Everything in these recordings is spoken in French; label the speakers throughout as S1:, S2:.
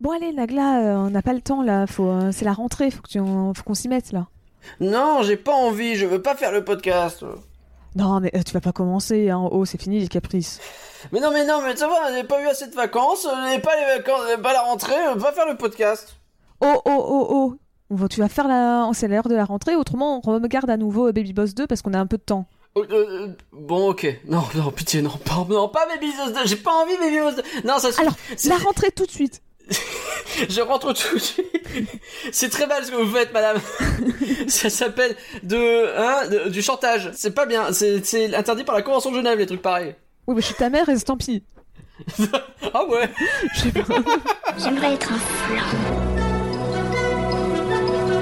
S1: Bon allez Nagla, euh, on n'a pas le temps là, faut, euh, c'est la rentrée, faut que tu- faut qu'on s'y mette là.
S2: Non, j'ai pas envie, je veux pas faire le podcast.
S1: Non mais euh, tu vas pas commencer, hein. oh c'est fini les caprices.
S2: Mais non, mais non, mais ça va, j'ai pas eu assez de vacances, j'ai pas les vacances, j'ai pas la rentrée, je veux pas faire le podcast.
S1: Oh oh oh oh, on va, tu vas faire la, c'est l'heure de la rentrée, autrement on regarde à nouveau euh, Baby Boss 2 parce qu'on a un peu de temps.
S2: Oh, euh, euh, bon, ok. Non, non, pitié, non, pas, non, pas Baby Boss 2, j'ai pas envie Baby Boss 2. Non, ça se
S1: Alors,
S2: c'est-
S1: La rentrée tout de suite.
S2: Je rentre tout de suite. C'est très mal ce que vous faites, madame. Ça s'appelle de, hein, de- du chantage. C'est pas bien. C'est, interdit par la Convention de Genève, les trucs pareils.
S1: Oui mais je suis ta mère et tant pis.
S2: Ah ouais.
S3: J'aimerais être un flan.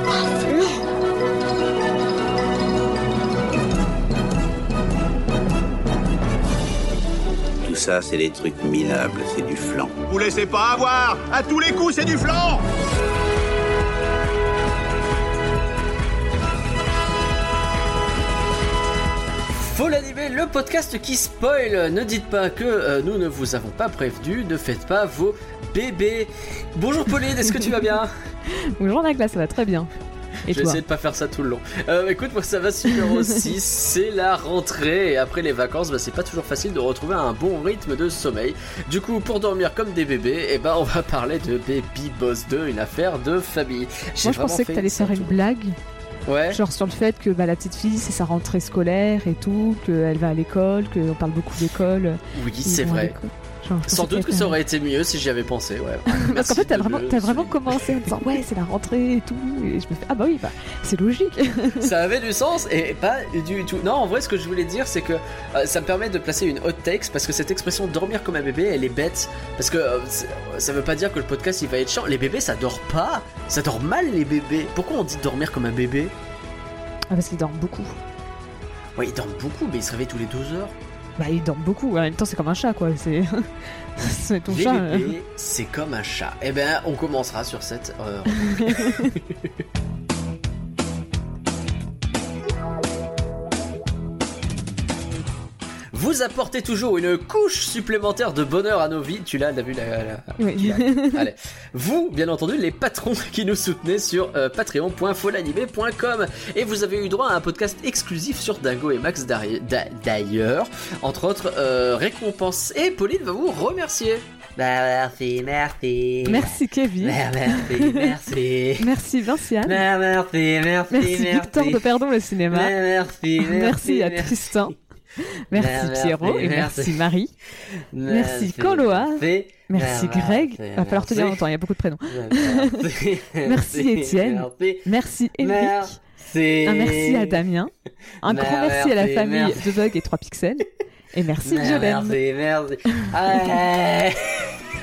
S3: Un flan
S4: ça, c'est des trucs minables, c'est du flan.
S5: Vous laissez pas avoir À tous les coups, c'est du flanc
S2: Faut l'animer, le podcast qui spoil. Ne dites pas que euh, nous ne vous avons pas prévenu. Ne faites pas vos bébés. Bonjour Pauline, est-ce que tu vas bien?
S1: Bonjour Nagla, ça va très bien. Et
S2: Je vais essayer de pas faire ça tout le long. Euh, écoute, moi ça va super aussi. c'est la rentrée et après les vacances, bah, c'est pas toujours facile de retrouver un bon rythme de sommeil. Du coup, pour dormir comme des bébés, et ben on va parler de Baby Boss 2, une affaire de famille.
S1: Moi je pensais que t'allais faire une blague,
S2: Ouais.
S1: genre sur le fait que bah, la petite fille c'est sa rentrée scolaire et tout, qu'elle va à l'école, qu'on parle beaucoup d'école.
S2: Oui, c'est vrai.
S1: Genre,
S2: Sans doute que ça aurait été mieux si j'y avais pensé, ouais.
S1: Parce qu'en fait, t'as vraiment, commencé en disant ouais, c'est la rentrée et tout. Et je me fais ah bah oui, bah, c'est logique.
S2: ça avait du sens et pas du tout. Non, en vrai, ce que je voulais dire, c'est que euh, ça me permet de placer une hot takes parce que cette expression dormir comme un bébé, elle est bête. Parce que euh, c'est- ça veut pas dire que le podcast il va être chiant. Les bébés, ça dort pas. Ça dort mal, les bébés. Pourquoi on dit dormir comme un bébé?
S1: Ah, parce qu'ils dorment beaucoup.
S2: Ouais, ils dorment beaucoup, mais ils se réveillent tous les deux heures.
S1: Bah, ils dorment beaucoup. En même temps, c'est comme un chat, quoi. C'est. c'est ton
S2: les
S1: chat. euh.
S2: c'est comme un chat. Eh ben, on commencera sur cette. Vous apportez toujours une couche supplémentaire de bonheur à nos vies. Tu l'as, t'as vu la, la-
S1: Oui.
S2: tu l'as. Allez. Vous, bien entendu, les patrons qui nous soutenez sur euh, patreon.folanimé.com. Et vous avez eu droit à un podcast exclusif sur Dingo et Max d'ailleurs. Entre autres, euh, récompenses. Et Pauline va vous remercier. Bah, merci, merci.
S1: Merci Kevin.
S2: Bah, Merci, merci.
S1: Merci Vinciane.
S2: Bah, Merci, merci,
S1: Merci Victor de Perdon le
S2: Bah,
S1: cinéma.
S2: Merci, merci.
S1: Merci à
S2: merci.
S1: Tristan. Merci
S2: Merci,
S1: Pierrot et merci
S2: merci.
S1: Marie. Merci Coloa.
S2: Merci,
S1: Merci Greg. Va falloir te dire longtemps, il y a beaucoup de prénoms.
S2: Merci,
S1: Merci, Étienne.
S2: Merci.
S1: Merci Eric.
S2: Merci.
S1: Un merci à Damien. Un grand merci à la
S2: Merci,
S1: famille
S2: merci.
S1: de Bug et 3 pixels. Et merci
S2: Merci,
S1: Violaine.
S2: merci. Ouais.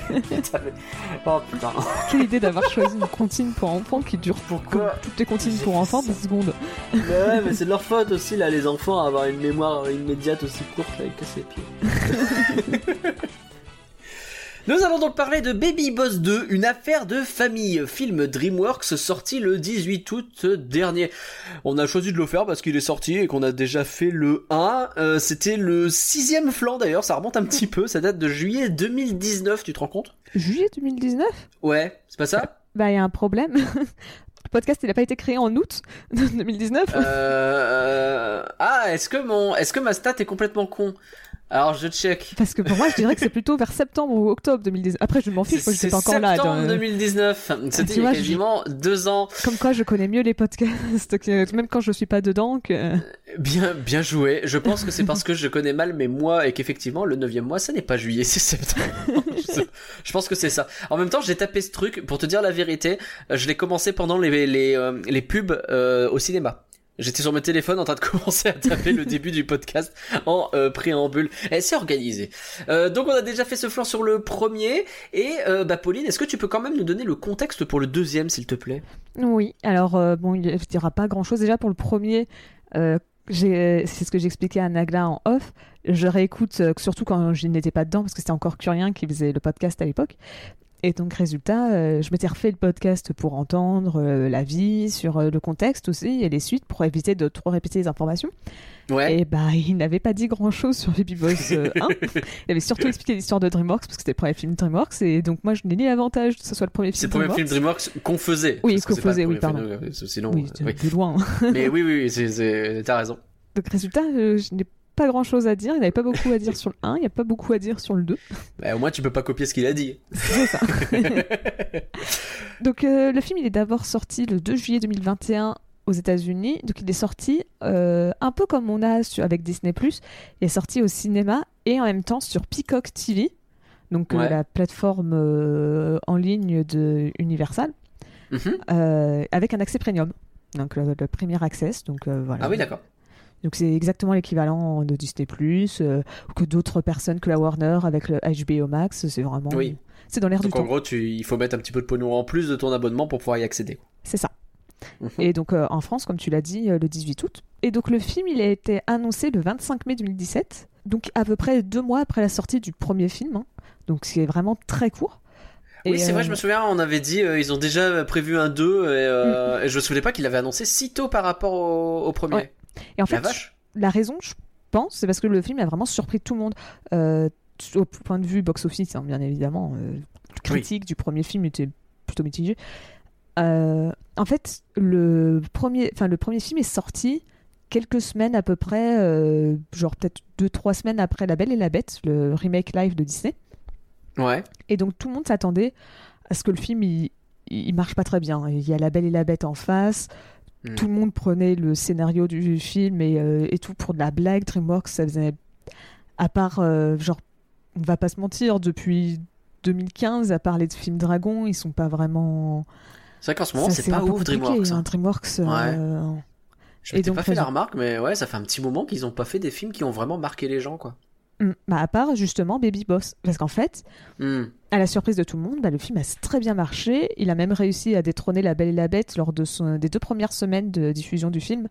S2: oh putain.
S1: Quelle idée d'avoir choisi une comptine pour enfants qui dure pour
S2: Pourquoi
S1: toutes les comptines pour enfants 10 secondes.
S2: Mais ouais, mais c'est de leur faute aussi, là, les enfants, à avoir une mémoire immédiate aussi courte avec casser les pieds. Nous allons donc parler de Baby Boss 2, une affaire de famille, film DreamWorks sorti le 18 août dernier. On a choisi de le faire parce qu'il est sorti et qu'on a déjà fait le 1. Euh, C'était le sixième flanc d'ailleurs, ça remonte un petit peu, ça date de juillet 2019, tu te rends compte?
S1: Juillet 2019
S2: Ouais, c'est pas ça?
S1: Bah, il y a un problème. Le podcast, il n'a pas été créé en août 2019.
S2: euh... Ah, est-ce que mon, est-ce que ma stat est complètement con? Alors je check.
S1: Parce que pour moi, je dirais que c'est plutôt vers septembre ou octobre 2019. Après, je m'en fiche, moi, j'étais pas encore là.
S2: septembre
S1: dans-
S2: 2019. C'était
S1: tu
S2: il y a
S1: vois, je-
S2: quasiment deux ans.
S1: Comme quoi, je connais mieux les podcasts, que même quand je suis pas dedans. Que...
S2: Bien, bien joué. Je pense que c'est parce que je connais mal mes mois et qu'effectivement le neuvième mois, ça n'est pas juillet, c'est septembre. je, je pense que c'est ça. En même temps, j'ai tapé ce truc pour te dire la vérité. euh, Je l'ai commencé pendant les les euh, les pubs euh, au cinéma. J'étais sur mon téléphone en train de commencer à taper le début du podcast en euh, préambule. Et c'est organisé. Euh, donc on a déjà fait ce flanc sur le premier. Et euh, bah Pauline, est-ce que tu peux quand même nous donner le contexte pour le deuxième, s'il te plaît?
S1: Oui, alors, bon, il n'y aura pas grand-chose. Déjà, pour le premier, c'est ce que j'expliquais à Nagla en off. Je réécoute, surtout quand je n'étais pas dedans, parce que c'était encore Curien qui faisait le podcast à l'époque. Et donc, résultat, euh, je m'étais refait le podcast pour entendre euh, la vie, sur euh, le contexte aussi, et les suites, pour éviter de trop répéter les informations.
S2: Ouais.
S1: Et bah, il n'avait pas dit grand-chose sur Baby Boss euh, 1. il avait surtout expliqué l'histoire de DreamWorks, parce que c'était le premier film DreamWorks, et donc moi, je n'ai ni l'avantage que ce soit le premier
S2: C'est
S1: film
S2: le premier film
S1: DreamWorks.
S2: Qu'on faisait.
S1: Oui, qu'on
S2: c'est
S1: faisait, oui, pardon.
S2: film, euh, Sinon,
S1: Oui,
S2: euh,
S1: c'est
S2: oui.
S1: plus loin.
S2: Mais oui, oui, oui, c'est- c'est- t'as raison.
S1: Donc, résultat, euh, je n'ai pas grand-chose à dire. Il n'y avait pas beaucoup à dire sur le 1, il n'y a pas beaucoup à dire sur le 2.
S2: Bah, au moins, tu peux pas copier ce qu'il a dit.
S1: C'est ça. Donc euh, le film il est d'abord sorti le 2 juillet 2021 aux États-Unis. Donc il est sorti euh, un peu comme on a sur- avec Disney+. Il est sorti au cinéma et en même temps sur Peacock TV, donc euh, la plateforme en ligne de Universal,
S2: Mhm.
S1: avec un accès premium. Donc le, le premier access. Donc voilà.
S2: Ah oui, d'accord.
S1: Donc c'est exactement l'équivalent de Disney+, euh, ou que d'autres personnes que la Warner avec le HBO Max. C'est vraiment.
S2: Oui.
S1: C'est dans l'air du
S2: Donc
S1: temps.
S2: en gros, tu, il faut mettre un petit peu de pognon en plus de ton abonnement pour pouvoir y accéder.
S1: C'est ça.
S2: Mhm.
S1: Et donc euh, en France, comme tu l'as dit, euh, le 18 août. Et donc le film, il a été annoncé le 25 mai 2017, donc à peu près deux mois après la sortie du premier film. hein. Donc c'est vraiment très court.
S2: Oui,
S1: Et,
S2: c'est vrai,
S1: euh,
S2: je me souviens, on avait dit, euh, ils ont déjà prévu un 2, et, euh,
S1: Mm.
S2: et je me souvenais pas qu'il avait annoncé si tôt par rapport au, au premier.
S1: Ouais. Et en
S2: La
S1: fait,
S2: vache.
S1: la raison, je pense, c'est parce que le film a vraiment surpris tout le monde. Euh, au point de vue box-office, hein, bien évidemment, euh, critique du premier film était plutôt mitigé. Euh, en fait, le premier, enfin le premier film est sorti quelques semaines à peu près, euh, genre peut-être deux trois semaines après La Belle et la Bête, le remake live de Disney.
S2: Ouais.
S1: Et donc tout le monde s'attendait à ce que le film il, il marche pas très bien. Il y a La Belle et la Bête en face.
S2: Mm.
S1: Tout le monde prenait le scénario du film et, euh, et tout pour de la blague. DreamWorks, ça faisait. À part, euh, genre, on va pas se mentir, depuis 2015, à part les films Dragon, ils sont pas vraiment.
S2: C'est vrai qu'en ce moment, c'est pas ouf, DreamWorks.
S1: hein.
S2: hein.
S1: DreamWorks. euh,
S2: Je
S1: Et
S2: m'étais pas fait la
S1: raison.
S2: remarque, mais ouais, ça fait un petit moment qu'ils ont pas fait des films qui ont vraiment marqué les gens, quoi.
S1: Hmm, bah, à part justement Baby Boss. Parce qu'en fait,
S2: Hmm.
S1: à la surprise de tout le monde, bah, le film a très bien marché. Il a même réussi à détrôner La Belle et la Bête lors de son- des deux premières semaines de diffusion du film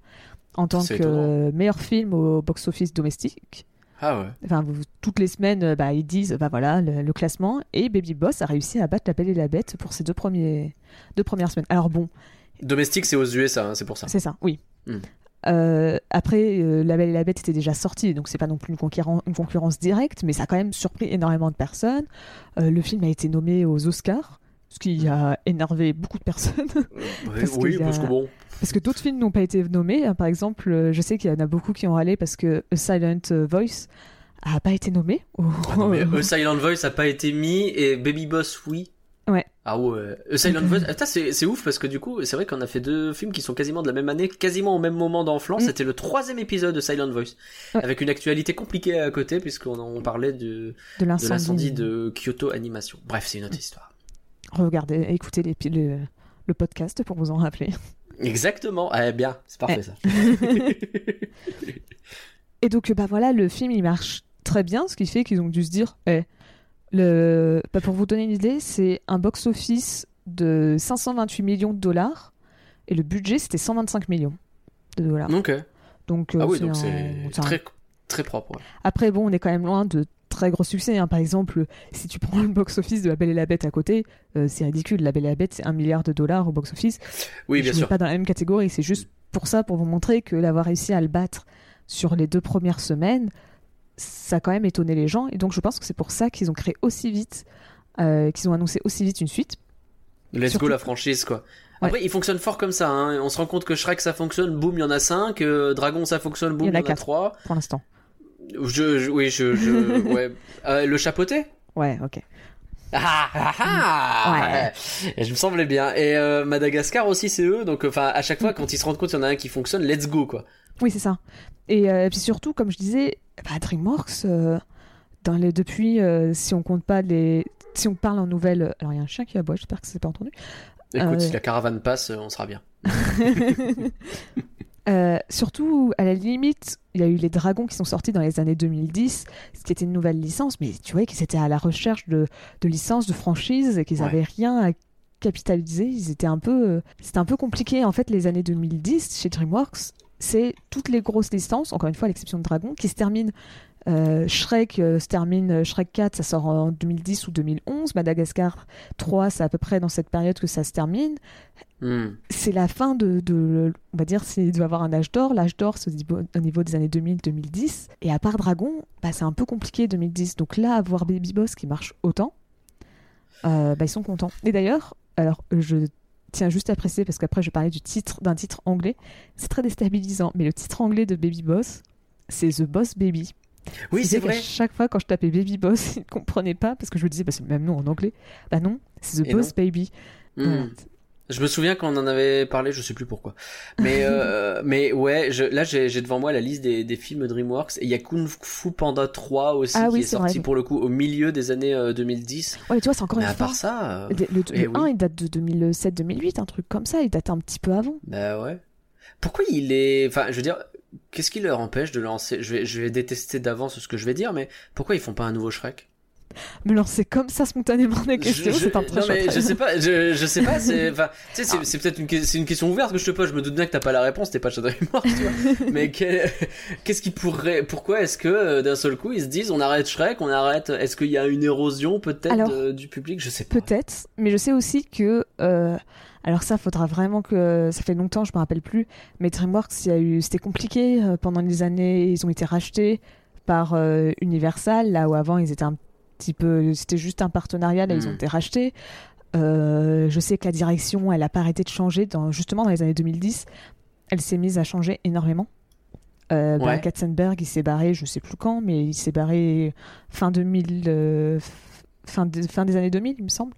S1: en tant que
S2: étonnant.
S1: meilleur film au box-office domestique.
S2: Ah ouais.
S1: Enfin, vous- toutes les semaines, euh, bah, ils disent, bah voilà, le, le classement. Et Baby Boss a réussi à battre La Belle et la Bête pour ses deux, premiers, deux premières semaines. Alors bon,
S2: Domestique, c'est aux USA, hein, c'est pour ça.
S1: c'est ça, oui.
S2: Hmm.
S1: Euh, après, euh, La Belle et la Bête était déjà sortie, donc c'est pas non plus une, concurren- une concurrence directe, mais ça a quand même surpris énormément de personnes. Euh, le film a été nommé aux Oscars, ce qui a énervé beaucoup de personnes, Parce
S2: oui,
S1: a-
S2: parce que bon.
S1: parce que d'autres films n'ont pas été nommés. Par exemple, je sais qu'il y en a beaucoup qui ont râlé parce que A Silent Voice a pas été nommé.
S2: Ah non, mais A Silent Voice a pas été mis et Baby Boss, oui.
S1: Ouais.
S2: Ah ouais. A Silent Voice, Attends, c'est ouf parce que du coup, c'est vrai qu'on a fait deux films qui sont quasiment de la même année, quasiment au même moment d'enfant.
S1: Mm.
S2: C'était le troisième épisode de Silent Voice.
S1: Ouais.
S2: Avec une actualité compliquée à côté puisqu'on on parlait de,
S1: de
S2: de
S1: l'incendie.
S2: l'incendie de Kyoto Animation. Bref, c'est une autre histoire.
S1: Regardez, écoutez les, le, le podcast pour vous en rappeler.
S2: Exactement. Eh bien, c'est parfait
S1: Eh.
S2: ça.
S1: Et donc, bah voilà, le film il marche très bien, ce qui fait qu'ils ont dû se dire, eh, le... bah, pour vous donner une idée, c'est un box-office de 528 millions de dollars et le budget c'était 125 millions de dollars.
S2: ok.
S1: Donc, euh,
S2: Ah oui,
S1: c'est
S2: donc
S1: un-
S2: c'est
S1: c'est un-
S2: très, très propre. ouais.
S1: Après, bon, on est quand même loin de très gros succès. hein. Par exemple, si tu prends le box-office de La Belle et la Bête à côté, euh, c'est ridicule. La Belle et la Bête, c'est un milliard de dollars au box-office.
S2: Oui,
S1: Je
S2: bien
S1: mets
S2: sûr.
S1: pas dans la même catégorie. C'est juste pour ça, pour vous montrer que l'avoir réussi à le battre sur les deux premières semaines, ça a quand même étonné les gens. Et donc, je pense que c'est pour ça qu'ils ont créé aussi vite, euh, qu'ils ont annoncé aussi vite une suite.
S2: Let's
S1: Surtout-
S2: go la franchise quoi.
S1: Ouais.
S2: Après, il fonctionne fort comme ça. Hein. On se rend compte que Shrek ça fonctionne, boum, il y en a 5. Dragon ça fonctionne, boum,
S1: Il y en a
S2: en a
S1: quatre.
S2: 3.
S1: Pour l'instant.
S2: Je, je- oui, je, je ouais. Euh, le chapeauté?
S1: Ouais, ok.
S2: Ah, ah, ah
S1: Ouais.
S2: Et je me semblais bien. Et euh, Madagascar aussi, c'est eux. Donc, enfin, à chaque fois, quand ils se rendent compte qu'il y en a un qui fonctionne, let's go quoi.
S1: Oui, c'est ça. Et euh, puis surtout, comme je disais, bah, DreamWorks, euh, dans les, depuis, euh, si on compte pas les. Si on parle en nouvelles. Alors, il y a un chien qui aboie, j'espère que c'est pas entendu.
S2: Écoute, si la caravane passe, on sera bien.
S1: Surtout, à la limite, il y a eu les dragons qui sont sortis dans les années 2010, ce qui était une nouvelle licence, mais tu vois qu'ils étaient à la recherche de, de licences, de franchises, et qu'ils
S2: Ouais.
S1: n'avaient rien à capitaliser. Ils étaient un peu, c'était un peu compliqué. En fait, les années 2010 chez DreamWorks, c'est toutes les grosses licences, encore une fois à l'exception de Dragon, qui se terminent Euh, Shrek euh, se termine, euh, Shrek 4, ça sort en 2010 ou 2011. Madagascar 3, c'est à peu près dans cette période que ça se termine.
S2: Hmm.
S1: C'est la fin de, de- on va dire, il doit avoir un âge d'or. L'âge d'or, c'est au niveau, au niveau des années 2000-2010. Et à part Dragon, bah, c'est un peu compliqué 2010. Donc là, avoir Baby Boss qui marche autant, euh, bah, ils sont contents. Et d'ailleurs, alors je tiens juste à préciser parce qu'après je parler du titre d'un titre anglais. C'est très déstabilisant, mais le titre anglais de Baby Boss, c'est The Boss Baby.
S2: Oui, c'est vrai.
S1: Chaque fois quand je tapais Baby Boss, ils ne comprenaient pas parce que je me disais bah, c'est le même nom en anglais. Bah non, c'est The
S2: Et
S1: Boss
S2: non.
S1: Baby.
S2: Hmm. Je me souviens qu'on en avait parlé, je sais plus pourquoi. Mais euh, mais ouais, je, là j'ai j'ai devant moi la liste des, des films DreamWorks et il y a Kung Fu Panda 3 aussi
S1: Ah
S2: qui
S1: oui,
S2: est sorti
S1: vrai.
S2: pour le coup au milieu des années euh, 2010.
S1: Ouais, mais tu vois, c'est encore
S2: Mais
S1: une
S2: à part ça, euh,
S1: Le, le-
S2: eh
S1: le
S2: oui.
S1: 1, il date de 2007-2008, un truc comme ça. Il date un petit peu avant.
S2: bah ouais. Pourquoi il est, enfin, je veux dire, qu'est-ce qui leur empêche de lancer Je vais je vais détester d'avance ce que je vais dire, mais pourquoi ils font pas un nouveau Shrek?
S1: Me lancer comme ça spontanément des questions, c'est un très
S2: non, mais je sais pas, je, je sais pas, c'est, peut-être une, question ouverte que je te pose. Je me doute bien que t'as pas la réponse, t'es pas tu vois. mais qu'est-ce qui pourrait, pourquoi est-ce que euh, d'un seul coup ils se disent, on arrête Shrek, on arrête. Est-ce qu'il y a une érosion peut-être de- du public? Je sais pas.
S1: Peut-être, mais je sais aussi que. euh, alors ça, faudra vraiment que. Ça fait longtemps, je me rappelle plus. Mais DreamWorks, il y a eu, c'était compliqué euh, pendant les années. Ils ont été rachetés par euh, Universal, là où avant ils étaient un C'était juste un partenariat, là ils ont
S2: Mm.
S1: été rachetés. Euh, je sais que la direction, elle a pas arrêté de changer. Dans, justement, dans les années 2010, elle s'est mise à changer énormément. Euh,
S2: Ouais.
S1: Bernd Katzenberg, il s'est barré, je sais plus quand, mais il s'est barré fin 2000, euh, fin, de- fin des années 2000, il me semble,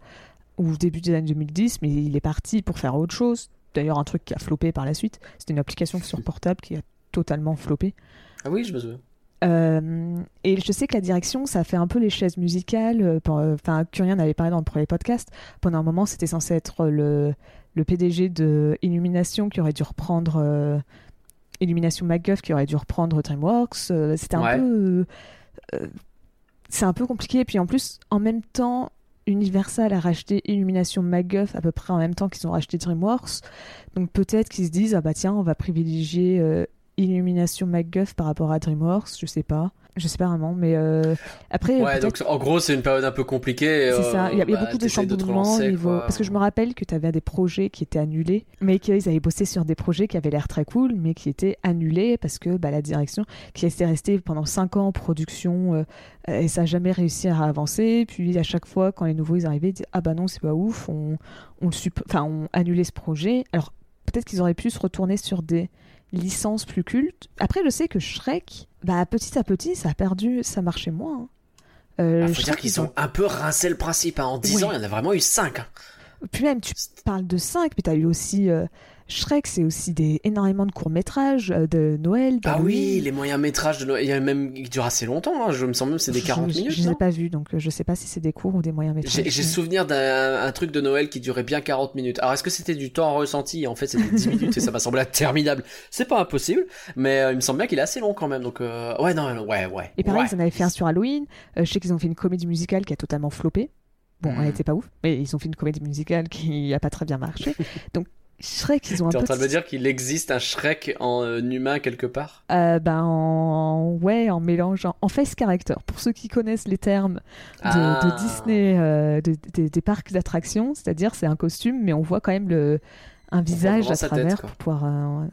S1: ou début des années 2010, mais il est parti pour faire autre chose. D'ailleurs, un truc qui a floppé par la suite. C'était une application sur portable qui a totalement floppé.
S2: Ah oui, je me souviens.
S1: Euh, et je sais que la direction, ça fait un peu les chaises musicales. euh, euh, Enfin, Curien avait parlé dans le premier podcast. Pendant un moment, c'était censé être le, le PDG de Illumination qui aurait dû reprendre. euh, Illumination MacGuff qui aurait dû reprendre DreamWorks. euh, c'était un
S2: Ouais.
S1: peu. euh, euh, c'est un peu compliqué. Et puis en plus, en même temps, Universal a racheté Illumination MacGuff à peu près en même temps qu'ils ont racheté DreamWorks. Donc peut-être qu'ils se disent ah bah tiens, on va privilégier euh, Illumination MacGuff par rapport à DreamWorks. Je sais pas. Je sais pas vraiment, mais euh, après
S2: Ouais, donc en gros c'est une période un peu compliquée.
S1: c'est
S2: euh,
S1: ça. Il y a, il y a
S2: bah,
S1: beaucoup de chamboulements niveau.
S2: quoi.
S1: Parce que je me rappelle que tu avais des projets qui étaient annulés, mais qu'ils avaient bossé sur des projets qui avaient l'air très cool, mais qui étaient annulés parce que bah, la direction, qui était restée pendant 5 ans en production, euh, euh, et ça n'a jamais réussi à avancer. Puis à chaque fois, quand les nouveaux ils arrivaient, ils disaient Ah bah non, c'est pas ouf, on, on, le enfin, on annulait ce projet. Alors peut-être qu'ils auraient pu se retourner sur des licences plus cultes. Après, je sais que Shrek, bah, petit à petit, ça a perdu, ça marchait moins. hein. Euh,
S2: Ah, faut dire qu'ils
S1: ils
S2: ont un peu rincé le principe. hein. En 10
S1: Oui.
S2: ans, il y en a vraiment eu 5.
S1: Puis même, tu parles de 5, mais tu as eu aussi euh, Shrek, c'est aussi des, énormément de courts-métrages euh, de Noël.
S2: Ah oui, les moyens métrages de Noël. Il y a même qui durent assez longtemps. hein. Je me sens même c'est des
S1: Je-
S2: 40
S1: je,
S2: minutes.
S1: Je ne les ai pas vus, donc euh, je sais pas si c'est des courts ou des moyens-métrages.
S2: J'ai souvenir d'un un truc de Noël qui durait bien 40 minutes. Alors est-ce que c'était du temps ressenti? En fait, c'était 10 minutes et ça m'a semblé interminable. C'est pas impossible, mais euh, il me semble bien qu'il est assez long quand même. Donc euh, ouais, non, ouais, ouais.
S1: Et pareil,
S2: ouais.
S1: ils en avaient fait un sur Halloween. Euh, je sais qu'ils ont fait une comédie musicale qui a totalement floppé. Bon, elle était pas ouf, mais ils ont fait une comédie musicale qui a pas très bien marché. donc, Shrek, ils ont un
S2: T'es en train de me dire qu'il existe un Shrek en euh, humain quelque part?
S1: Euh, ben, en... ouais, en mélangeant. En face character. Pour ceux qui connaissent les termes de,
S2: Ah.
S1: de Disney, euh, de- des- des parcs d'attractions, c'est-à-dire c'est un costume, mais on voit quand même le, un visage à
S2: tête,
S1: travers pour pouvoir. euh,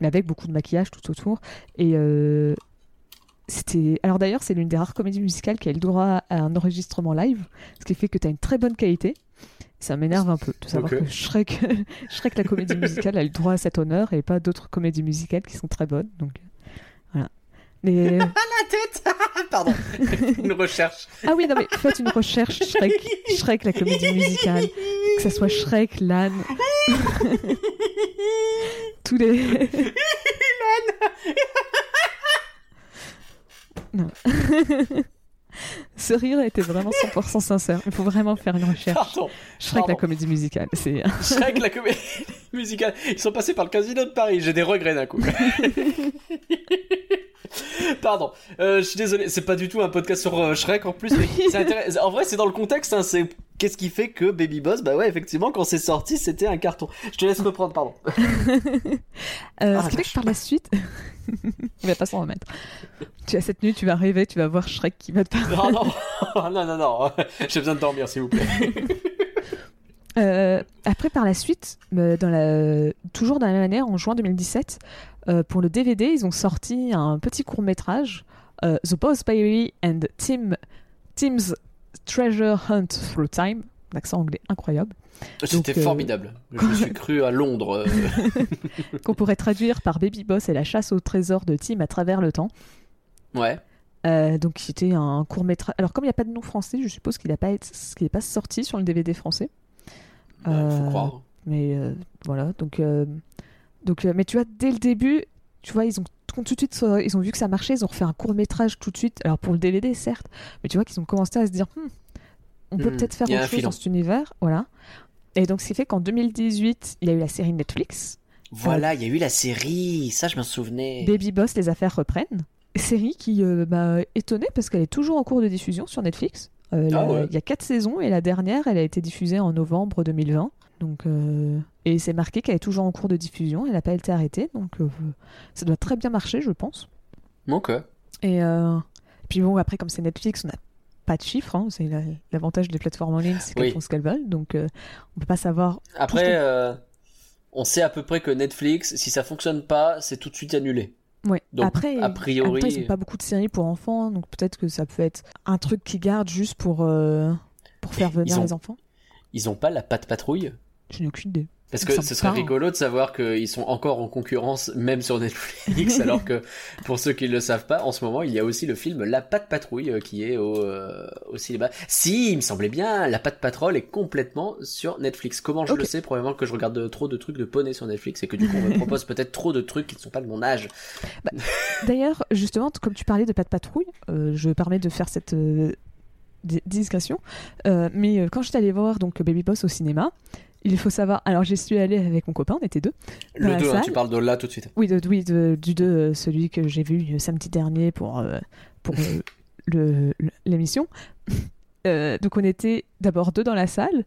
S1: mais avec beaucoup de maquillage tout autour. Et c'était. Alors d'ailleurs, c'est l'une des rares comédies musicales qui a le droit à un enregistrement live, ce qui fait que tu as une très bonne qualité. Ça m'énerve un peu de savoir que Shrek, Shrek, la comédie musicale, a le droit à cet honneur et pas d'autres comédies musicales qui sont très bonnes. Donc voilà. Mais
S2: La tête Pardon. Une recherche.
S1: ah oui, non mais faites une recherche Shrek, Shrek la comédie musicale, que ça soit Shrek, l'âne, tous les. non. Ce rire était vraiment 100% sincère. Il faut vraiment faire une recherche.
S2: Pardon.
S1: Shrek la comédie musicale, c'est.
S2: Shrek, la comédie musicale. Ils sont passés par le casino de Paris. J'ai des regrets d'un coup. Pardon, euh, je suis désolé, c'est pas du tout un podcast sur euh, Shrek en plus, mais. En vrai, c'est dans le contexte, hein, c'est Qu'est-ce qui fait que Baby Boss, bah ouais, effectivement, quand c'est sorti, c'était un carton. Je te laisse reprendre, pardon.
S1: Euh,
S2: Ah,
S1: ce qui fait que par la suite, on va pas s'en remettre. Tu as cette nuit, tu vas rêver, tu vas voir Shrek qui va te parler.
S2: Non, non, non, non, non. J'ai besoin de dormir, s'il vous plaît.
S1: Euh, après, par la suite, euh, dans la... toujours dans la même année, en juin 2017, euh, pour le DVD, ils ont sorti un petit court métrage, The Boss Baby and Tim... Tim's Treasure Hunt Through Time. L'accent anglais incroyable.
S2: C'était
S1: euh,
S2: formidable. Je me suis cru à Londres.
S1: Qu'on pourrait traduire par Baby Boss et la chasse au trésor de Tim à travers le temps.
S2: Ouais.
S1: Euh, donc c'était un court métrage. Alors comme il n'y a pas de nom français, je suppose qu'il n'a pas, n'est pas sorti sur le DVD français.
S2: Ouais, faut
S1: Euh,
S2: croire.
S1: Mais euh, voilà, donc, euh, donc mais tu vois, dès le début, tu vois, ils ont tout de suite, ils ont vu que ça marchait, ils ont refait un court métrage tout de suite. Alors pour le DVD, certes, mais tu vois qu'ils ont commencé à se dire, Hmm, on peut
S2: Hmm,
S1: peut-être faire autre chose
S2: filon.
S1: dans cet univers, voilà. Et donc ce qui fait qu'en 2018, il y a eu la série Netflix,
S2: Voilà, il y a eu la série. Ça, je m'en souvenais.
S1: Baby Boss, les affaires reprennent. Série qui euh, m'a étonnée parce qu'elle est toujours en cours de diffusion sur Netflix. Euh,
S2: Ah
S1: la-
S2: ouais.
S1: Il y a quatre saisons et la dernière, elle a été diffusée en novembre 2020. Donc, euh, et c'est marqué qu'elle est toujours en cours de diffusion, elle n'a pas été arrêtée, donc euh, ça doit très bien marcher, je pense.
S2: Ok.
S1: Et euh, puis bon, après, comme c'est Netflix, on n'a pas de chiffres, hein, c'est la- l'avantage des plateformes en ligne, c'est qu'elles
S2: Oui.
S1: font ce qu'elles veulent, donc on peut pas savoir.
S2: Après, on sait à peu près que Netflix, si ça fonctionne pas, c'est tout de suite annulé.
S1: Ouais.
S2: Donc,
S1: après,
S2: a priori-
S1: après, ils n'ont pas beaucoup de séries pour enfants, donc peut-être que ça peut être un truc qu'ils gardent juste pour, euh, pour faire venir
S2: ont-
S1: les enfants.
S2: Ils ont pas la patte patrouille?
S1: Je n'ai aucune idée.
S2: Parce que ce serait
S1: parle.
S2: rigolo de savoir qu'ils sont encore en concurrence, même sur Netflix, alors que pour ceux qui ne le savent pas, en ce moment, il y a aussi le film La Patte Patrouille euh, qui est au, euh, au cinéma. Si, il me semblait bien, La Patte Patrol est complètement sur Netflix. Comment je le sais? Probablement que je regarde trop de trucs de poney sur Netflix et que du coup, on me propose peut-être trop de trucs qui ne sont pas de mon âge.
S1: D'ailleurs, justement, comme tu parlais de pas de patrouille, euh, je me permets de faire cette euh, di- digression. Euh, mais quand j'étais allée voir donc Baby Boss au cinéma, il faut savoir. Alors, j'y suis allée avec mon copain, on était deux.
S2: Le
S1: la
S2: 2,
S1: salle.
S2: tu parles de là tout de suite.
S1: Oui, de, oui de- du 2, celui que j'ai vu euh, samedi dernier pour, euh, pour euh, l'émission. Euh, donc, on était d'abord deux dans la salle.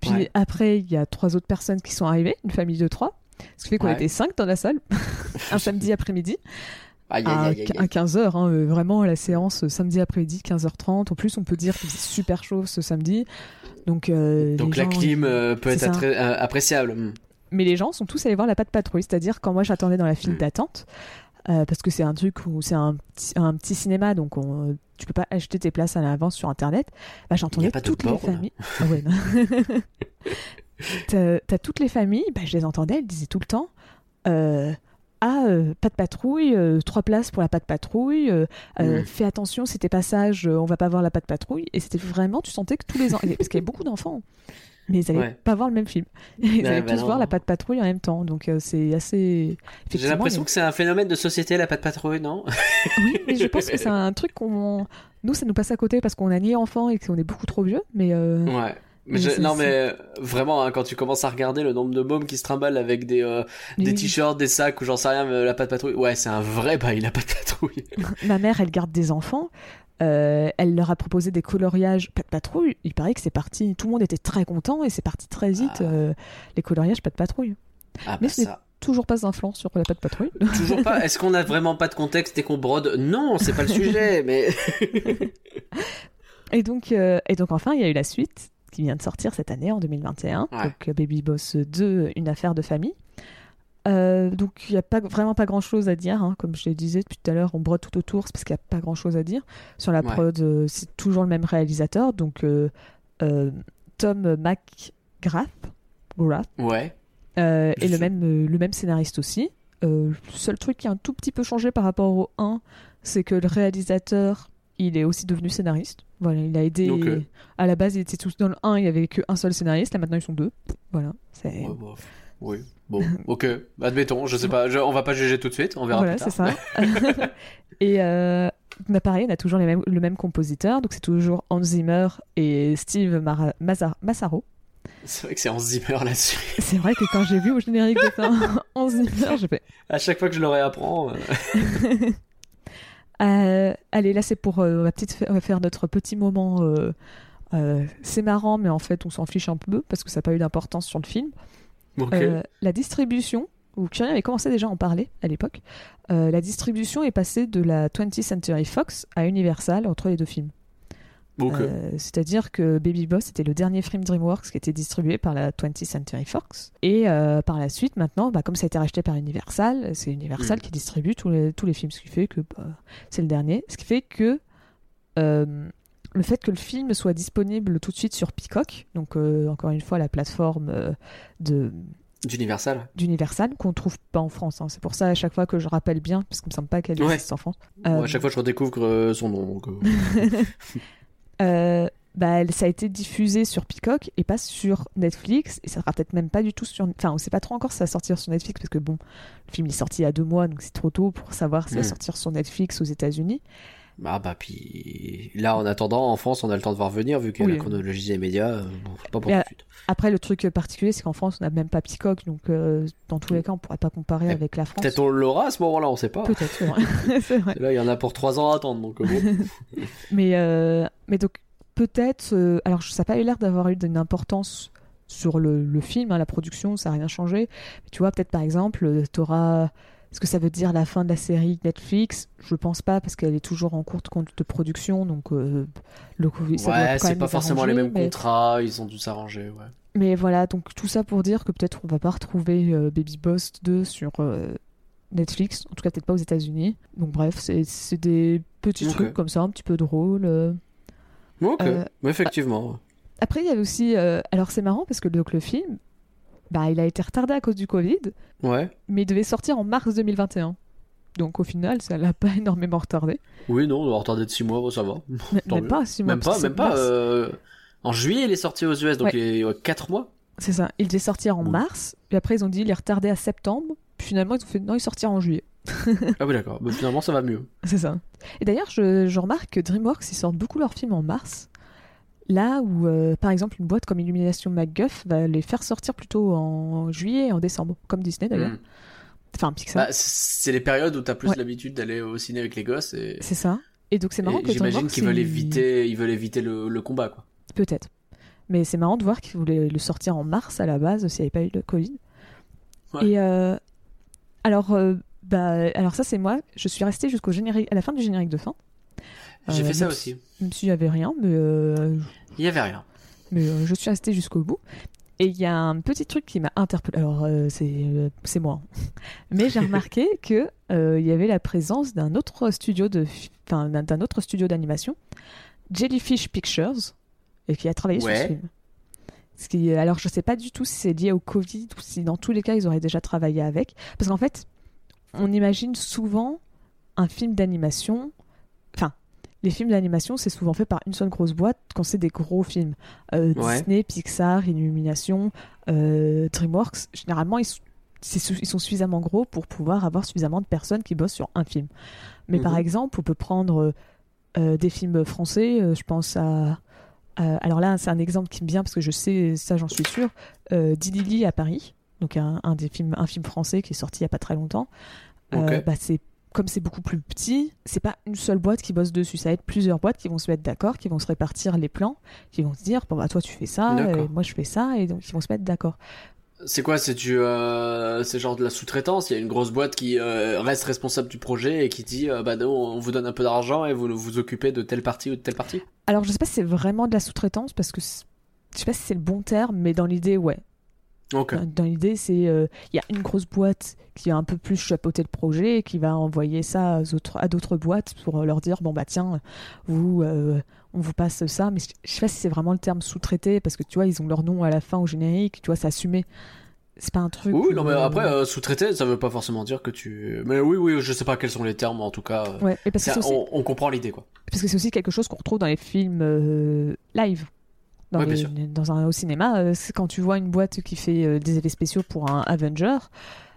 S1: Puis
S2: Ouais.
S1: après, il y a trois autres personnes qui sont arrivées, une famille de trois. Ce qui fait qu'on
S2: Ouais.
S1: était cinq dans la salle, un samedi après-midi
S2: Aïe,
S1: à,
S2: aïe, aïe, aïe,
S1: à 15h. vraiment, la séance euh, samedi après-midi, 15h30. En plus, on peut dire qu'il faisait super chaud ce samedi. Donc, euh,
S2: Donc la
S1: gens-
S2: clim euh, peut
S1: c'est
S2: être attré- euh, appréciable. Hmm.
S1: Mais les gens sont tous allés voir la patte patrouille. C'est-à-dire, quand moi j'attendais dans la file
S2: Mm.
S1: d'attente, euh, parce que c'est un truc où c'est un petit, un petit cinéma, donc on, tu peux pas acheter tes places à l'avance sur internet. Bah, j'entendais
S2: pas
S1: toutes les familles. Ah ouais. T'as t'as toutes les familles, bah, je les entendais, elles disaient tout le temps. euh, ah, euh, pas de patrouille, euh, trois places pour la patte patrouille, euh, fais attention, si t'es pas sage, euh, on va pas voir la patte patrouille. Et c'était vraiment, tu sentais que tous les ans, parce qu'il y avait beaucoup d'enfants, mais ils allaient
S2: Ouais.
S1: pas voir le même film. Ils allaient
S2: bah
S1: tous
S2: non,
S1: voir la patte patrouille en même temps, donc c'est assez.
S2: J'ai l'impression que c'est un phénomène de société, la patte patrouille, non?
S1: Oui, mais je pense que c'est un truc qu'on. Nous, ça nous passe à côté parce qu'on a ni enfant et qu'on est beaucoup trop vieux, mais.
S2: Ouais. Mais je- non mais vraiment hein, quand tu commences à regarder le nombre de mômes qui se trimballent avec des euh, des
S1: oui.
S2: t-shirts, des sacs ou j'en sais rien, mais la patte patrouille, ouais c'est un vrai bail la patte patrouille.
S1: Ma mère, elle garde des enfants. euh, elle leur a proposé des coloriages pas de patrouille. Il paraît que c'est parti. Tout le monde était très content et c'est parti très vite.
S2: Ah.
S1: euh, les coloriages pas de patrouille.
S2: Ah
S1: Mais
S2: bah ça.
S1: Toujours pas d'influence sur la pas de patrouille.
S2: Toujours pas. Est-ce qu'on a vraiment pas de contexte et qu'on brode? Non, c'est pas le sujet, mais
S1: Et donc, euh, et donc enfin, il y a eu la suite qui vient de sortir cette année en 2021.
S2: Ouais.
S1: Donc euh, Baby Boss 2, une affaire de famille. Euh, donc il n'y a pas, vraiment pas grand chose à dire, hein. comme je le disais depuis tout à l'heure, on brode tout autour, c'est parce qu'il n'y a pas grand chose à dire. Sur la
S2: Ouais.
S1: prod, euh, c'est toujours le même réalisateur, donc euh, euh, Tom McGrath, Grath,
S2: ouais.
S1: et le
S2: sais.
S1: même, le même scénariste aussi. Le seul truc qui a un tout petit peu changé par rapport au 1, c'est que le réalisateur, il est aussi devenu scénariste. Voilà, il a aidé.
S2: Ok.
S1: À la base, il était tous dans le 1, il n'y avait qu'un seul scénariste. Là, maintenant, ils sont deux. Voilà. C'est
S2: Ouais, bon, Oui. Bon, ok. Admettons. Je sais pas. je- on va pas juger tout de suite. On verra
S1: voilà, c'est ça. et euh, bah, pareil, on a toujours les mêmes, le même compositeur. Donc, c'est toujours Hans Zimmer et Steve Mara- Mazar- Massaro.
S2: C'est vrai que c'est en Zimmer là-dessus.
S1: C'est vrai que quand j'ai vu au générique de Hans Zimmer, j'ai fait
S2: À chaque fois que je le réapprends. euh,
S1: Euh, allez, là c'est pour euh, on va peut-être faire, on va faire notre petit moment euh, c'est marrant, mais en fait, on s'en fiche un peu parce que ça n'a pas eu d'importance sur le film. La distribution, où Kyrian avait commencé déjà à en parler à l'époque, la distribution est passée de la 20th Century Fox à Universal entre les deux films. Euh, C'est-à-dire que Baby Boss était le dernier film DreamWorks qui était distribué par la 20th Century Fox. Et euh, par la suite, maintenant, bah, comme ça a été racheté par Universal, c'est Universal
S2: Mm.
S1: qui distribue tous les, tous les films, ce qui fait que bah, c'est le dernier. Ce qui fait que euh, le fait que le film soit disponible tout de suite sur Peacock, donc encore une fois la plateforme de
S2: D'Universal.
S1: d'Universal qu'on trouve pas en France. hein. C'est pour ça à chaque fois que je rappelle bien, parce qu'il me semble pas qu'elle
S2: Ouais.
S1: existe en France.
S2: À chaque fois, je redécouvre son nom. donc, euh,
S1: bah, ça a été diffusé sur Peacock et pas sur Netflix. Et ça sera peut-être même pas du tout sur. Enfin, on sait pas trop encore si ça va sortir sur Netflix parce que bon, le film est sorti il y a deux mois, donc c'est trop tôt pour savoir s'il va
S2: Mm.
S1: sortir sur Netflix aux États-Unis.
S2: Ah bah puis là en attendant en France on a le temps de voir venir vu a
S1: Oui.
S2: la chronologie des médias euh, bon, c'est pas pour
S1: Mais,
S2: tout de suite.
S1: Après, le truc particulier, c'est qu'en France, on n'a même pas Peacock, donc euh, dans tous les cas, on pourrait pas comparer
S2: Eh,
S1: avec la France.
S2: Peut-être on l'aura à ce moment-là on sait pas.
S1: Peut-être.
S2: Et là il y en a pour trois ans à attendre donc bon.
S1: Mais, euh, mais donc, peut-être. euh, alors, ça n'a pas eu l'air d'avoir eu d'une importance sur le, le film, hein, la production, ça n'a rien changé. Mais tu vois, peut-être par exemple, tu auras. Est-ce que ça veut dire la fin de la série Netflix Je pense pas, parce qu'elle est toujours en cours de compte de production, donc euh, le Covid, ça
S2: ouais c'est pas forcément
S1: arranger,
S2: les mêmes
S1: mais...
S2: contrats ils ont dû s'arranger ouais.
S1: Mais voilà, donc tout ça pour dire que peut-être on va pas retrouver euh, Baby Boss 2 sur euh, Netflix, en tout cas peut-être pas aux États-Unis. Donc bref, c'est des petits trucs comme ça, un petit peu drôles.
S2: Ok
S1: Euh,
S2: mais effectivement.
S1: Après, il y a aussi. euh, alors, c'est marrant parce que donc, le film, bah, il a été retardé à cause du Covid,
S2: Ouais.
S1: mais il devait sortir en mars 2021. Donc, au final, ça l'a pas énormément retardé.
S2: Oui non on va retarder de 6 mois ça va.
S1: M-
S2: Tant
S1: même
S2: mieux.
S1: pas, six mois,
S2: Même pas même pas euh, en juillet il est sorti aux US donc
S1: Ouais.
S2: il est 4 mois.
S1: C'est ça. Il devait sortir en
S2: Bon.
S1: mars, puis après, ils ont dit il est retardé à septembre. Puis finalement, ils ont fait non, il sortira en juillet.
S2: Ah oui d'accord mais finalement ça va mieux.
S1: C'est ça. Et d'ailleurs, je, je remarque que DreamWorks, ils sortent beaucoup leurs films en mars. Là où, euh, par exemple, une boîte comme Illumination MacGuff va les faire sortir plutôt en juillet et en décembre, comme Disney d'ailleurs.
S2: Hmm.
S1: Enfin, Pixar.
S2: Bah, c'est les périodes où t'as plus
S1: Ouais.
S2: l'habitude d'aller au ciné avec les gosses et,
S1: C'est ça. Et donc c'est marrant
S2: et
S1: que
S2: j'imagine qu'ils veulent éviter ils veulent éviter le, le combat quoi.
S1: Peut-être. Mais c'est marrant de voir qu'ils voulaient le sortir en mars à la base s'il n'y avait pas eu le Covid.
S2: Ouais.
S1: Et euh, alors, euh, bah, alors ça c'est moi. Je suis restée jusqu'au générique, à la fin du générique de fin.
S2: J'ai
S1: Euh,
S2: fait ça
S1: même
S2: aussi.
S1: Même s'il n'y avait rien, mais, euh,
S2: Il y avait rien.
S1: mais euh, je suis restée jusqu'au bout. Et il y a un petit truc qui m'a interpellée. Alors euh, c'est euh, moi, mais j'ai remarqué que euh, il y avait la présence d'un autre studio de, d'un- autre studio d'animation, Jellyfish Pictures, et qui a travaillé sur ce film. Ce qui, alors je sais pas du tout si c'est lié au Covid ou si dans tous les cas ils auraient déjà travaillé avec, parce qu'en fait on imagine souvent un film d'animation, enfin les films d'animation c'est souvent fait par une seule grosse boîte quand c'est des gros films. Euh,
S2: Ouais.
S1: Disney, Pixar, Illumination, euh, DreamWorks, généralement ils, sont- ils suffisamment gros pour pouvoir avoir suffisamment de personnes qui bossent sur un film. Mais par
S2: Mhm.
S1: exemple, on peut prendre euh, des films français, je pense à... alors là, c'est un exemple qui me vient parce que je sais, ça j'en suis sûre, Dilili à Paris, donc un, un des films, un film français qui est sorti il n'y a pas très longtemps. Euh, bah, c'est comme c'est beaucoup plus petit, c'est pas une seule boîte qui bosse dessus, ça va être plusieurs boîtes qui vont se mettre d'accord, qui vont se répartir les plans, qui vont se dire bon bah toi tu fais ça, et moi je fais ça, et donc ils vont se mettre d'accord.
S2: C'est quoi? C'est du, euh, c'est genre de la sous-traitance? Il y a une grosse boîte qui euh, reste responsable du projet et qui dit, euh, bah non, on vous donne un peu d'argent et vous vous occupez de telle partie ou de telle partie?
S1: Alors je sais pas si c'est vraiment de la sous-traitance parce que je sais pas si c'est le bon terme, mais dans l'idée ouais.
S2: Ok.
S1: Dans, dans l'idée c'est euh, il y a une grosse boîte qui va un peu plus chapeauter le projet et qui va envoyer ça aux autres- à d'autres boîtes pour euh, leur dire bon bah tiens vous euh, on vous passe ça, mais je je sais pas si c'est vraiment le terme sous-traité parce que tu vois ils ont leur nom à la fin au générique, tu vois c'est assumé. C'est pas un truc.
S2: Oui, non, mais après, euh, sous-traité, ça veut pas forcément dire que tu. Mais oui, oui, je sais pas quels sont les termes, en tout cas. euh,
S1: Ouais, et parce que aussi-
S2: on, on comprend l'idée, quoi.
S1: Parce que c'est aussi quelque chose qu'on retrouve dans les films euh, live. Dans,
S2: Ouais, bien
S1: les-
S2: sûr.
S1: dans un, au cinéma, euh, c'est quand tu vois une boîte qui fait euh, des effets spéciaux pour un Avenger,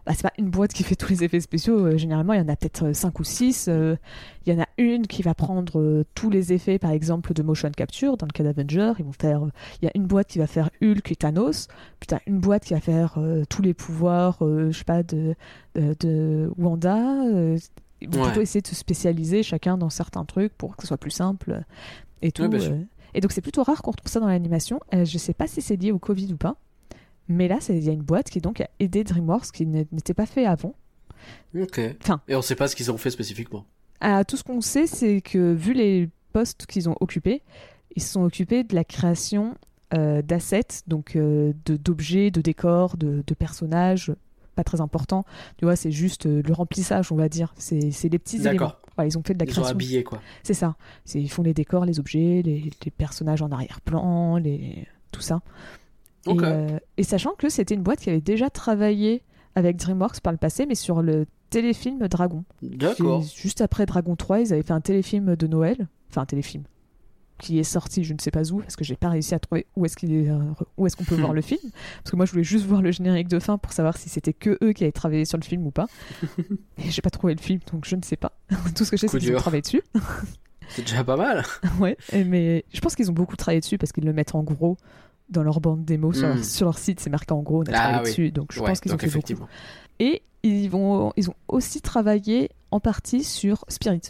S1: bah, c'est pas une boîte qui fait tous les effets spéciaux. euh, généralement, il y en a peut-être 5 ou 6. Il y en a une qui va prendre euh, tous les effets, par exemple, de motion capture. Dans le cas d'Avenger, ils vont faire. Il y a une boîte qui va faire Hulk et Thanos. Puis t'as une boîte qui va faire tous les pouvoirs, je sais pas, de, de, de Wanda. ils vont
S2: Ouais.
S1: plutôt essayer de se spécialiser chacun dans certains trucs pour que ce soit plus simple et tout.
S2: Ouais.
S1: Et donc c'est plutôt rare qu'on retrouve ça dans l'animation. Euh, je sais pas si c'est lié au Covid ou pas, mais là il y a une boîte qui donc a aidé DreamWorks qui n'était pas fait avant.
S2: Ok.
S1: Enfin.
S2: Et on sait pas ce qu'ils ont fait spécifiquement.
S1: Tout ce qu'on sait, c'est que vu les postes qu'ils ont occupés, ils se sont occupés de la création euh, d'assets, donc euh, de- d'objets, de, décors, de, de personnages, pas très importants. Tu vois, c'est juste euh, le remplissage, on va dire. C'est c'est les petits éléments. Ils ont fait de la
S2: Ils ont
S1: création.
S2: habillé quoi.
S1: C'est ça. Ils font les décors, les objets, les, les personnages en arrière-plan, les... tout ça. Et, euh, et sachant que c'était une boîte qui avait déjà travaillé avec DreamWorks par le passé, mais sur le téléfilm Dragon.
S2: D'accord.
S1: Juste après Dragon 3, ils avaient fait un téléfilm de Noël. Enfin, un téléfilm. Qui est sorti, je ne sais pas où, parce que j'ai pas réussi à trouver où est-ce qu'il est, euh, où est-ce qu'on peut voir le film. Parce que moi, je voulais juste voir le générique de fin pour savoir si c'était que eux qui avaient travaillé sur le film ou pas. Et j'ai pas trouvé le film, donc je ne sais pas. Tout ce que je sais, c'est qu'ils ont travaillé dessus.
S2: C'est déjà pas mal.
S1: ouais. Mais je pense qu'ils ont beaucoup travaillé dessus parce qu'ils le mettent en gros dans leur bande démo sur, leur,
S2: Hmm.
S1: sur leur site. C'est marqué en gros, on a
S2: Ah
S1: travaillé
S2: oui.
S1: dessus. Donc je
S2: Ouais,
S1: pense qu'ils ont fait beaucoup. Et ils, vont, ils ont aussi travaillé en partie sur Spirit,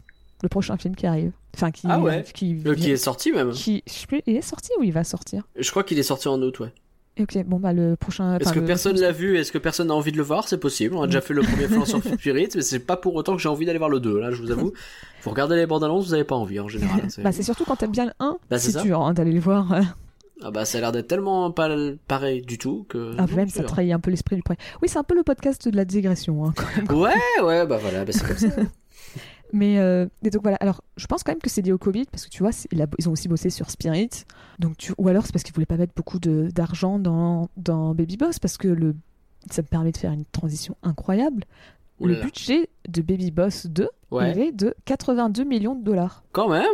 S1: le prochain film qui arrive. Enfin, qui,
S2: Ah ouais.
S1: qui,
S2: est sorti même.
S1: qui- je sais plus, il est sorti ou il va sortir?
S2: Je crois qu'il est sorti en août, ouais.
S1: Ok, bon bah le prochain.
S2: Est-ce que
S1: le-
S2: personne l'a vu? Est-ce que personne n'a envie de le voir? C'est possible. On a déjà fait le premier plan sur Spirit, mais c'est pas pour autant que j'ai envie d'aller voir le 2, là, je vous avoue. Vous regardez les bandes annonces, vous avez pas envie en général. hein, c'est-
S1: Bah, c'est surtout quand t'aimes bien le 1,
S2: Bah, c'est
S1: c'est dur hein, d'aller le voir. euh.
S2: Ah bah ça a l'air d'être tellement pas pareil du tout que.
S1: Ah,
S2: non,
S1: même
S2: c'est
S1: ça trahit un peu l'esprit du premier. Oui, c'est un peu le podcast de la digression. hein, quand même.
S2: Ouais, ouais, bah voilà, bah c'est comme ça.
S1: Mais euh, et donc voilà, alors je pense quand même que c'est lié au Covid parce que tu vois, c'est- il a- ils ont aussi bossé sur Spirit. Donc tu, ou alors c'est parce qu'ils voulaient pas mettre beaucoup d'argent dans, dans Baby Boss parce que le, ça me permet de faire une transition incroyable. Le budget de Baby Boss 2
S2: Ouais.
S1: il est de 82 millions de dollars.
S2: Quand même.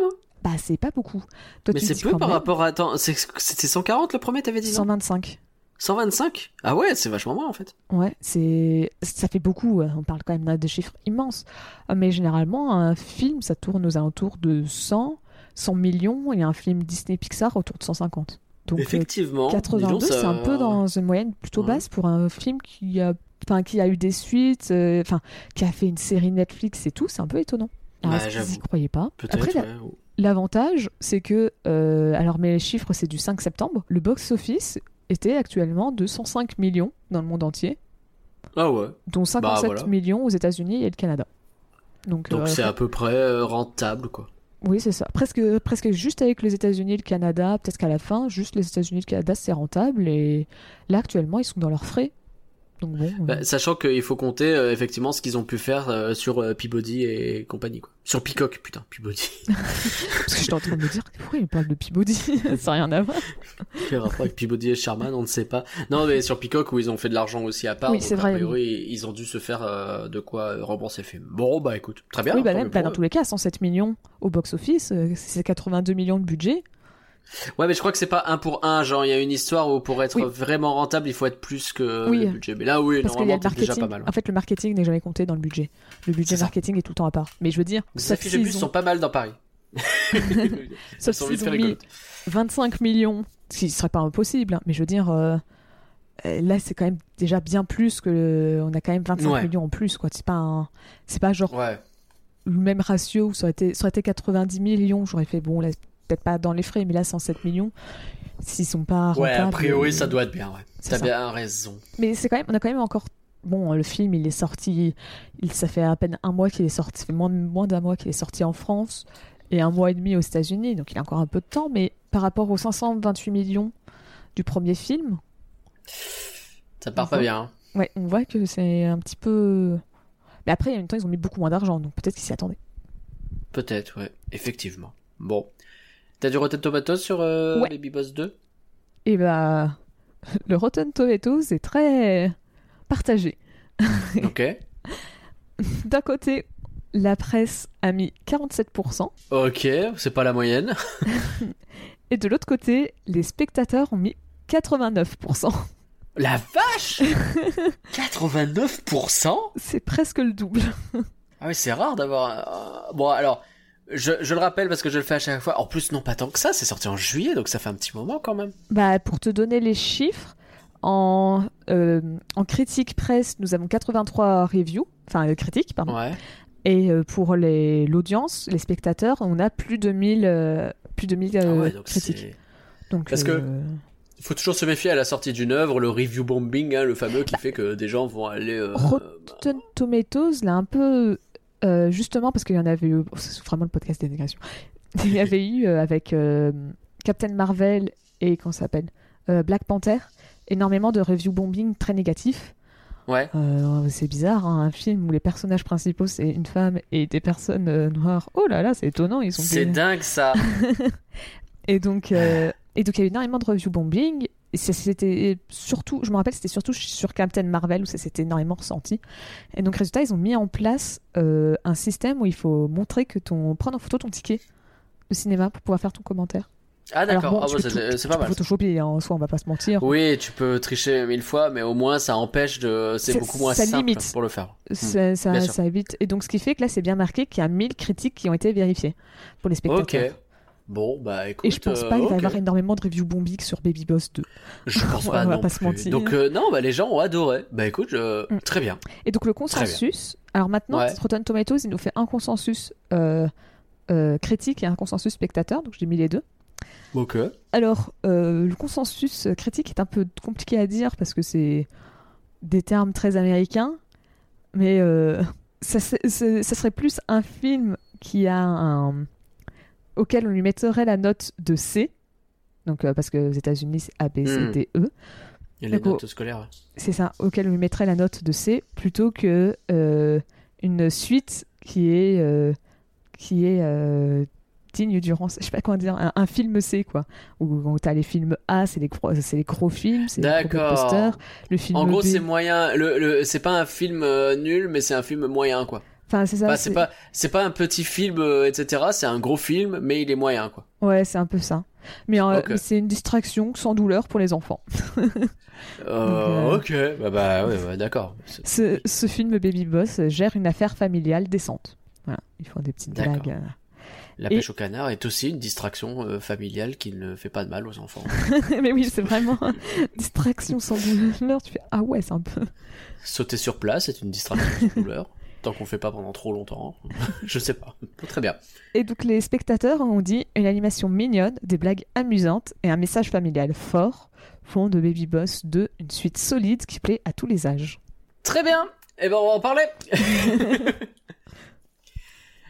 S1: Bah c'est pas beaucoup. Toi,
S2: Mais c'est peu par
S1: même
S2: rapport à. Attends, c'est- c'était 140 le premier, t'avais dit non?
S1: 125.
S2: 125 Ah ouais, c'est vachement moins en fait.
S1: Ouais, c'est ça fait beaucoup. euh, On parle quand même de chiffres immenses. Euh, Mais généralement, un film, ça tourne aux alentours de 100, 100 millions, et un film Disney Pixar autour de 150. Donc euh,
S2: Effectivement. dis
S1: 82,
S2: donc, ça-
S1: c'est un peu dans une moyenne plutôt
S2: Ouais.
S1: basse pour un film qui a, enfin, qui a eu des suites, euh, enfin, qui a fait une série Netflix et tout. C'est un peu étonnant. Alors,
S2: Ouais,
S1: est-ce qu'ils y
S2: j'avoue.
S1: croyaient pas? Après,
S2: ouais.
S1: L'avantage, c'est que, euh, alors mes chiffres, c'est du 5 septembre. Le box-office était actuellement de 105 millions dans le monde entier,
S2: Ah ouais.
S1: dont 57
S2: voilà.
S1: millions aux États-Unis et le Canada. Donc,
S2: Donc
S1: euh,
S2: c'est à peu près euh, rentable quoi.
S1: oui, c'est ça. Presque, presque juste avec les États-Unis et le Canada. Peut-être qu'à la fin, juste les États-Unis et le Canada, c'est rentable. Et là, actuellement, ils sont dans leurs frais. Donc bon. euh,
S2: Bah, sachant qu'il faut compter euh, effectivement ce qu'ils ont pu faire euh, sur euh, Peabody et compagnie quoi. Sur Peacock, putain, Peabody.
S1: Parce que j'étais en train de me dire, pourquoi il parle de Peabody Ça n'a rien à voir.
S2: Quel rapport avec Peabody et Sherman, on ne sait pas. Non, mais sur Peacock où ils ont fait de l'argent aussi à part.
S1: Oui,
S2: donc,
S1: c'est
S2: a
S1: vrai,
S2: priori, ils ont dû se faire euh, de quoi euh, rembourser le film. Bon, bah écoute, très bien.
S1: oui, bah, même, bah, dans tous les cas, 107 millions au box-office, euh, c'est 82 millions de budget.
S2: Ouais, mais je crois que c'est pas un pour un. Genre, il y a une histoire où pour être
S1: Oui.
S2: vraiment rentable, il faut être plus que
S1: Oui.
S2: le budget. Mais là, oui,
S1: Parce
S2: normalement,
S1: le
S2: c'est déjà
S1: marketing.
S2: pas mal.
S1: En fait, le marketing n'est jamais compté dans le budget. Le budget
S2: ça.
S1: marketing est tout le temps à part. Mais je veux dire,
S2: Les affiches de bus sont
S1: ont,
S2: pas mal dans Paris.
S1: Sauf s'ils ont mis
S2: rigolotes.
S1: 25 millions, ce qui serait pas impossible, hein, mais je veux dire, euh, euh, là, c'est quand même déjà bien plus que. le- On a quand même 25
S2: Ouais.
S1: millions en plus, quoi. C'est pas, un- c'est pas genre
S2: Ouais.
S1: le même ratio où ça aurait été, ça aurait été 90 millions. J'aurais fait, bon, là, peut-être pas dans les frais, mais là, 107 millions. S'ils sont pas
S2: Ouais, a priori,
S1: euh,
S2: ça doit être bien, ouais. T'as bien raison.
S1: Mais c'est quand même, on a quand même encore. Bon, le film, il est sorti. Il, ça fait à peine un mois qu'il est sorti. Ça fait moins, moins d'un mois qu'il est sorti en France et un mois et demi aux États-Unis. Donc il a encore un peu de temps. Mais par rapport aux 528 millions du premier film,
S2: Ça part pas bien. hein.
S1: ouais, on voit que c'est un petit peu. Mais après, il y a une temps, ils ont mis beaucoup moins d'argent. Donc peut-être qu'ils s'y attendaient.
S2: Peut-être, ouais. Effectivement. Bon. T'as du Rotten Tomatoes sur euh,
S1: Ouais.
S2: Baby Boss 2
S1: Et bah. Le Rotten Tomatoes est très partagé.
S2: Ok.
S1: D'un côté, la presse a mis 47%.
S2: Ok, c'est pas la moyenne.
S1: Et de l'autre côté, les spectateurs ont mis 89%.
S2: La vache 89%
S1: C'est presque le double.
S2: Ah oui, c'est rare d'avoir... Bon, alors, je, je le rappelle parce que je le fais à chaque fois. En plus, non pas tant que ça, c'est sorti en juillet, donc ça fait un petit moment quand même.
S1: Bah, pour te donner les chiffres, en, euh, en critique presse, nous avons 83 reviews, enfin euh, critiques, pardon.
S2: Ouais.
S1: Et euh, pour l'audience, les spectateurs, on a plus de 1000, euh, plus de 1000
S2: Ah ouais, donc
S1: critiques. Donc,
S2: Parce que- Il faut toujours se méfier à la sortie d'une œuvre, le review bombing, hein, le fameux qui fait que des gens vont aller. euh,
S1: Rotten Tomatoes l'a un peu euh, justement parce qu'il y en avait eu c'est vraiment le podcast dénégation il y avait eu euh, avec euh, Captain Marvel et comment ça s'appelle Black Panther énormément de review bombing très négatifs
S2: Ouais.
S1: C'est bizarre hein, un film où les personnages principaux c'est une femme et des personnes noires oh là là c'est étonnant ils sont
S2: C'est
S1: des-
S2: dingue ça.
S1: et donc, et donc il y a eu énormément de review bombing. Et c'était surtout, je me rappelle, c'était surtout sur Captain Marvel où ça s'était énormément ressenti. Et donc, résultat, ils ont mis en place euh, un système où il faut montrer que ton, prendre en photo ton ticket de cinéma pour pouvoir faire ton commentaire.
S2: Ah d'accord,
S1: bon,
S2: Ah, bah, c'est pas mal.
S1: photoshopper, hein, en soi, on va pas se mentir.
S2: Oui, tu peux tricher mille fois, mais au moins ça empêche de. C'est beaucoup moins
S1: ça
S2: simple
S1: limite.
S2: pour le faire.
S1: Ça, ça, ça évite. Et donc, ce qui fait que là, c'est bien marqué qu'il y a 1000 critiques qui ont été vérifiées pour les spectateurs.
S2: Ok. Bon, bah écoute.
S1: Et je pense
S2: euh,
S1: pas qu'il va y avoir énormément de reviews bombiques sur Baby Boss 2.
S2: Je pense
S1: On
S2: pas
S1: va
S2: non
S1: pas se mentir.
S2: Donc euh, non, bah les gens ont adoré. Bah écoute, je-
S1: Mm.
S2: très bien.
S1: Et donc le consensus, alors maintenant,
S2: Ouais.
S1: Rotten Tomatoes, il nous fait un consensus euh, euh, critique et un consensus spectateur, donc j'ai mis les deux.
S2: Ok.
S1: Alors, euh, le consensus critique est un peu compliqué à dire parce que c'est des termes très américains, mais euh, ça serait plus un film qui a un auquel on lui mettrait la note de C, donc euh, parce que aux États-Unis c'est A, B, C,
S2: Hmm.
S1: D, E.
S2: Il y a les notes scolaires.
S1: C'est ça, auquel on lui mettrait la note de C plutôt que euh, une suite qui est euh, qui est digne du. Je sais pas comment dire, un, un film C quoi. Où, où t'as les films A, c'est les gros, c'est les gros films, c'est les gros
S2: D'accord.
S1: blockbusters. Le film
S2: En gros,
S1: B,
S2: c'est moyen. Le, le, c'est pas un film nul, mais c'est un film moyen, quoi.
S1: Enfin c'est ça.
S2: Bah, c'est pas, c'est pas un petit film, euh, etc. C'est un gros film, mais il est moyen, quoi.
S1: Ouais, c'est un peu ça. Mais, euh, mais c'est une distraction sans douleur pour les enfants.
S2: Euh, Ok, bah, bah ouais, ouais, d'accord.
S1: Ce, ce film Baby Boss gère une affaire familiale décente. Voilà, ils font des petites blagues.
S2: La
S1: Et-
S2: pêche au canard est aussi une distraction euh, familiale qui ne fait pas de mal aux enfants.
S1: mais oui, c'est vraiment distraction sans douleur. Tu fais ah ouais, c'est un peu.
S2: Sauter sur place est une distraction sans douleur. Tant qu'on fait pas pendant trop longtemps. Je sais pas. Très bien.
S1: Et donc les spectateurs ont dit une animation mignonne, des blagues amusantes et un message familial fort font de Baby Boss 2 une suite solide qui plaît à tous les âges.
S2: Très bien. Eh ben, on va en parler.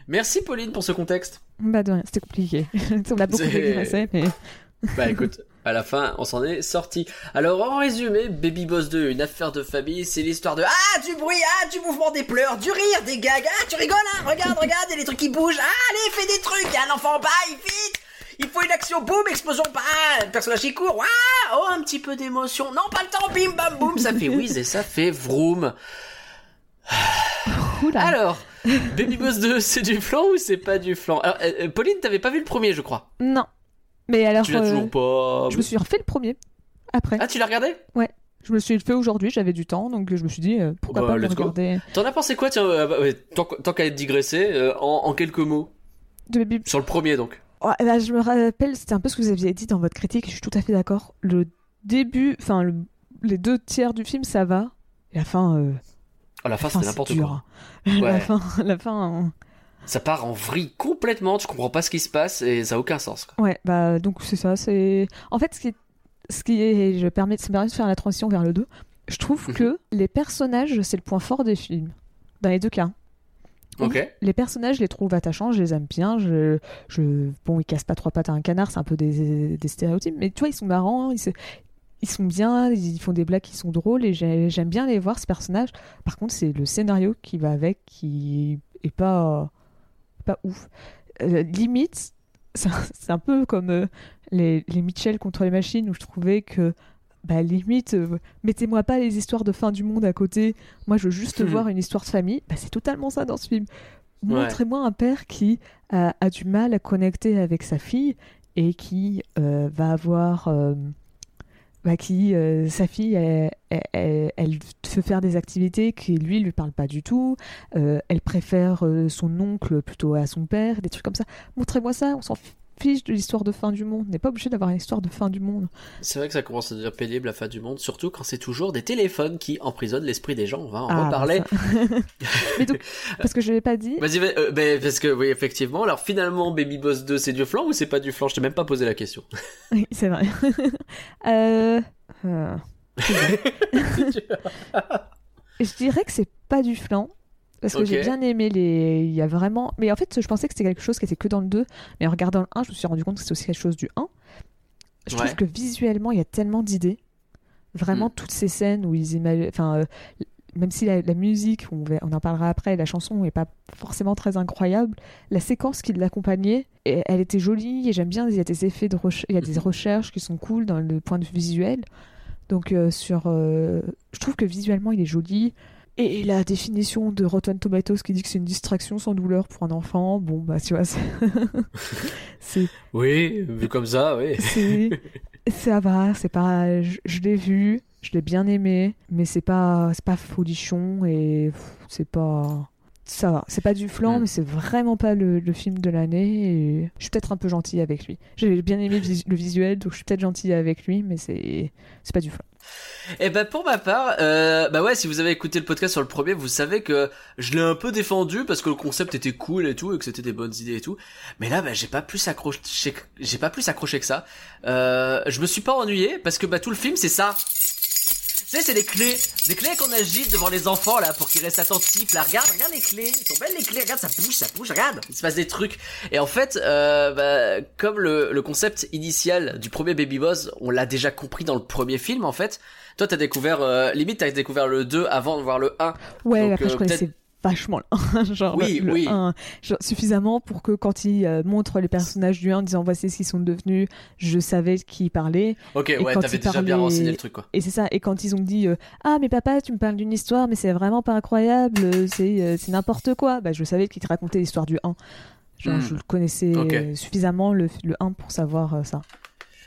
S2: Merci Pauline pour ce contexte.
S1: Bah de rien, c'était compliqué. On a beaucoup régressé, mais
S2: Bah écoute, à la fin, on s'en est sorti. Alors en résumé, Baby Boss 2, une affaire de famille, c'est l'histoire de ah du bruit, ah du mouvement, des pleurs, du rire, des gags, ah tu rigoles, hein, regarde, regarde, il y a des trucs qui bougent, ah allez fais des trucs, il y a un enfant en bas, il vite, il faut une action, boum, explosion, bah, un personnage qui court, ah oh un petit peu d'émotion, non pas le temps, bim bam boum, ça fait whiz et ça fait vroom.
S1: Oula.
S2: Alors, Baby Boss 2, c'est du flan ou c'est pas du flan? Alors, euh, euh, Pauline, t'avais pas vu le premier, je crois?
S1: non. Mais alors,
S2: Tu l'as
S1: euh,
S2: toujours pas.
S1: je me suis refait le premier. Après,
S2: Ah, tu l'as regardé?
S1: Je me suis fait aujourd'hui, j'avais du temps, donc je me suis dit euh, pourquoi
S2: Bah,
S1: pas le regarder.
S2: T'en as pensé quoi, tiens, euh, bah, ouais, tant, qu- tant qu'à être digressé, euh, en, en quelques mots?
S1: De Baby
S2: Sur le premier, donc.
S1: Ouais, bah, je me rappelle, c'était un peu ce que vous aviez dit dans votre critique, je suis tout à fait d'accord. Le début, enfin, le- les deux tiers du film, ça va. Et la fin,
S2: À la fin, c'était n'importe quoi.
S1: La
S2: Ouais.
S1: fin, la fin.
S2: Ça part en vrille complètement, tu comprends pas ce qui se passe et ça a aucun sens. Quoi.
S1: Ouais, bah, donc c'est ça. C'est. En fait, ce qui est. Ce qui est. Je permets, ça me permet de faire la transition vers le 2. Je trouve
S2: Mhm.
S1: que les personnages, c'est le point fort des films. Dans les deux cas.
S2: Ok.
S1: Les personnages, je les trouve attachants, je les aime bien. Je, je, bon, ils cassent pas trois pattes à un canard, c'est un peu des, des stéréotypes, mais tu vois, ils sont marrants, ils, se- ils sont bien, ils font des blagues qui sont drôles et j'ai- j'aime bien les voir, ces personnages. Par contre, c'est le scénario qui va avec qui est pas, pas ouf. Euh, limite, c'est un- peu comme euh, les, les Mitchell contre les machines où je trouvais que. Bah limite, euh, mettez-moi pas les histoires de fin du monde à côté. Moi, je veux juste voir une histoire de famille. Bah, c'est totalement ça dans ce film.
S2: Ouais.
S1: Montrez-moi un père qui a, a du mal à connecter avec sa fille et qui euh, va avoir. Bah, qui, euh, sa fille, elle, elle, faire des activités qui lui lui parle pas du tout. Euh, elle préfère euh, son oncle plutôt à son père, des trucs comme ça. Montrez-moi ça, on s'en fiche de l'histoire de fin du monde. On n'est pas obligé d'avoir une histoire de fin du monde.
S2: C'est vrai que ça commence à devenir pénible la fin du monde, surtout quand c'est toujours des téléphones qui emprisonnent l'esprit des gens. On va en
S1: Ah,
S2: reparler.
S1: Mais donc, parce que je l'ai pas dit.
S2: Vas-y, vas- euh, parce que oui, effectivement. Alors finalement, Baby Boss 2, c'est du flan ou c'est pas du flan Je t'ai même pas posé la question.
S1: Oui, c'est vrai. euh... euh, je dirais que c'est pas du flan. Parce que j'ai bien aimé les. Il y a vraiment. Mais en fait, je pensais que c'était quelque chose qui était que dans le 2. Mais en regardant le 1, je me suis rendu compte que c'était aussi quelque chose du 1. Je
S2: Ouais.
S1: trouve que visuellement, il y a tellement d'idées. Vraiment,
S2: Mm.
S1: toutes ces scènes où ils imaginent. Enfin, euh, même si la, la musique, on, va- on en parlera après, la chanson n'est pas forcément très incroyable, la séquence qui l'accompagnait, elle était jolie et j'aime bien. Il y a des effets de recherche, il y a des
S2: Mhm.
S1: recherches qui sont cool dans le point de vue visuel. Donc, euh, sur, euh, je trouve que visuellement, il est joli. Et la définition de Rotten Tomatoes qui dit que c'est une distraction sans douleur pour un enfant, bon, bah, tu vois, c'est.
S2: Oui, vu comme ça, oui.
S1: c'est ça va c'est pas je, je l'ai vu je l'ai bien aimé mais c'est pas c'est pas folichon et c'est pas ça va c'est pas du flan
S2: Mm.
S1: mais c'est vraiment pas le, le film de l'année et je suis peut-être un peu gentille avec lui j'ai bien aimé le visuel donc je suis peut-être gentille avec lui mais c'est c'est pas du flan
S2: Et ben pour ma part, euh, bah ouais, si vous avez écouté le podcast sur le premier, vous savez que je l'ai un peu défendu parce que le concept était cool et tout et que c'était des bonnes idées et tout. Mais là, bah j'ai pas plus accroché, j'ai pas plus accroché que ça. Euh, je me suis pas ennuyé parce que bah tout le film c'est ça. Tu sais, c'est des clés, des clés qu'on agite devant les enfants là pour qu'ils restent attentifs. Là, regarde, regarde les clés, ils sont belles les clés. Regarde, ça bouge, ça bouge, regarde, il se passe des trucs. Et en fait, euh, bah, comme le, le concept initial du premier Baby Boss, on l'a déjà compris dans le premier film en fait. Toi, t'as découvert, euh, limite, t'as découvert le 2 avant de voir le 1.
S1: ouais
S2: Donc,
S1: après
S2: euh,
S1: je connaissais vachement le 1 genre
S2: Oui,
S1: le,
S2: oui.
S1: 1, genre, suffisamment pour que quand il euh, montre les personnages du 1 en disant voici ce qu'ils sont devenus je savais qui il parlait
S2: Ok,
S1: Et
S2: ouais,
S1: quand
S2: t'avais déjà bien renseigné le truc quoi.
S1: Et c'est ça. Et quand ils ont dit euh, Ah, mais papa, tu me parles d'une histoire, mais c'est vraiment pas incroyable, euh, c'est euh, n'importe quoi. Bah, je savais qu'il te racontait l'histoire du 1. Genre,
S2: Hmm.
S1: je le connaissais suffisamment le, le 1 pour savoir euh, ça.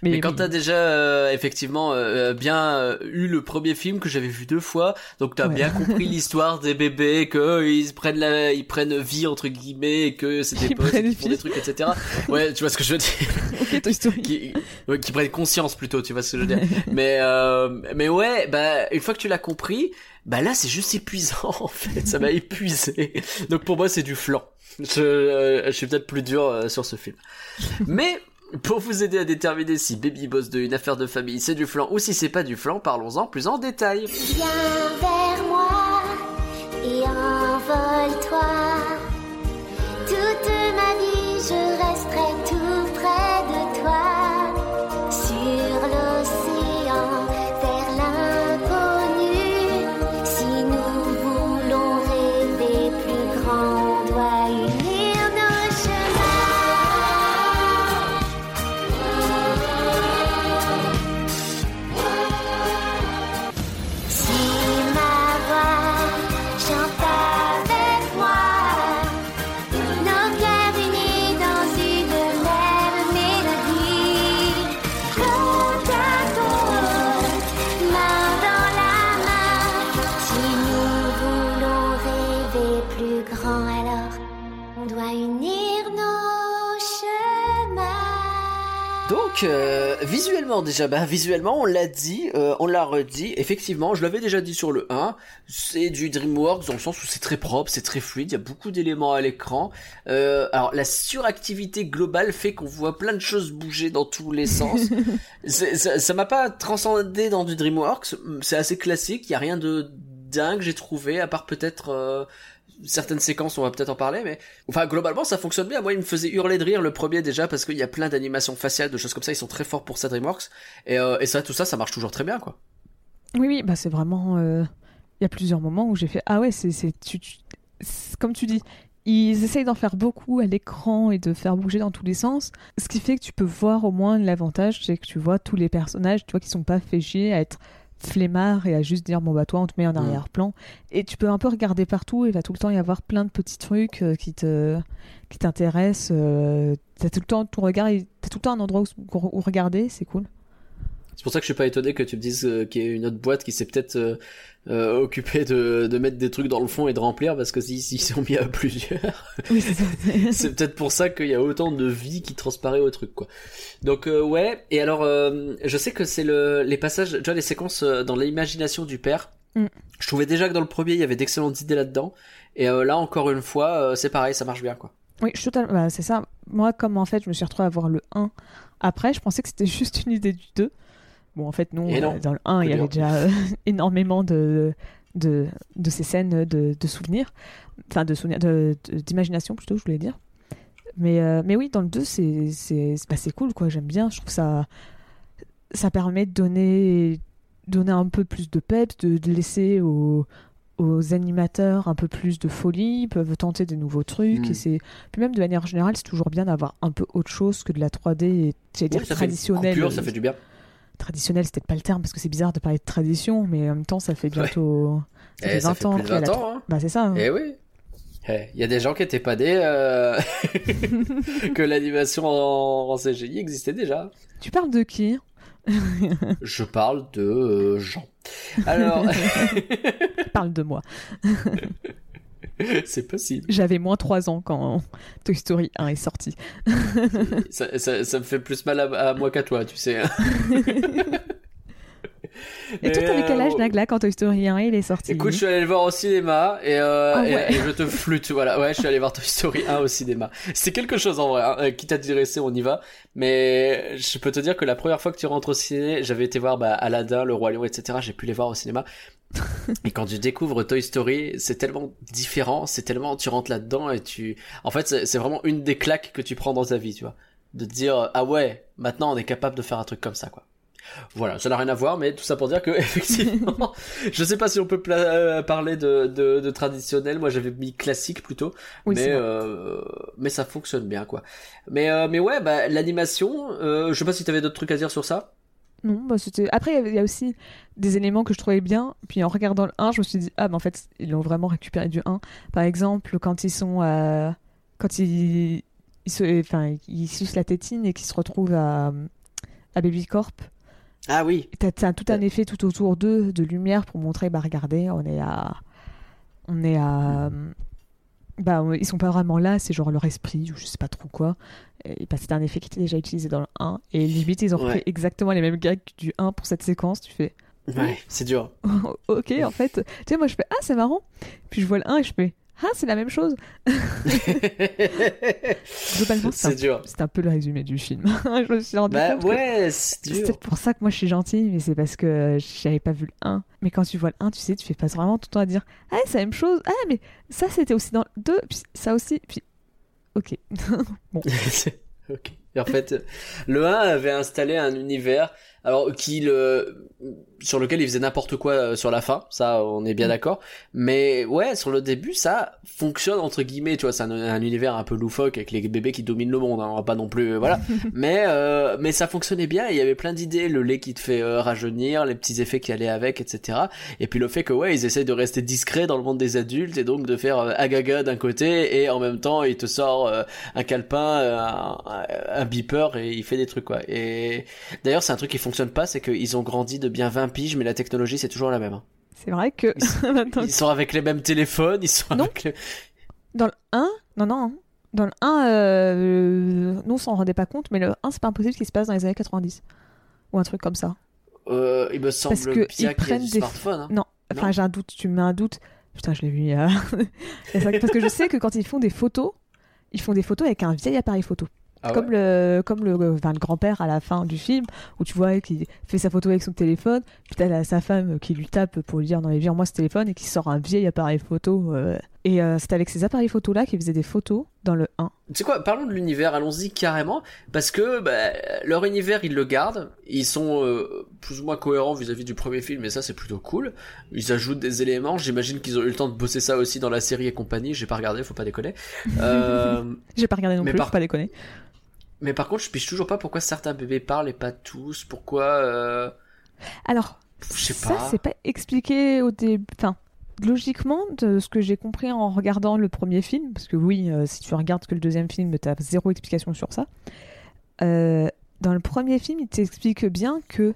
S2: Mais, quand
S1: oui.
S2: t'as déjà euh, effectivement euh, bien euh, eu le premier film que j'avais vu deux fois, donc t'as
S1: Ouais.
S2: bien compris l'histoire des bébés, que ils prennent la, ils prennent vie entre guillemets, et que c'est des potes, qui font des trucs, etc. Ouais, tu vois ce que je veux dire?
S1: Ok, Toy Story.
S2: qui, ouais, qui prennent conscience plutôt, tu vois ce que je veux dire. mais euh, mais ouais, bah une fois que tu l'as compris, bah là c'est juste épuisant en fait, ça m'a épuisé. Donc pour moi c'est du flan. Je, euh, je suis peut-être plus dur euh, sur ce film. Mais pour vous aider à déterminer si Baby Boss 2 une affaire de famille c'est du flan ou si c'est pas du flan, parlons-en plus en détail.
S3: Viens vers moi et envole-toi.
S2: Donc euh, visuellement déjà, bah visuellement on l'a dit, euh, on l'a redit, effectivement je l'avais déjà dit sur le 1, c'est du DreamWorks dans le sens où c'est très propre, c'est très fluide, il y a beaucoup d'éléments à l'écran. Euh, alors la suractivité globale fait qu'on voit plein de choses bouger dans tous les sens. Ça ça m'a pas transcendé dans du DreamWorks, c'est assez classique, il y a rien de dingue j'ai trouvé, à part peut-être... certaines séquences, on va peut-être en parler, mais enfin globalement ça fonctionne bien. Moi, il me faisait hurler de rire le premier déjà parce qu'il y a plein d'animations faciales, de choses comme ça. Ils sont très forts pour ça DreamWorks et, euh, et ça, tout ça, ça marche toujours très bien, quoi.
S1: Oui, oui, bah c'est vraiment. euh, Il y a plusieurs moments où j'ai fait Ah ouais, c'est. Comme tu dis, ils essayent d'en faire beaucoup à l'écran et de faire bouger dans tous les sens. Ce qui fait que tu peux voir au moins l'avantage, c'est que tu vois tous les personnages, tu vois, qui sont pas chier à être flemmards et à juste dire bon bah toi on te met en arrière-plan. Et tu peux un peu regarder partout et il va tout le temps y avoir plein de petits trucs euh, qui te qui t'intéressent euh, t'as tout le temps ton regard t'as tout le temps un endroit où, où regarder c'est cool
S2: C'est pour ça que je suis pas étonné que tu me dises euh, qu'il y a une autre boîte qui s'est peut-être euh, euh, occupés de, de mettre des trucs dans le fond et de remplir parce que s'ils s'ils sont mis à plusieurs,
S1: Oui, c'est
S2: peut-être pour ça qu'il y a autant de vie qui transparaît au truc quoi. Donc ouais, et alors je sais que c'est le les passages, tu vois les séquences dans l'imagination du père.
S1: Mm.
S2: Je trouvais déjà que dans le premier il y avait d'excellentes idées là-dedans et là encore une fois c'est pareil, ça marche bien quoi.
S1: Oui, je totalement. bah, c'est ça. Moi, comme en fait, je me suis retrouvée à voir le 1 après, je pensais que c'était juste une idée du 2. Bon, en fait, non. Euh, Dans le 1, il y avait déjà euh, énormément de, de, de ces scènes de, de souvenirs. Enfin, de souvenirs. d'imagination, plutôt, je voulais dire. Mais, euh, mais oui, dans le 2, c'est, c'est, bah, cool, quoi. J'aime bien. Je trouve que ça, ça permet de donner, donner un peu plus de peps, de, de laisser aux, aux animateurs un peu plus de folie, ils peuvent tenter des nouveaux trucs. Et c'est... Puis même de manière générale, c'est toujours bien d'avoir un peu autre chose que de la 3D et dire
S2: Oui, une
S1: traditionnelle.
S2: coupure, ça fait du bien.
S1: Traditionnel, c'est peut-être pas le terme parce que c'est bizarre de parler de tradition, mais en même temps, ça fait bientôt. Ça
S2: Eh,
S1: fait
S2: ça
S1: 20
S2: fait
S1: ans
S2: plus de
S1: qu'il y a
S2: 20
S1: la
S2: ans, hein.
S1: Bah, c'est ça. hein.
S2: Eh oui. Eh, Il y a des gens qui étaient pas nés euh, que l'animation en, en CGI existait déjà.
S1: Tu parles de qui?
S2: Je parle de euh, Jean. Alors,
S1: Parle de moi.
S2: c'est possible.
S1: J'avais moins 3 ans quand Toy Story 1 est sorti.
S2: Ça, ça- ça me fait plus mal à, à moi qu'à toi, tu sais.
S1: Et toi,
S2: Et,
S1: t'avais quel âge,
S2: euh,
S1: Nagla, quand Toy Story 1 il est sorti?
S2: Écoute, je suis allé le voir au cinéma et, euh,
S1: Ah
S2: et-
S1: ouais.
S2: et je te flûte. Voilà, ouais, je suis allé voir Toy Story 1 au cinéma. C'est quelque chose en vrai. Hein. Euh, Quitte à dire on y va. Mais je peux te dire que la première fois que tu rentres au ciné, j'avais été voir bah, Aladdin, Le Roi Lion, etc. J'ai pu les voir au cinéma. et quand tu découvres Toy Story, c'est tellement différent, c'est tellement tu rentres là-dedans et tu. En fait, c'est vraiment une des claques que tu prends dans ta vie, tu vois, de te dire ah ouais, maintenant on est capable de faire un truc comme ça, quoi. Voilà, ça n'a rien à voir, mais tout ça pour dire que effectivement, je sais pas si on peut euh, parler de, de, de traditionnel. Moi, j'avais mis classique plutôt,
S1: Oui,
S2: mais euh, mais ça fonctionne bien, quoi. Mais euh, mais ouais, bah l'animation. Euh, je sais pas si t'avais d'autres trucs à dire sur ça.
S1: Non, bah c'était. Après, il y a aussi des éléments que je trouvais bien. Puis en regardant le 1, je me suis dit, ah, mais en fait, ils l'ont vraiment récupéré du 1. Par exemple, quand ils sont à. Quand ils. Ils, se... enfin, ils sucent la tétine et qu'ils se retrouvent à. à Baby Corp.
S2: Ah oui.
S1: T'as t'as tout un effet tout autour d'eux de lumière pour montrer, bah regardez, on est à. On est à. Bah, ils sont pas vraiment là, c'est genre leur esprit ou je sais pas trop quoi. Bah, c'était un effet qui était déjà utilisé dans le 1. Et limite, ils ont repris
S2: Ouais.
S1: exactement les mêmes gags du 1 pour cette séquence. Tu fais,
S2: Ouais, c'est dur.
S1: ok, en fait. Tu sais, moi je fais, ah, c'est marrant. Puis je vois le 1 et je fais, ah, c'est la même chose. Globalement, c'est
S2: c'est dur.
S1: c'est un peu le résumé du film. je me suis rendu
S2: Bah
S1: compte
S2: ouais, c'est
S1: c'est
S2: dur.
S1: peut-être pour ça que moi je suis gentille, mais c'est parce que j'avais pas vu le 1. Mais quand tu vois le 1, tu sais, tu fais pas vraiment tout le temps à dire Ah, c'est la même chose. Ah, mais ça c'était aussi dans le 2, puis ça aussi. Puis. Ok.
S2: ok. Et en fait, le 1 avait installé un univers, alors qui le, sur lequel il faisait n'importe quoi euh, sur la fin, ça on est bien
S1: Mm.
S2: d'accord. Mais ouais, sur le début, ça fonctionne entre guillemets, tu vois, c'est un, un univers un peu loufoque avec les bébés qui dominent le monde, hein, on va pas non plus, euh, voilà. mais euh, mais ça fonctionnait bien, il y avait plein d'idées, le lait qui te fait euh, rajeunir, les petits effets qui allaient avec, etc. Et puis le fait que ouais, ils essayent de rester discrets dans le monde des adultes et donc de faire euh, agaga d'un côté et en même temps il te sort euh, un calepin, euh, un, un beeper et il fait des trucs quoi. Et d'ailleurs c'est un truc qui fonctionne pas, c'est qu'ils ont grandi de bien 20 piges mais la technologie c'est toujours la même. hein.
S1: c'est vrai que.
S2: Ils sont avec les mêmes téléphones, ils sont
S1: Non.
S2: avec
S1: dans le 1, non, non. Dans le 1, euh, nous on s'en rendait pas compte, mais le 1, c'est pas impossible qu'il se passe dans les années 90. Ou un truc comme ça.
S2: Euh, il me semble
S1: Parce que
S2: bien
S1: ils
S2: qu'il y a
S1: prennent
S2: du
S1: des-
S2: smartphone. hein.
S1: Non, enfin j'ai un doute, tu me mets un doute. Putain, je l'ai vu il y a. Parce que je sais que quand ils font des photos, ils font des photos avec un vieil appareil photo.
S2: Ah
S1: comme le, comme le, enfin, le grand-père à la fin du film, où tu vois qu'il fait sa photo avec son téléphone, puis t'as sa femme qui lui tape pour lui dire non mais viens moi ce téléphone et qui sort un vieil appareil photo. euh. Et euh, c'est avec ces appareils photos là qu'il faisait des photos dans le 1.
S2: Tu sais quoi, parlons de l'univers, allons-y carrément, parce que bah, leur univers, ils le gardent, ils sont euh, plus ou moins cohérents vis-à-vis du premier film, et ça c'est plutôt cool. Ils ajoutent des éléments, j'imagine qu'ils ont eu le temps de bosser ça aussi dans la série et compagnie, j'ai pas regardé, faut pas déconner. Euh,
S1: J'ai pas regardé non
S2: Mais
S1: plus,
S2: par-
S1: faut pas déconner.
S2: Mais par contre, je piche toujours pas pourquoi certains bébés parlent et pas tous, pourquoi... Euh,
S1: Alors, ça
S2: pas.
S1: c'est pas expliqué au début. Enfin, logiquement, de ce que j'ai compris en regardant le premier film, parce que oui, euh, si tu regardes que le deuxième film, t'as zéro explication sur ça. Euh, dans le premier film, il t'explique bien que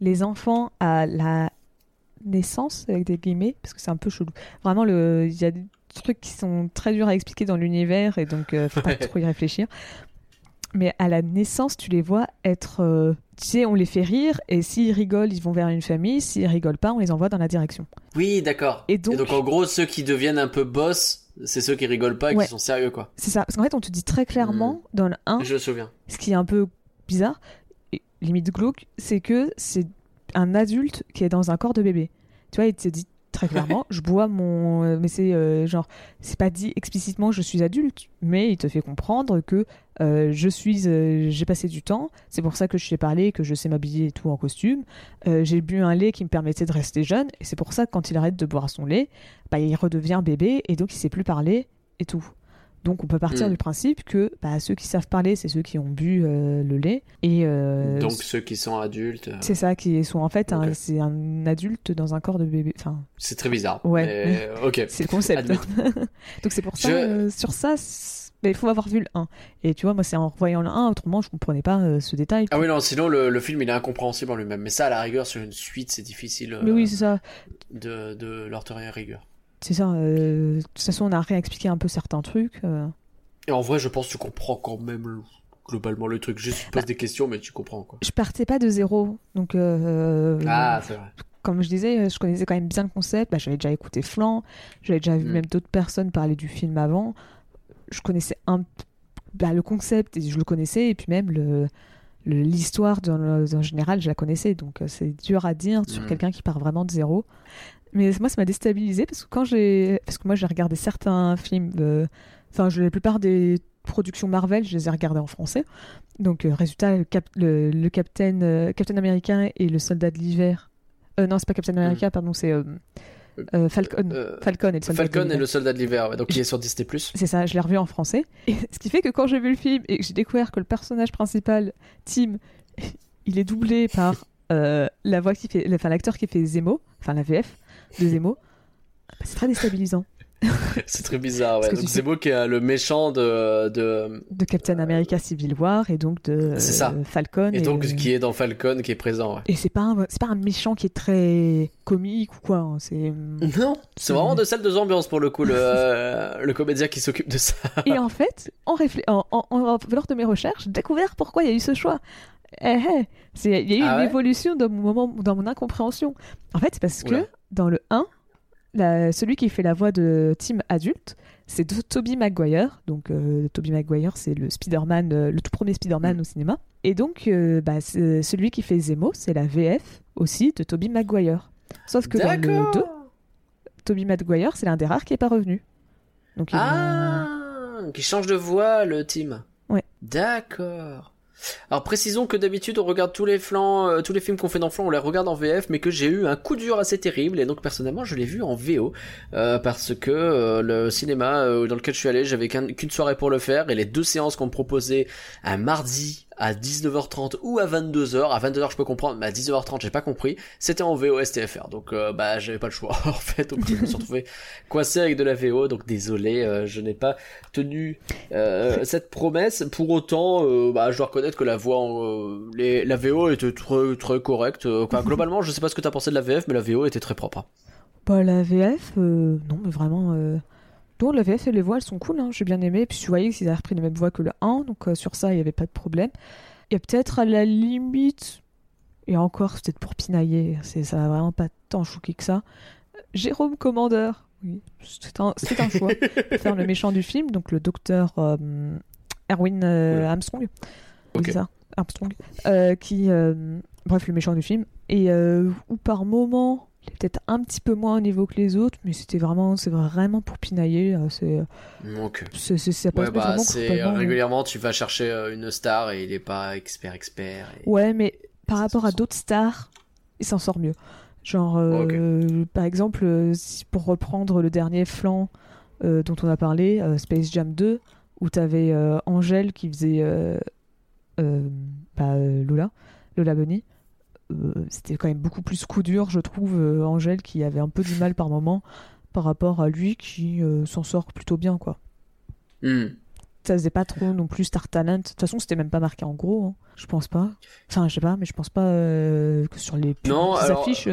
S1: les enfants à la naissance avec des guillemets parce que c'est un peu chelou. Vraiment, il y a des trucs qui sont très durs à expliquer dans l'univers et donc euh, faut pas trop y réfléchir. Mais à la naissance, tu les vois être, euh, tu sais, on les fait rire et s'ils rigolent, ils vont vers une famille. S'ils rigolent pas, on les envoie dans la direction.
S2: Oui, d'accord.
S1: Et donc-
S2: en gros, ceux qui deviennent un peu boss, c'est ceux qui rigolent pas et
S1: Ouais.
S2: qui sont sérieux, quoi.
S1: C'est ça. Parce qu'en fait, on te dit très clairement dans le 1,
S2: Je me souviens.
S1: ce qui est un peu bizarre, et limite glauque, c'est que c'est un adulte qui est dans un corps de bébé. Tu vois, il te dit très clairement, je bois mon... euh, Mais c'est euh, genre, c'est pas dit explicitement je suis adulte, mais il te fait comprendre que euh, je suis... j'ai passé du temps, c'est pour ça que je sais parler, que je sais m'habiller et tout en costume. J'ai bu un lait qui me permettait de rester jeune, et c'est pour ça que quand il arrête de boire son lait, bah, il redevient bébé, et donc il sait plus parler et tout. Donc on peut partir
S2: Mm.
S1: du principe que bah, ceux qui savent parler, c'est ceux qui ont bu euh, le lait. Et euh,
S2: Donc ceux qui sont adultes, euh,
S1: c'est ça qui sont en fait un,
S2: Ok.
S1: c'est un adulte dans un corps de bébé. Enfin,
S2: c'est très bizarre.
S1: Ouais.
S2: Mais, ok.
S1: c'est le concept. Donc c'est pour ça,
S2: Je-
S1: sur ça, mais il faut avoir vu le 1. Et tu vois, moi c'est en revoyant le 1, autrement je comprenais pas ce détail.
S2: Ah oui, non, sinon le, le film il est incompréhensible en lui-même. Mais ça, à la rigueur, sur une suite, c'est difficile
S1: Mais oui, c'est ça.
S2: de, de leur rigueur.
S1: C'est ça. euh, de toute façon, on a réexpliqué un peu certains trucs. euh.
S2: Et en vrai, je pense que tu comprends quand même le- globalement le truc. Tu te poses des questions, mais tu comprends quoi.
S1: Je partais pas de zéro. Donc, euh,
S2: Ah, c'est vrai.
S1: comme je disais, je connaissais quand même bien le concept. Bah, j'avais déjà écouté Flan, j'avais déjà vu
S2: Mm.
S1: même d'autres personnes parler du film avant. Je connaissais un bah, le concept et je le connaissais et puis même le l'histoire en général, je la connaissais. Donc c'est dur à dire sur
S2: Mm.
S1: quelqu'un qui part vraiment de zéro. Mais moi, ça m'a déstabilisé parce que quand j'ai parce que moi j'ai regardé certains films, euh, enfin je- la plupart des productions Marvel, je les ai regardées en français. Donc euh, résultat, le, cap- le, le Captain euh, Captain Américain et le Soldat de l'hiver. Euh, non, c'est pas Captain America, pardon, c'est euh, Falcon.
S2: Euh,
S1: Falcon et le Soldat de
S2: Falcon et
S1: l'hiver.
S2: le soldat de l'hiver, ouais, donc qui est sur Disney+.
S1: C'est ça, je l'ai revu en français. Et ce qui fait que quand j'ai vu le film et que j'ai découvert que le personnage principal, Tim, il est doublé par euh, la voix qui fait, enfin l'acteur qui fait Zemo, enfin la VF de Zemo, bah, c'est très déstabilisant.
S2: c'est très bizarre, ouais. Donc Zemo qui est euh, le méchant de, de...
S1: De Captain America Civil War et donc de euh,
S2: ça.
S1: Falcon.
S2: Et donc
S1: euh,
S2: qui est dans Falcon qui est présent, ouais.
S1: Et c'est pas un, pas un méchant qui est très comique ou quoi. hein, C'est
S2: Non, c'est vraiment de celle de ambiance pour le coup, le, euh, le comédien qui s'occupe de ça.
S1: Et en fait, en, réflé- en, en- en- lors de mes recherches, j'ai découvert pourquoi il y a eu ce choix. Eh, eh, Il y a eu
S2: Ah
S1: une
S2: ouais?
S1: évolution dans mon, moment, dans mon incompréhension. En fait, c'est parce que. Dans le 1, la- celui qui fait la voix de Tim adulte, c'est Tobey Maguire. Donc, euh, Tobey Maguire, c'est le Spider-Man, euh, le tout premier Spider-Man au cinéma. Et donc, euh, bah, celui qui fait Zemo, c'est la VF aussi de Tobey Maguire. Sauf que dans le 2,
S2: D'accord.
S1: Tobey Maguire, c'est l'un des rares qui n'est pas revenu. Donc,
S2: Ah, qui change de voix le team.
S1: Ouais.
S2: D'accord. Alors précisons que d'habitude on regarde tous les flancs, euh, tous les films qu'on fait dans flanc, on les regarde en VF, mais que j'ai eu un coup dur assez terrible et donc personnellement je l'ai vu en VO euh, parce que euh, le cinéma dans lequel je suis allé, j'avais qu'un- qu'une soirée pour le faire et les deux séances qu'on me proposait un mardi à 19h30 ou à 22h, à 22h je peux comprendre, mais à 19h30 j'ai pas compris, c'était en VO STFR, donc euh, bah j'avais pas le choix en fait, donc je me suis retrouvé coincé avec de la VO, donc désolé, euh, je n'ai pas tenu euh, cette promesse. Pour autant, euh, bah, je dois reconnaître que la voix, en, euh, les, la VO était très très correcte. Enfin, globalement, je sais pas ce que t'as pensé de la VF, mais la VO était très propre. hein.
S1: Bah, la VF, euh, non, mais vraiment. Non, la VF et les voix, elles sont cool, hein, j'ai bien aimé. Puis tu voyais qu'ils avaient repris les mêmes voix que le 1, donc euh, sur ça, il n'y avait pas de problème. Et peut-être à la limite, et encore, c'est peut-être pour pinailler, ça va vraiment pas tant choquer que ça. Jérôme Commander, oui, c'est un, choix pour faire le méchant du film, donc le docteur euh, Erwin euh. Armstrong. Oui,
S2: Ok.
S1: c'est ça, Armstrong. Qui, bref, le méchant du film. Et où par moment, il est peut-être un petit peu moins au niveau que les autres, mais c'était vraiment, c'est vraiment pour pinailler. euh, C'est,
S2: Donc,
S1: c'est, c'est- ça passe
S2: ouais, bah, c'est
S1: euh,
S2: régulièrement, tu vas chercher euh, une star et il est pas expert expert. et-
S1: Ouais, mais par rapport à d'autres stars, il s'en sort mieux. Genre, euh, par exemple, euh, pour reprendre le dernier flanc euh, dont on a parlé, euh, Space Jam 2, où t'avais euh, Angèle qui faisait euh, euh, bah, euh, Lola, Lola Bunny. Euh, C'était quand même beaucoup plus coup dur, je trouve, euh, Angèle qui avait un peu du mal par moment par rapport à lui qui euh, s'en sort plutôt bien, quoi.
S2: Hmm.
S1: Ça faisait pas trop non plus Star Talent. De toute façon, c'était même pas marqué en gros. hein. Je pense pas. Enfin, je sais pas, mais je pense pas que sur les,
S2: Non, alors,
S1: affiches.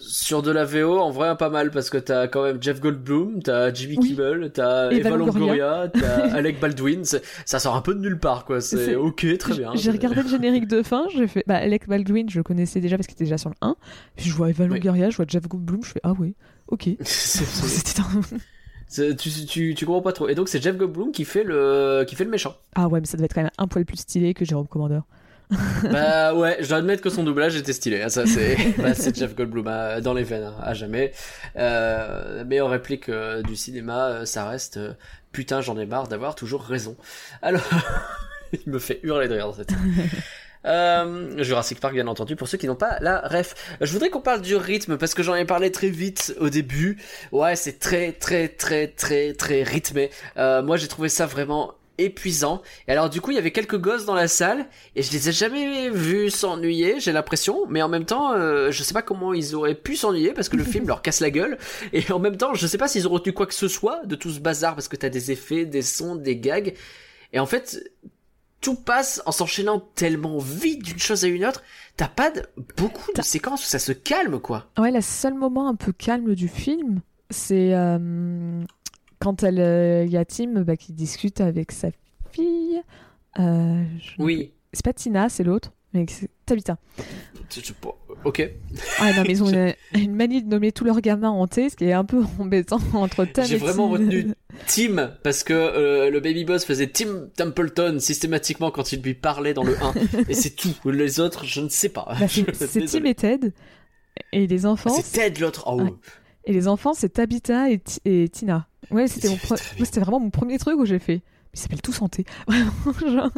S2: Sur de la VO, en vrai, pas mal, parce que t'as quand même Jeff Goldblum, t'as Jimmy
S1: Oui.
S2: Kimmel, t'as Eva Longoria, t'as Alec Baldwin. Ça sort un peu de nulle part, quoi. C'est ok, très bien.
S1: J'ai regardé le générique de fin, j'ai fait. Bah, Alec Baldwin, je le connaissais déjà parce qu'il était déjà sur le 1. Puis je vois Eva
S2: Oui.
S1: Longoria, je vois Jeff Goldblum, je fais Ah ouais, ok. C'était un.
S2: tu, tu comprends pas trop. Et donc, c'est Jeff Goldblum qui fait le, qui fait le méchant.
S1: Ah ouais, mais ça devait être quand même un poil plus stylé que Jérôme Commandeur.
S2: bah ouais, je dois admettre que son doublage était stylé. hein, Ça, c'est bah, Jeff Goldblum hein, dans les veines, hein, à jamais. Euh, meilleure réplique euh, du cinéma, euh, ça reste euh, putain, j'en ai marre d'avoir toujours raison. Alors, il me fait hurler de rire dans cette. Euh, Jurassic Park, bien entendu, pour ceux qui n'ont pas la ref. Je voudrais qu'on parle du rythme parce que j'en ai parlé très vite au début. Ouais, c'est très, très, très, très, très rythmé. Euh, moi, j'ai trouvé ça vraiment épuisant. Et alors, du coup, il y avait quelques gosses dans la salle et je les ai jamais vus s'ennuyer, j'ai l'impression. Mais en même temps, euh, je sais pas comment ils auraient pu s'ennuyer parce que le film leur casse la gueule. Et en même temps, je sais pas s'ils ont retenu quoi que ce soit de tout ce bazar parce que t'as des effets, des sons, des gags. Et en fait, tout passe en s'enchaînant tellement vite d'une chose à une autre. T'as pas de, beaucoup de séquences où ça se calme, quoi.
S1: Ouais, le seul moment un peu calme du film, c'est euh, quand elle, euh, il y a Tim bah, qui discute avec sa fille. Euh, je-
S2: Oui.
S1: C'est pas Tina, c'est l'autre. Mais c'est Tabitha.
S2: Ok.
S1: Ah non, mais ils ont une, une manie de nommer tous leurs gamins hantés, ce qui est un peu embêtant entre Tam
S2: J'ai vraiment retenu Tim parce que euh, le baby boss faisait Tim Templeton systématiquement quand il lui parlait dans le 1 et c'est tout. Les autres, je ne sais pas.
S1: Bah, c'est Tim et Ted. Et les enfants,
S2: Ah, C'est Ted l'autre. Oh.
S1: Ouais. et les enfants, c'est Tabitha et, et Tina. Ouais, c'était c'était vraiment mon premier truc où j'ai fait. Ils s'appellent tous hantés. Vraiment, genre,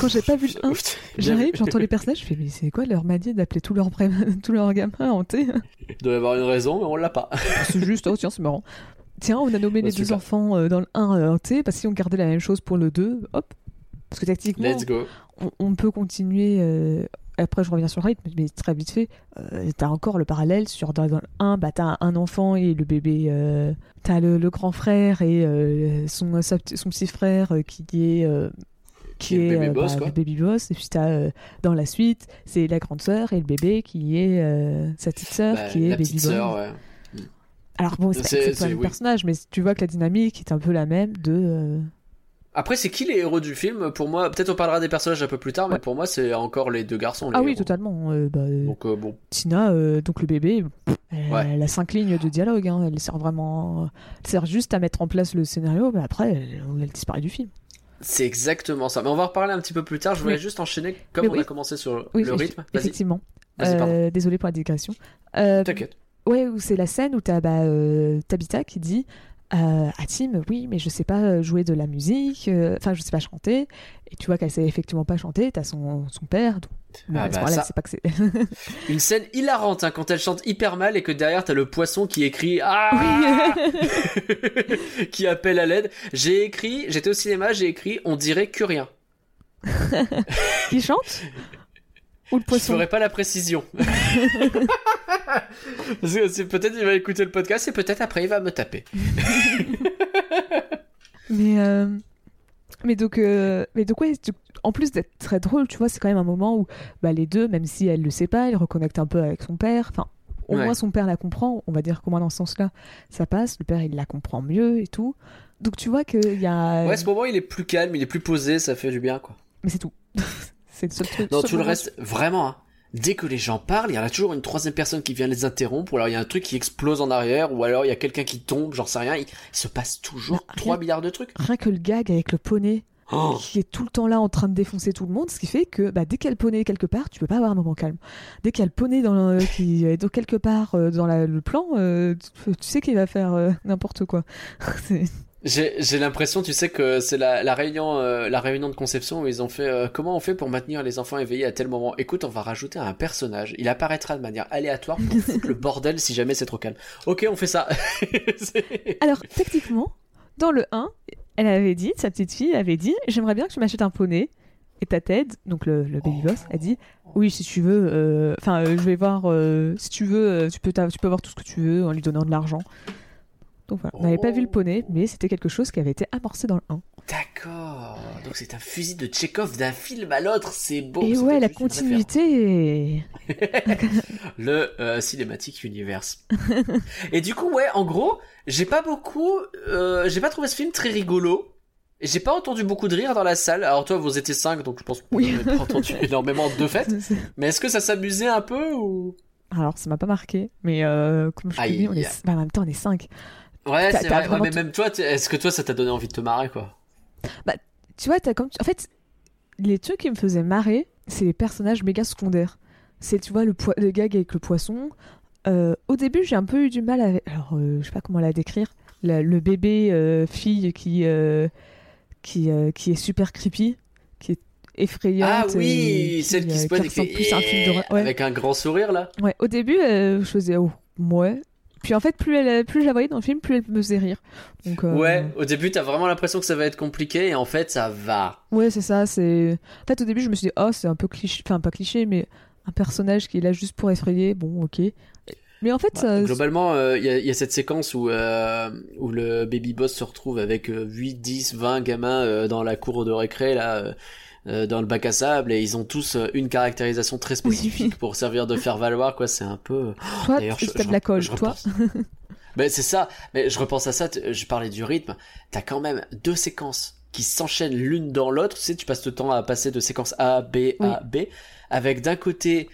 S1: Quand j'ai pas vu le un,
S2: putain,
S1: J'arrive, j'entends les personnages, je fais mais c'est quoi leur manière d'appeler tous leurs tous leurs gamins hantés
S2: Il doit y avoir une raison, mais on l'a pas.
S1: C'est juste, oh tiens, c'est marrant. Tiens, on a nommé
S2: Bah,
S1: les deux enfants euh, dans le 1 euh, hantés, parce qu'ils ont gardé la même chose pour le 2, hop. Parce que tactiquement,
S2: Let's go.
S1: on, on peut continuer. euh, Après, je reviens sur le rythme, mais très vite fait. euh, t'as encore le parallèle sur le 1, bah, t'as un enfant et le bébé. euh, t'as le, le grand frère et euh, son, petit- son petit frère euh, qui est. euh,
S2: Qui est le baby
S1: euh,
S2: boss,
S1: bah,
S2: quoi.
S1: le baby boss. Et puis t'as euh, dans la suite, c'est la grande sœur et le bébé qui est euh, sa petite sœur
S2: Bah,
S1: qui est
S2: la
S1: baby boss.
S2: ouais.
S1: Alors bon, c'est pas, le même
S2: oui.
S1: personnage, mais tu vois que la dynamique est un peu la même de. euh,
S2: Après, c'est qui les héros du film? Pour moi, peut-être on parlera des personnages un peu plus tard, mais
S1: Ouais.
S2: pour moi, c'est encore les deux garçons. Les
S1: Ah oui,
S2: héros.
S1: totalement. euh, bah, euh,
S2: Donc euh, bon,
S1: Tina, euh, donc le bébé, pff, elle,
S2: Ouais.
S1: elle a cinq lignes de dialogue. hein, Elle sert vraiment, elle sert juste à mettre en place le scénario, mais après, elle, elle disparaît du film.
S2: c'est exactement ça. Mais on va en reparler un petit peu plus tard. Je voulais
S1: Oui.
S2: juste enchaîner comme
S1: Mais
S2: on
S1: oui.
S2: a commencé sur
S1: Oui,
S2: le rythme.
S1: Effectivement. désolé pour la digression.
S2: T'inquiète.
S1: ouais, où c'est la scène où t'as bah, Tabitha qui dit euh, à Tim, oui, mais je sais pas jouer de la musique, euh, enfin, je sais pas chanter. Et tu vois qu'elle sait effectivement pas chanter. T'as son, son père. Donc, bon,
S2: Ah bah, ça.
S1: pas que c'est.
S2: Une scène hilarante hein, quand elle chante hyper mal et que derrière t'as le poisson qui écrit ah qui appelle à l'aide. J'ai écrit, j'étais au cinéma, j'ai écrit, on dirait que rien.
S1: Qui chante? Ou le
S2: Je
S1: poisson
S2: ferai pas la précision. Peut-être il va écouter le podcast et peut-être après il va me taper.
S1: Mais, euh, mais donc, euh, mais donc ouais, tu- en plus d'être très drôle, tu vois, c'est quand même un moment où bah, les deux, même si elle le sait pas, elle reconnecte un peu avec son père. Enfin, au
S2: Ouais.
S1: moins son père la comprend. On va dire comment dans ce sens-là, ça passe. Le père, il la comprend mieux et tout. Donc tu vois qu'il y a.
S2: Ouais, ce moment il est plus calme, il est plus posé, ça fait du bien quoi.
S1: Mais c'est tout. c'est le seul truc. Seul
S2: tout le reste, vraiment, hein, dès que les gens parlent, il y en a toujours une troisième personne qui vient les interrompre, ou alors il y a un truc qui explose en arrière, ou alors il y a quelqu'un qui tombe, j'en sais rien. Il, il se passe toujours
S1: Bah, rien-
S2: 3 milliards de trucs.
S1: Rien que le gag avec le poney.
S2: Oh,
S1: qui est tout le temps là en train de défoncer tout le monde, ce qui fait que bah, dès qu'il y a le poney quelque part, tu peux pas avoir un moment calme. Dès qu'il y a le poney dans le- qui est quelque part euh, dans la- le plan, euh, tu, tu sais qu'il va faire euh, n'importe quoi.
S2: J'ai l'impression, tu sais, que c'est la, la réunion, euh, la réunion de conception où ils ont fait euh, comment on fait pour maintenir les enfants éveillés à tel moment? Écoute, on va rajouter un personnage. Il apparaîtra de manière aléatoire pour foutre le bordel si jamais c'est trop calme. Ok, on fait ça.
S1: Alors techniquement, dans le 1, elle avait dit, sa petite fille avait dit, j'aimerais bien que tu m'achètes un poney. Et ta Ted, donc le, le baby boss, a dit oui si tu veux, euh, enfin je vais voir si tu veux, tu peux tu peux avoir tout ce que tu veux en lui donnant de l'argent. Donc voilà, on n'avait pas vu le poney, mais c'était quelque chose qui avait été amorcé dans le 1.
S2: D'accord. donc c'est un fusil de Tchekhov d'un film à l'autre, c'est beau.
S1: Et ouais, la continuité.
S2: Le euh, Cinematic Universe. et du coup, ouais, en gros, j'ai pas beaucoup, euh, j'ai pas trouvé ce film très rigolo. J'ai pas entendu beaucoup de rire dans la salle. Alors toi, vous étiez 5, donc je pense que vous
S1: Oui.
S2: n'avez pas entendu énormément de fait. Mais est-ce que ça s'amusait un peu ou?
S1: Alors, ça m'a pas marqué, mais euh, comme je te dis, on est... bah, en même temps, on est 5.
S2: Ouais, c'est vrai. Ouais, mais même toi, est-ce que toi, ça t'a donné envie de te marrer, quoi
S1: Tu vois, t'as comme... En fait, les trucs qui me faisaient marrer, c'est les personnages méga secondaires. C'est, tu vois, le, poi- le gag avec le poisson. Euh, au début, j'ai un peu eu du mal avec... Alors, euh, je sais pas comment la décrire. La- le bébé euh, fille qui, euh, qui, qui est super creepy, qui est effrayante.
S2: Ah oui, celle qui se
S1: ressemble
S2: qui
S1: plus à un film d'horreur. Ouais.
S2: avec un grand sourire là.
S1: Ouais, au début, je faisais oh, ouais. Puis en fait, plus, elle, plus je la voyais dans le film, plus elle me faisait rire. Donc, euh,
S2: Ouais, au début, t'as vraiment l'impression que ça va être compliqué et en fait, ça va.
S1: Ouais, c'est ça. C'est. En fait, au début, je me suis dit, oh, c'est un peu cliché. Enfin, pas cliché, mais un personnage qui est là juste pour effrayer. Bon, ok. Mais en fait, ça.
S2: Globalement, euh, il y, a- il y a cette séquence où, euh, où le baby boss se retrouve avec euh, 8, 10, 20 gamins dans la cour de récré, là, dans le bac à sable, et ils ont tous euh, une caractérisation très spécifique pour servir de faire valoir, quoi. C'est un peu.
S1: Toi, tu
S2: je- je
S1: de la colle.
S2: je
S1: Toi.
S2: Mais c'est ça. Mais je repense à ça. Je parlais du rythme. T'as quand même deux séquences qui s'enchaînent l'une dans l'autre. Tu sais, tu passes le temps à passer de séquence A, B, A, B, avec d'un côté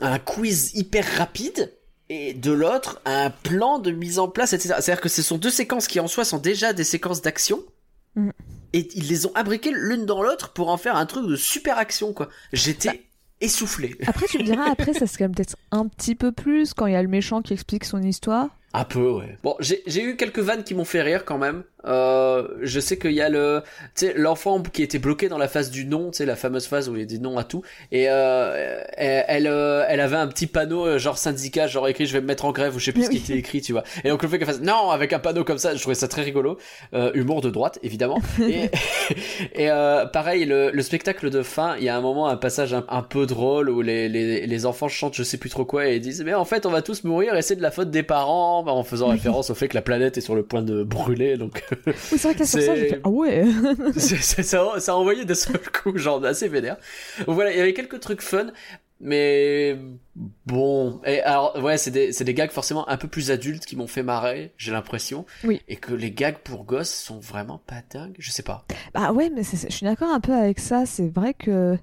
S2: un quiz hyper rapide et de l'autre un plan de mise en place, etc. C'est-à-dire que ce sont deux séquences qui en soi sont déjà des séquences d'action.
S1: Mm.
S2: Et ils les ont abriquées l'une dans l'autre pour en faire un truc de super action, quoi. J'étais essoufflé.
S1: après, tu me diras, après, ça se calme peut-être un petit peu plus quand il y a le méchant qui explique son histoire.
S2: Un peu, ouais. Bon, j'ai eu quelques vannes qui m'ont fait rire quand même. Euh, je sais qu'il y a le, tu sais, l'enfant qui était bloqué dans la phase du non, tu sais, la fameuse phase où il y a des noms à tout. Et euh, elle, elle, euh, elle avait un petit panneau euh, genre syndicat, genre écrit je vais me mettre en grève ou je sais plus ce qui était écrit, tu vois. Et donc le fait qu'elle fasse non avec un panneau comme ça, je trouvais ça très rigolo. Euh, humour de droite, évidemment. Et, et euh, pareil, le, le spectacle de fin, il y a un moment, un passage un, un peu drôle où les, les, les enfants chantent je sais plus trop quoi et disent mais en fait on va tous mourir et c'est de la faute des parents, bah, en faisant référence au fait que la planète est sur le point de brûler. Donc
S1: Oui, c'est vrai sur ça, fait, ah ouais.
S2: ça, a- ça a envoyé d'un seul coup, genre assez vénère. Donc voilà, il y avait quelques trucs fun, mais bon. Et alors, ouais, c'est des, c'est des gags forcément un peu plus adultes qui m'ont fait marrer, j'ai l'impression.
S1: Oui.
S2: Et que les gags pour gosses sont vraiment pas dingues, je sais pas.
S1: Bah ouais, mais je suis d'accord un peu avec ça. C'est vrai que.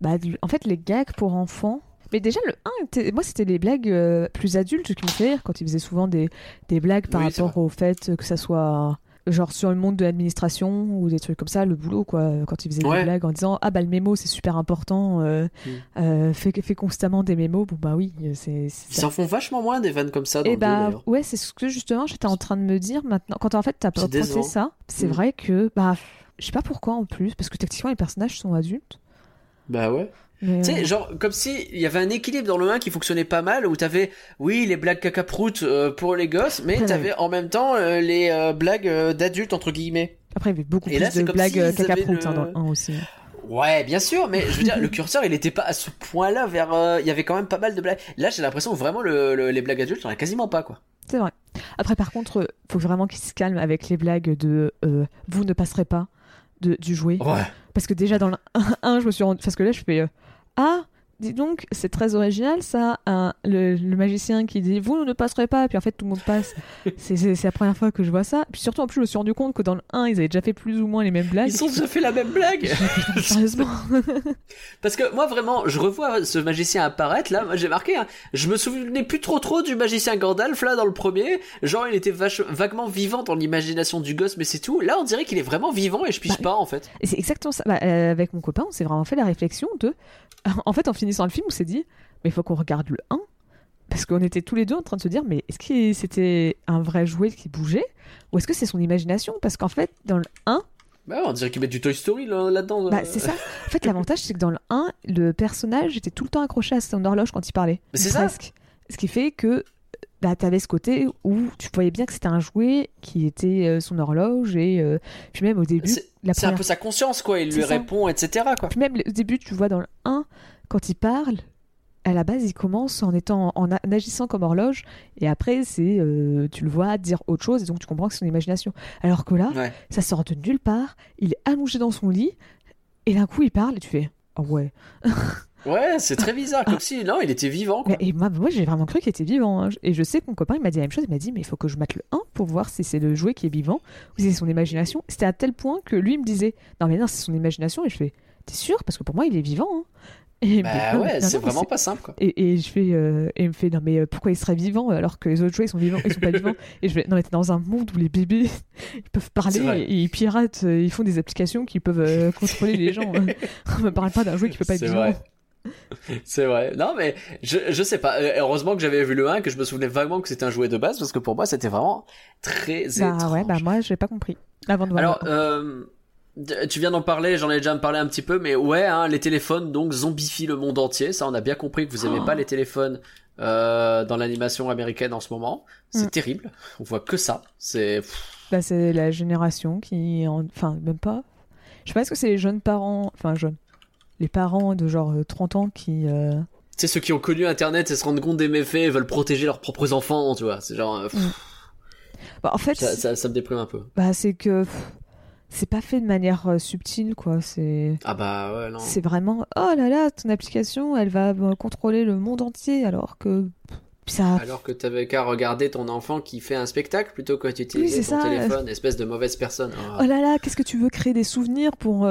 S1: Bah, en fait, les gags pour enfants. Mais déjà, le 1, était... moi, c'était les blagues euh, plus adultes qui me fait rire quand ils faisaient souvent des, des blagues par
S2: Oui,
S1: rapport au fait que ça soit. Genre sur le monde de l'administration ou des trucs comme ça, le boulot quoi, quand ils faisaient
S2: Ouais.
S1: des blagues en disant Ah bah le mémo c'est super important, euh,
S2: Mm.
S1: euh, constamment des mémos, bon bah oui, c'est.
S2: Ils s'en font vachement moins des vannes comme ça dans
S1: et
S2: le deux,
S1: bah ouais, c'est ce que justement j'étais en train de me dire maintenant. Quand en fait t'as
S2: C'est
S1: pensé ça, c'est
S2: Mm.
S1: vrai que bah je sais pas pourquoi en plus, parce que techniquement les personnages sont adultes.
S2: Bah ouais. Tu sais, genre, comme si il y avait un équilibre dans le 1 qui fonctionnait pas mal, où t'avais, oui, les blagues cacaproutes euh, pour les gosses, mais
S1: Ouais.
S2: t'avais en même temps euh, les euh, blagues euh, d'adultes, entre guillemets.
S1: Après il y avait beaucoup
S2: Et
S1: plus
S2: là, c'est
S1: de blagues
S2: s'ils
S1: caca
S2: avaient
S1: prout, hein,
S2: le-
S1: dans le 1 aussi.
S2: Ouais, bien sûr, mais je veux dire, le curseur, il était pas à ce point-là vers. euh, Il y avait quand même pas mal de blagues. Là, j'ai l'impression que vraiment le, le- les blagues adultes, on a quasiment pas, quoi.
S1: C'est vrai. Après par contre, faut vraiment qu'ils se calment avec les blagues de euh, vous ne passerez pas de, du jouet.
S2: Ouais.
S1: Parce que déjà dans le 1, je me suis rendu. Parce que là, je fais. euh, ah, dis donc, c'est très original ça. le, le magicien qui dit vous ne passerez pas, puis en fait tout le monde passe. c'est la première fois que je vois ça. Puis surtout, en plus, je me suis rendu compte que dans le 1, ils avaient déjà fait plus ou moins les mêmes blagues.
S2: Ils ont déjà fait la même blague.
S1: Sérieusement.
S2: Parce que moi, vraiment, je revois ce magicien apparaître, là, j'ai marqué, hein, je me souvenais plus trop trop du magicien Gandalf, là, dans le premier. Genre, il était vache- vaguement vivant dans l'imagination du gosse, mais c'est tout. Là, on dirait qu'il est vraiment vivant et je pige
S1: Bah,
S2: pas, en fait.
S1: C'est exactement ça. Bah, euh, avec mon copain, on s'est vraiment fait la réflexion de. En fait, en finissant le film, on s'est dit, mais il faut qu'on regarde le 1. Parce qu'on était tous les deux en train de se dire, mais est-ce que c'était un vrai jouet qui bougeait? Ou est-ce que c'est son imagination? Parce qu'en fait, dans le 1,
S2: Bah, on dirait qu'il met du Toy Story là- là-dedans.
S1: bah, c'est ça. En fait, l'avantage, c'est que dans le 1, le personnage était tout le temps accroché à son horloge quand il parlait.
S2: C'est ça.
S1: Ce qui fait que bah, tu avais ce côté où tu voyais bien que c'était un jouet qui était euh, son horloge. Et euh, puis même au début,
S2: C'est un peu sa conscience, quoi. Il lui
S1: ça.
S2: répond, etc., quoi.
S1: Puis même au début, tu vois dans le 1, quand il parle, à la base, il commence en étant en, agissant comme horloge, et après, c'est euh, tu le vois dire autre chose, et donc tu comprends que c'est son imagination. Alors que là,
S2: Ouais.
S1: ça sort de nulle part, il est allongé dans son lit, et d'un coup, il parle, et tu fais Ah ouais.
S2: Ouais, c'est très bizarre, comme si, non, il était vivant, quoi.
S1: Et moi, moi j'ai vraiment cru qu'il était vivant. hein. Et je sais que mon copain, il m'a dit la même chose. Il m'a dit, mais il faut que je mate le 1 pour voir si c'est le jouet qui est vivant ou si c'est son imagination. C'était à tel point que lui il me disait, non, mais non, c'est son imagination. Et je fais, t'es sûr? Parce que pour moi, il est vivant. hein. Et
S2: Bah
S1: non,
S2: ouais, c'est vraiment pas simple, quoi.
S1: Et, et je fais, euh, et il me fait, non, mais euh, pourquoi il serait vivant alors que les autres jouets ils sont vivants, ils sont pas vivants Et je fais, non, mais t'es dans un monde où les bébés ils peuvent parler et ils piratent, euh, ils font des applications qui peuvent euh, contrôler les gens. On me parle pas d'un jouet qui peut pas être vivant.
S2: vrai. C'est vrai. Non, mais je, je sais pas. Heureusement que j'avais vu le 1, que je me souvenais vaguement que c'était un jouet de base, parce que pour moi, c'était vraiment très
S1: Bah
S2: étrange.
S1: ouais, bah moi j'ai pas compris avant de voir.
S2: Alors, euh, tu viens d'en parler, j'en ai déjà parlé un petit peu, mais ouais, hein, les téléphones donc zombifient le monde entier. Ça, on a bien compris que vous aimez
S1: Oh.
S2: pas les téléphones euh, dans l'animation américaine en ce moment. C'est
S1: Mm.
S2: terrible. On voit que ça. C'est
S1: Bah, c'est la génération qui. en- Enfin, même pas. Je sais pas, est-ce que c'est les jeunes parents. Enfin, jeunes. Les parents de genre euh, 30 ans qui. euh,
S2: tu sais ceux qui ont connu Internet et se rendent compte des méfaits et veulent protéger leurs propres enfants, tu vois. C'est genre euh, pff,
S1: Mm. Bah, en fait,
S2: ça, ça, ça me déprime un peu.
S1: bah, c'est que. pff, C'est pas fait de manière euh, subtile, quoi. C'est.
S2: Ah bah ouais non.
S1: C'est vraiment. Oh là là, ton application, elle va euh, contrôler le monde entier, alors que. Ça.
S2: Alors que t'avais qu'à regarder ton enfant qui fait un spectacle plutôt que d'utiliser
S1: Oui,
S2: ton
S1: ça.
S2: téléphone, espèce de mauvaise personne. Ah.
S1: Oh là là, qu'est-ce que tu veux créer des souvenirs pour.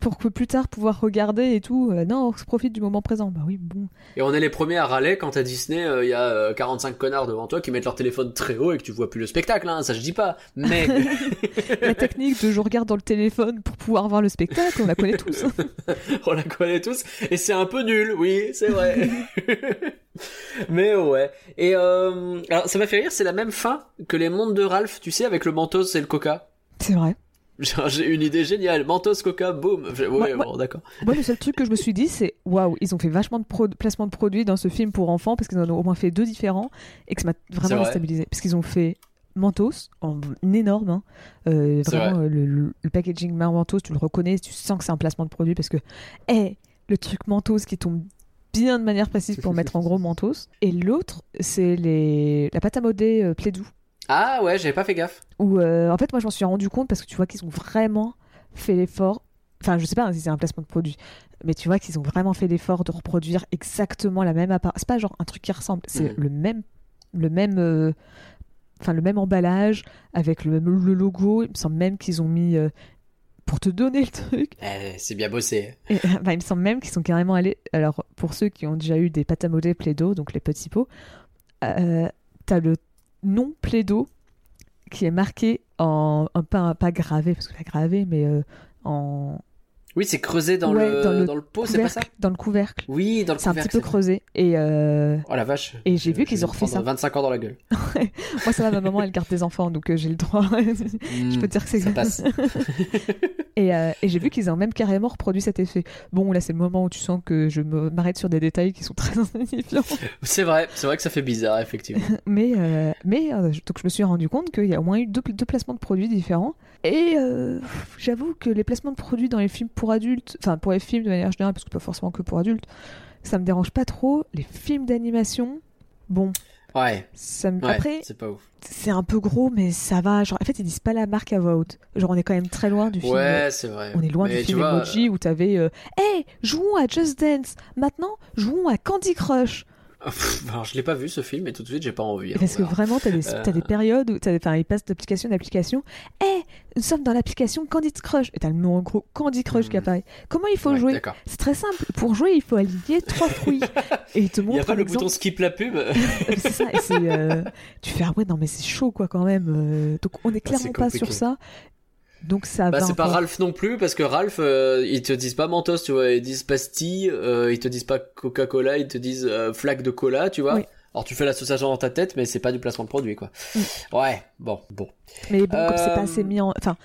S1: Euh, Pour que plus tard pouvoir regarder et tout. Euh, non, on se profite du moment présent. Bah oui, bon.
S2: Et on est les premiers à râler quand à Disney, il y a euh, 45 connards devant toi qui mettent leur téléphone très haut et que tu vois plus le spectacle, hein, ça je dis pas. Mais
S1: La technique de je regarde dans le téléphone pour pouvoir voir le spectacle, on la connaît tous.
S2: on la connaît tous et c'est un peu nul, oui, c'est vrai. Mais ouais. Et euh, alors ça m'a fait rire, c'est la même fin que les mondes de Ralph, tu sais, avec le Mentos et le Coca.
S1: C'est vrai.
S2: J'ai une idée géniale, Mentos, Coca, boum. Ouais, bon, d'accord.
S1: Moi, le seul truc que je me suis dit, c'est waouh, ils ont fait vachement de pro- placements de produits dans ce film pour enfants parce qu'ils en ont au moins fait deux différents et que ça m'a vraiment
S2: vrai.
S1: déstabilisé. Parce qu'ils ont fait Mentos, en énorme, hein. Euh, vraiment le, le- le packaging Mentos, tu le reconnais, tu sens que c'est un placement de produit parce que, hé, le truc Mentos qui tombe bien de manière précise pour mettre en gros Mentos. Et l'autre, c'est les... la pâte à modeler euh, Plaidou.
S2: Ah ouais, j'avais pas fait gaffe.
S1: où euh, en fait moi je m'en suis rendu compte parce que tu vois qu'ils ont vraiment fait l'effort enfin je sais pas si c'est un placement de produit mais tu vois qu'ils ont vraiment fait l'effort de reproduire exactement la même appareil c'est pas genre un truc qui ressemble c'est
S2: Mhm.
S1: le même le même euh, enfin le même emballage avec le même le logo il me semble même qu'ils ont mis euh, pour te donner le truc
S2: Eh, c'est bien bossé.
S1: et, enfin, il me semble même qu'ils sont carrément allés. Alors, pour ceux qui ont déjà eu des pâtes à modeler Plaido, donc les petits pots, euh, t'as le nom Plaido qui est marqué en. pas, pas gravé, parce que pas gravé, mais euh, en.
S2: Oui, c'est creusé dans,
S1: Ouais,
S2: le,
S1: dans le
S2: dans le pot, c'est pas ça?
S1: couvercle, dans le couvercle.
S2: Oui, dans le
S1: C'est un
S2: couvercle.
S1: petit peu creusé. Et euh,
S2: Oh la vache.
S1: Et j'ai vu qu'ils ont refait ça.
S2: 25 ans dans la gueule.
S1: moi, ça va, ma maman, elle garde des enfants, donc euh, j'ai le droit. Je peux te dire que c'est
S2: Hmm, Ça passe.
S1: Et, euh, et j'ai vu qu'ils ont même carrément reproduit cet effet. Bon, là, c'est le moment où tu sens que je m'arrête sur des détails qui sont très insignifiants.
S2: c'est vrai, c'est vrai que ça fait bizarre, effectivement.
S1: Mais, mais donc je me suis rendu compte qu'il y a au moins eu deux, deux placements de produits différents. Et j'avoue que les placements de produits dans les films pour adultes, enfin pour les films de manière générale, parce que pas forcément que pour adultes, ça me dérange pas trop. Les films d'animation, bon,
S2: Ouais,
S1: ça me...
S2: ouais,
S1: après
S2: c'est pas ouf.
S1: c'est un peu gros, mais ça va. Genre, en fait, ils disent pas la marque à voix haute. Genre, on est quand même très loin du film.
S2: Ouais, c'est vrai.
S1: On est loin
S2: Mais
S1: du film
S2: vois,
S1: Emoji où t'avais euh, Hey, jouons à Just Dance. Maintenant, jouons à Candy Crush.
S2: Alors, je l'ai pas vu ce film et tout de suite j'ai pas envie.
S1: Parce que vraiment, t'as des,
S2: Euh.
S1: des périodes où t'as des- enfin, ils passent d'application en application. Hé, nous sommes dans l'application Candy Crush. Et t'as le nom en gros Candy Crush qui
S2: Mhm.
S1: apparaît. Comment il faut
S2: ouais,
S1: jouer. C'est très simple. Pour jouer, il faut aligner trois fruits. Et il te
S2: Il
S1: montre
S2: y a pas
S1: un
S2: le
S1: exemple.
S2: bouton skip la pub.
S1: c'est ça. Et euh, tu fais ah ouais non mais c'est chaud quoi quand même. Euh, donc on est clairement
S2: c'est
S1: pas sur ça. Donc ça
S2: Bah c'est pas. Ralph non plus parce que Ralph euh, ils te disent pas Mentos tu vois ils disent pastille euh, ils te disent pas Coca-Cola ils te disent euh, flaque de cola tu vois
S1: Oui.
S2: alors tu fais l'association dans ta tête mais c'est pas du placement de produit quoi ouais bon bon
S1: Mais bon, comme c'est pas assez mis en. Enfin,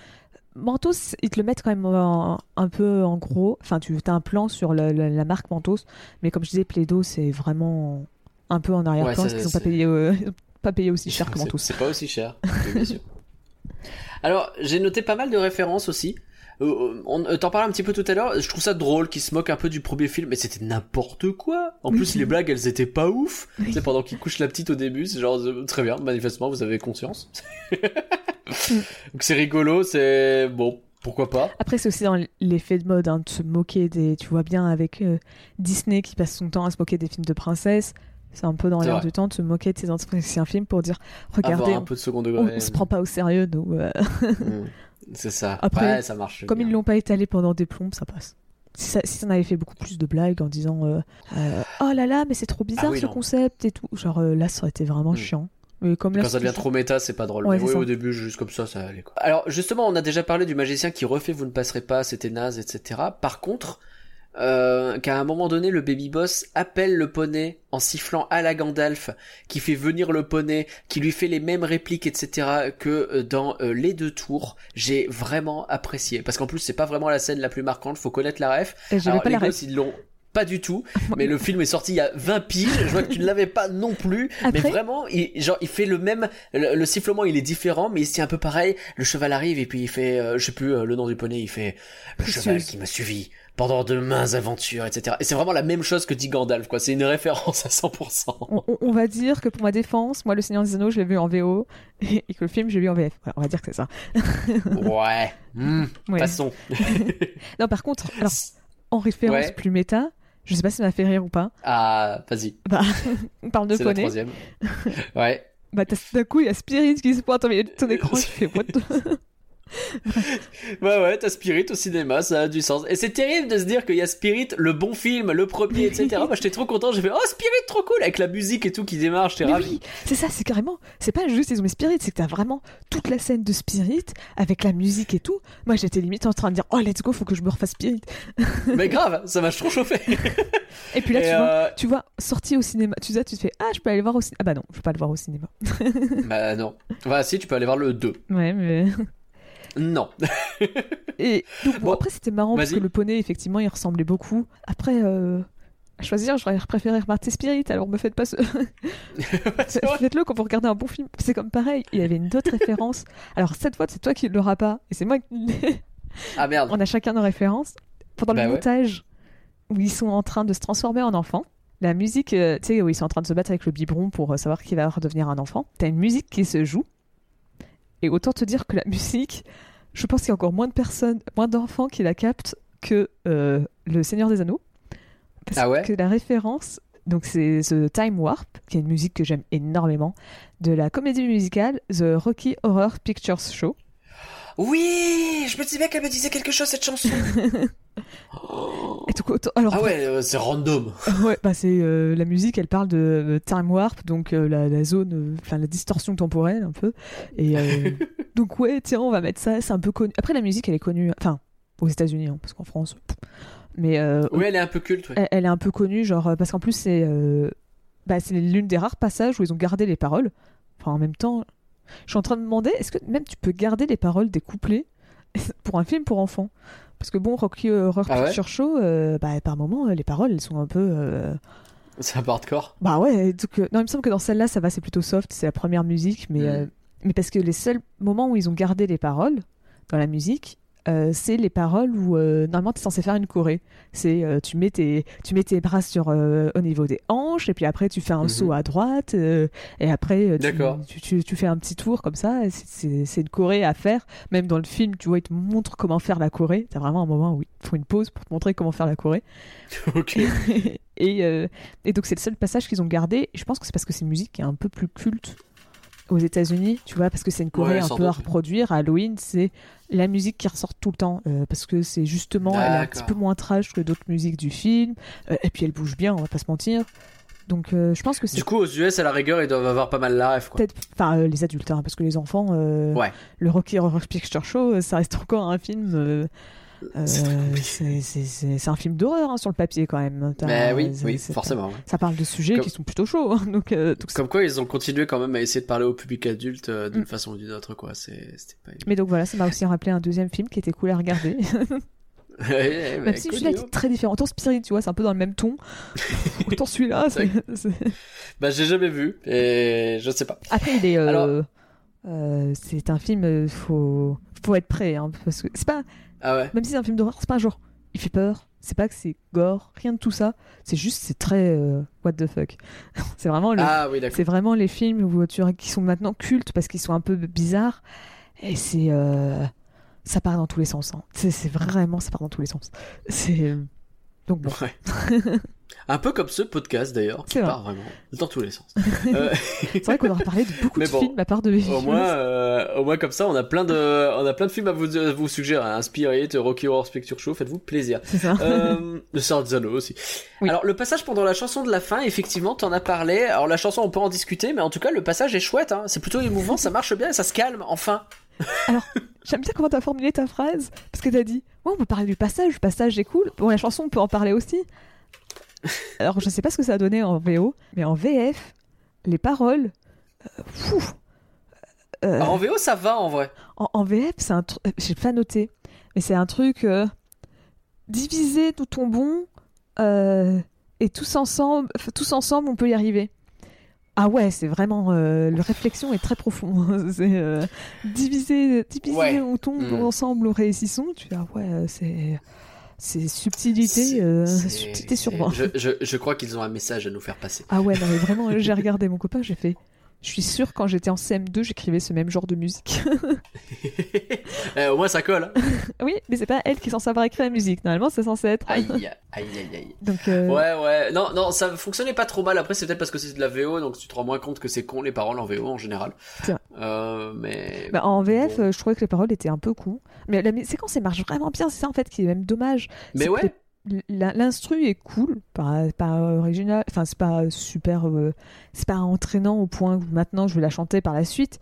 S1: Mentos, ils te le mettent quand même en- un peu en gros. Enfin, tu as un plan sur la marque Mentos. Mais comme je disais, Plaido, c'est vraiment un peu en arrière-plan
S2: Ouais,
S1: parce qu'ils ont pas payé, pas payé aussi cher que Mentos.
S2: c'est pas aussi cher bien sûr alors j'ai noté pas mal de références aussi euh, on euh, t'en parlais un petit peu tout à l'heure. Je trouve ça drôle qu'ils se moquent un peu du premier film, mais c'était n'importe quoi. En
S1: Oui.
S2: plus, les blagues, elles étaient pas ouf.
S1: Oui.
S2: Sais, pendant qu'ils couchent la petite au début, c'est genre euh, très bien. Manifestement, vous avez conscience. Donc c'est rigolo, c'est bon. Pourquoi pas
S1: Après, c'est aussi dans l'effet de mode hein, de se moquer des. Tu vois bien avec euh, Disney qui passe son temps à se moquer des films de princesses. C'est un peu dans
S2: C'est
S1: l'air du temps de se moquer de ces anciens films pour dire regardez,
S2: un
S1: on,
S2: peu de second
S1: on-
S2: degré.
S1: on se prend pas au sérieux, nous. euh.
S2: Mm. C'est ça.
S1: Après,
S2: ouais, ça marche.
S1: Comme
S2: bien.
S1: ils l'ont pas étalé pendant des plombes, ça passe. Si ça, si en avait fait beaucoup plus de blagues en disant euh, euh, oh là là, mais c'est trop bizarre
S2: Ah oui,
S1: ce
S2: non.
S1: concept et tout. Genre euh, là, ça aurait été vraiment
S2: Mm.
S1: chiant. Mais comme là,
S2: Quand ça
S1: c'est
S2: devient trop méta, c'est pas drôle.
S1: Ouais,
S2: mais
S1: c'est
S2: oui,
S1: ça.
S2: au début, juste comme ça, ça allait quoi. Alors, justement, on a déjà parlé du magicien qui refait Vous ne passerez pas, c'était naze, etc. Par contre, euh, qu'à un moment donné, le baby boss appelle le poney en sifflant à la Gandalf, qui fait venir le poney, qui lui fait les mêmes répliques, etc. que euh, dans euh, les deux tours. J'ai vraiment apprécié. Parce qu'en plus, c'est pas vraiment la scène la plus marquante, faut connaître la ref. Alors,
S1: pas
S2: les
S1: la ref.
S2: ils l'ont pas du tout, mais le film est sorti il y a 20 piges, je vois que tu ne l'avais pas non plus, mais vraiment, il, genre, il fait le même, le, le sifflement il est différent, mais tient un peu pareil, le cheval arrive et puis il fait, euh, je sais plus euh, le nom du poney, il fait, le cheval qui m'a suivi pendant de maintes aventures, etc. Et c'est vraiment la même chose que dit Gandalf, quoi, c'est une référence à 100%.
S1: On, va dire que pour ma défense, moi, Le Seigneur des Anneaux, je l'ai vu en VO et, que le film, j'ai vu en VF. Voilà, on va dire que c'est ça.
S2: ouais, Hmm,
S1: Ouais.
S2: passons.
S1: Non, par contre, alors, en référence
S2: Ouais.
S1: plus méta, je sais pas si ça m'a fait rire ou pas.
S2: Ah, vas-y,
S1: Bah, on parle de
S2: c'est
S1: poney.
S2: troisième. Ouais.
S1: Bah, d'un coup, il y a Spirit qui se pointe au milieu de ton écran. Tu fais what the-
S2: Ouais, ouais, t'as Spirit au cinéma, ça a du sens. Et c'est terrible de se dire qu'il y a Spirit, le bon film, le premier, etc. Moi, j'étais trop content, j'ai fait, oh, Spirit, trop cool, avec la musique et tout qui démarre, j'étais ravi.
S1: oui, c'est ça, c'est carrément. C'est pas juste ils ont mis Spirit, c'est que t'as vraiment toute la scène de Spirit avec la musique et tout. Moi, j'étais limite en train de dire, oh, let's go, faut que je me refasse Spirit.
S2: Mais grave, ça m'a trop chauffé.
S1: Et puis là,
S2: Et,
S1: tu vois.
S2: euh,
S1: Tu vois, sorti au cinéma, tu sais, tu te fais Ah, je peux aller voir au cinéma. Ah bah non, je peux pas le voir au cinéma.
S2: Bah non. Bah si, tu peux aller voir le 2.
S1: Ouais, mais.
S2: Non.
S1: Et donc, bon,
S2: Bon,
S1: après, c'était marrant parce que le poney, effectivement, il ressemblait beaucoup. Après, euh, à choisir, j'aurais préféré remarquer Spirit, alors me faites pas ce. Faites-le quand vous regardez un bon film. C'est comme pareil, il y avait une autre référence. Alors, cette fois, c'est toi qui ne l'auras pas, et c'est moi qui l'ai.
S2: Ah merde.
S1: On a chacun nos références. Pendant
S2: Bah
S1: le
S2: ouais.
S1: montage, où ils sont en train de se transformer en enfant, la musique, euh, tu sais, où ils sont en train de se battre avec le biberon pour euh, savoir qui va redevenir un enfant, t'as une musique qui se joue. Et autant te dire que la musique, je pense qu'il y a encore moins de personnes, moins d'enfants qui la captent que euh, Le Seigneur des Anneaux. Parce
S2: Ah ouais
S1: que la référence, donc c'est The Time Warp, qui est une musique que j'aime énormément, de la comédie musicale The Rocky Horror Picture Show.
S2: Oui, je me disais qu'elle me disait quelque chose cette chanson.
S1: Et alors,
S2: ah ouais, euh, c'est random.
S1: Ouais, bah c'est euh, la musique, elle parle de euh, time warp, donc euh, la, la zone, euh, enfin la distorsion temporelle un peu. Et euh, donc ouais, tiens, on va mettre ça, c'est un peu connu. Après la musique, elle est connue, enfin aux États-Unis, hein, parce qu'en France, pff. mais euh,
S2: Oui, elle est un peu culte. ouais.
S1: elle, elle est un peu connue, genre parce qu'en plus c'est, euh, bah c'est l'une des rares passages où ils ont gardé les paroles. Enfin en même temps, je suis en train de demander, est-ce que même tu peux garder les paroles des couplets pour un film pour enfants? Parce que bon, Rocky Horror
S2: Ah ouais?
S1: Picture Show, euh, bah, par moment, euh, les paroles, elles sont un peu. euh,
S2: C'est un peu hardcore.
S1: bah ouais, donc, euh, non, il me semble que dans celle-là, ça va, c'est plutôt soft, c'est la première musique, mais, euh, mais parce que les seuls moments où ils ont gardé les paroles dans la musique, euh, c'est les paroles où euh, normalement tu es censé faire une choré. C'est euh, tu mets tes tu mets tes bras sur au niveau des hanches et puis après tu fais un
S2: Mhm.
S1: saut à droite et après tu, tu, tu, tu fais un petit tour comme ça. et c'est- une choré à faire. Même dans le film, tu vois, ils te montrent comment faire la choré. T'as vraiment un moment où ils font une pause pour te montrer comment faire la choré.
S2: ok.
S1: et, et donc c'est le seul passage qu'ils ont gardé. Je pense que c'est parce que c'est une musique qui est un peu plus culte aux États-Unis, tu vois, parce que c'est une
S2: Ouais,
S1: un peu à
S2: doute,
S1: reproduire. Halloween, c'est la musique qui ressort tout le temps, euh, parce que c'est justement, elle est un petit peu moins trash que d'autres musiques du film. Euh, et puis elle bouge bien, on va pas se mentir. Donc euh, je pense que c'est
S2: Du coup, aux US, à la rigueur, ils doivent avoir pas mal la ref,
S1: peut-être, enfin les adultes, hein, parce que les enfants,
S2: Ouais.
S1: le Rocky Horror Picture Show, ça reste encore un film. Euh,
S2: C'est
S1: un film d'horreur hein, sur le papier quand même.
S2: Mais oui, oui, forcément.
S1: Ça parle de sujets
S2: Comme-
S1: qui sont plutôt chauds. hein, donc, euh, donc c'est-
S2: Comme quoi, ils ont continué quand même à essayer de parler au public adulte euh, d'une
S1: Mm.
S2: façon ou d'une autre, quoi. C'est- C'était pas.
S1: Mais donc voilà, ça m'a aussi rappelé un deuxième film qui était cool à regarder.
S2: Ouais,
S1: même si celui-là est très différent. Autant Spirit, tu vois, c'est un peu dans le même ton. Autant celui-là,
S2: Bah, j'ai jamais vu, et je sais pas.
S1: Après, il est.
S2: Alors-
S1: c'est un film, faut, faut être prêt, hein, parce que c'est pas,
S2: Ah ouais.
S1: même si c'est un film d'horreur, c'est pas un genre, il fait peur, c'est pas que c'est gore, rien de tout ça, c'est juste, c'est très euh, what the fuck. c'est vraiment le,
S2: Ah oui, d'accord.
S1: c'est vraiment les films où tu, qui sont maintenant cultes parce qu'ils sont un peu bizarres, et c'est, euh, ça part dans tous les sens, hein. c'est, c'est vraiment, ça part dans tous les sens. C'est, euh, donc bon,
S2: Ouais. Un peu comme ce podcast d'ailleurs, qui
S1: C'est vrai.
S2: part vraiment dans tous les sens. Euh,
S1: c'est vrai qu'on aurait parlé de beaucoup
S2: Mais
S1: de
S2: bon,
S1: films à part de
S2: au moins, euh, au moins comme ça, on a plein de, on a plein de films à vous, à vous suggérer. hein. Spirit, Rocky Horror Picture Show, faites-vous plaisir.
S1: c'est ça.
S2: euh, le Sarzano aussi.
S1: Oui.
S2: Alors le passage pendant la chanson de la fin, effectivement, t'en as parlé. Alors la chanson, on peut en discuter, mais en tout cas, le passage est chouette. Hein. C'est plutôt émouvant, ça marche bien, et ça se calme. Enfin.
S1: J'aime bien comment t'as formulé ta phrase, parce que t'as dit, ouais, on peut parler du passage, le passage est cool. Bon, la chanson, on peut en parler aussi. Alors, je sais pas ce que ça a donné en VO, mais en VF, les paroles, euh. Euh,
S2: Alors, en VO, ça va en vrai.
S1: en, en VF, c'est un truc, j'ai pas noté, mais c'est un truc euh, divisé, nous tombons, euh, et tous ensemble, tous ensemble, on peut y arriver. Ah ouais, c'est vraiment, euh, la réflexion est très profonde. c'est euh, divisé, divisé,
S2: Ouais.
S1: on tombe
S2: Mm.
S1: ensemble, nous réussissons. Tu dis, ah ouais, euh, c'est, c'est subtilité,
S2: C'est-
S1: euh,
S2: c'est-
S1: subtilité sur
S2: c'est-
S1: 20.
S2: Je, je, je crois qu'ils ont un message à nous faire passer.
S1: Ah ouais, non mais vraiment, j'ai regardé mon copain, j'ai fait. Je suis sûre quand j'étais en CM2, j'écrivais ce même genre de musique.
S2: Euh, au moins, ça colle. hein.
S1: oui, mais c'est pas elle qui est censée avoir écrit la musique. Normalement, c'est censé être.
S2: Aïe, aïe, aïe, aïe.
S1: Donc, euh,
S2: Ouais, ouais. Non, non, ça fonctionnait pas trop mal. Après, c'est peut-être parce que c'est de la VO, donc tu te rends moins compte que c'est con les paroles en VO en général. Euh, mais.
S1: bah, en VF,
S2: Bon.
S1: euh, je trouvais que les paroles étaient un peu cons. Mais la séquence, elle marche vraiment bien. C'est ça, en fait, qui est même dommage.
S2: Mais ouais.
S1: que L'instru est cool, pas, pas original, enfin c'est pas super, euh, c'est pas entraînant au point où maintenant je vais la chanter par la suite,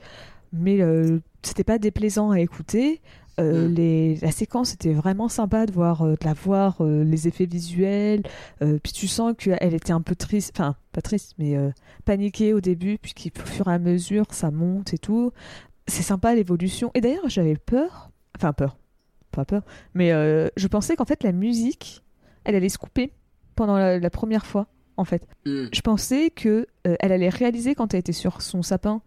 S1: mais euh, c'était pas déplaisant à écouter. Euh,
S2: Mm.
S1: les, la séquence était vraiment sympa de voir, de la voir, les effets visuels. puis tu sens qu'elle était un peu triste, enfin pas triste, mais paniquée au début, puis qu'au fur et à mesure ça monte et tout. C'est sympa l'évolution. Et d'ailleurs j'avais peur, enfin peur, pas peur, mais je pensais qu'en fait la musique, elle allait se couper pendant la, la première fois, en fait.
S2: Hmm.
S1: Je pensais que euh, elle allait réaliser quand elle était sur son sapin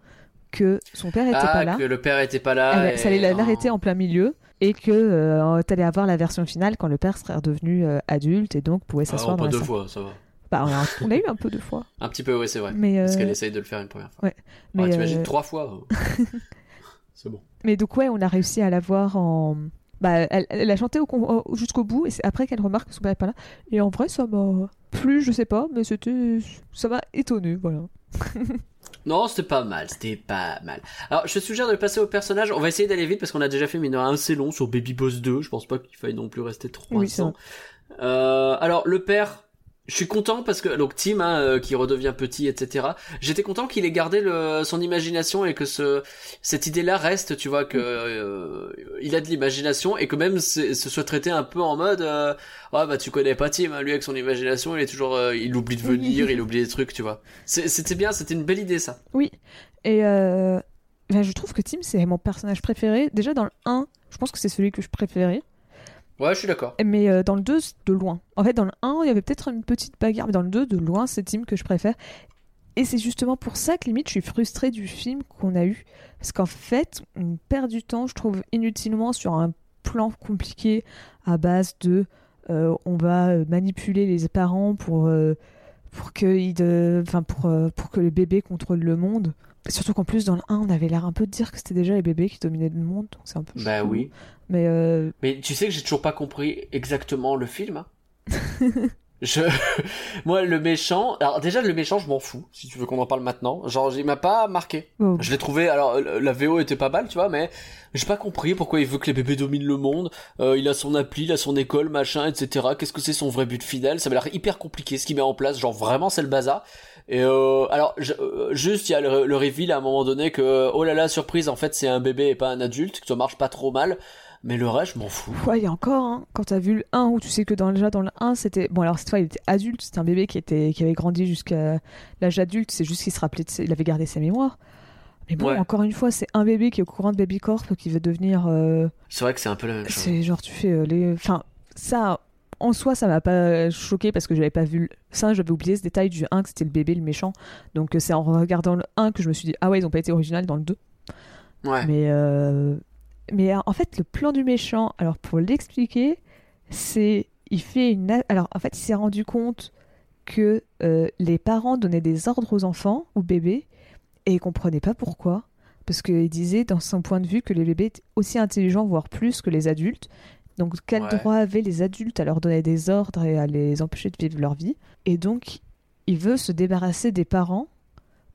S1: que son père était
S2: ah,
S1: pas là.
S2: que le père était pas là.
S1: Elle-
S2: et-
S1: ça allait la-
S2: Oh.
S1: l'arrêter en plein milieu et que euh, t'allais avoir la version finale quand le père serait redevenu euh, adulte et donc pouvait
S2: Ah,
S1: s'asseoir
S2: pas
S1: dans la
S2: deux
S1: salle.
S2: fois, ça va.
S1: Bah, on, a, on eu un peu deux fois.
S2: Un petit peu, ouais, c'est vrai.
S1: Mais,
S2: Parce
S1: euh,
S2: qu'elle essaye de le faire une première fois.
S1: ouais. Mais,
S2: Ouais, T'imagines
S1: euh,
S2: trois fois. c'est bon.
S1: mais donc ouais, on a réussi à la voir en... Bah, elle, elle a chanté jusqu'au bout et c'est après qu'elle remarque que son père n'est pas là. Et en vrai, ça m'a plu, je sais pas, mais c'était... Ça m'a étonné, voilà.
S2: Non, c'était pas mal, c'était pas mal. Alors, je te suggère de passer au personnage. On va essayer d'aller vite parce qu'on a déjà fait, mais il y en a un assez long sur Baby Boss 2. Je pense pas qu'il faille non plus rester 300.
S1: Oui.
S2: Euh, alors, le père, je suis content parce que, donc, Tim, hein, euh, qui redevient petit, etc. J'étais content qu'il ait gardé le, son imagination et que ce, cette idée-là reste, tu vois, que, euh, il a de l'imagination et que même ce soit traité un peu en mode, euh, ah bah tu connais pas Tim, hein, lui avec son imagination, il est toujours, euh, il oublie de venir, il oublie des trucs, tu vois. C'était bien, c'était une belle idée ça.
S1: Oui, et euh, ben, je trouve que Tim, c'est mon personnage préféré. Déjà, dans le 1, je pense que c'est celui que je préférais.
S2: Ouais, je suis d'accord.
S1: Mais euh, dans le 2, c'est de loin. En fait, dans le 1, il y avait peut-être une petite bagarre, mais dans le 2, de loin, c'est Tim que je préfère. Et c'est justement pour ça que, limite, je suis frustrée du film qu'on a eu. Parce qu'en fait, on perd du temps, je trouve, inutilement sur un plan compliqué à base de euh, on va euh, manipuler les parents pour, pour, que, ils de- enfin, pour, pour que le bébé contrôle le monde. Surtout qu'en plus, dans le 1, on avait l'air un peu de dire que c'était déjà les bébés qui dominaient le monde. Donc c'est un peu
S2: Bah oui.
S1: Mais euh,
S2: Mais tu sais que j'ai toujours pas compris exactement le film. hein. je, moi, le méchant. Alors déjà, le méchant, je m'en fous. Si tu veux qu'on en parle maintenant. Genre, il m'a pas marqué. Je l'ai trouvé. Alors, la VO était pas mal, tu vois, mais j'ai pas compris pourquoi il veut que les bébés dominent le monde. Euh, il a son appli, il a son école, machin, etc. Qu'est-ce que c'est son vrai but final? Ça m'a l'air hyper compliqué ce qu'il met en place. Genre vraiment, c'est le bazar. Et euh, alors, je- euh, juste, il y a le, le reveal à un moment donné que oh là là, surprise, en fait, c'est un bébé et pas un adulte, que ça marche pas trop mal. Mais le reste, je m'en fous.
S1: Ouais, il y a encore, hein, quand t'as vu le 1, où tu sais que dans, déjà dans le 1, c'était. Bon, alors cette fois, il était adulte, c'était un bébé qui, était, qui avait grandi jusqu'à l'âge adulte, c'est juste qu'il se rappelait, il avait gardé ses mémoires. Mais bon,
S2: Ouais.
S1: encore une fois, c'est un bébé qui est au courant de Baby Corp, qui veut devenir. euh,
S2: C'est vrai que c'est un peu la même chose.
S1: c'est genre, tu fais euh, les. Enfin, ça, en soi, ça m'a pas choqué parce que j'avais pas vu. le- Ça, j'avais oublié ce détail du 1, que c'était le bébé, le méchant. Donc, euh, c'est en regardant le 1 que je me suis dit, ah ouais, ils ont pas été original dans le 2.
S2: Ouais.
S1: Mais, euh, mais euh, en fait, le plan du méchant, alors pour l'expliquer, c'est. Il fait une. Alors en fait, il s'est rendu compte que euh, les parents donnaient des ordres aux enfants, aux bébés, et ils comprenaient pas pourquoi. Parce qu'il disait, dans son point de vue, que les bébés étaient aussi intelligents, voire plus que les adultes. Donc, quel
S2: Ouais.
S1: droit avaient les adultes à leur donner des ordres et à les empêcher de vivre leur vie? Et donc, il veut se débarrasser des parents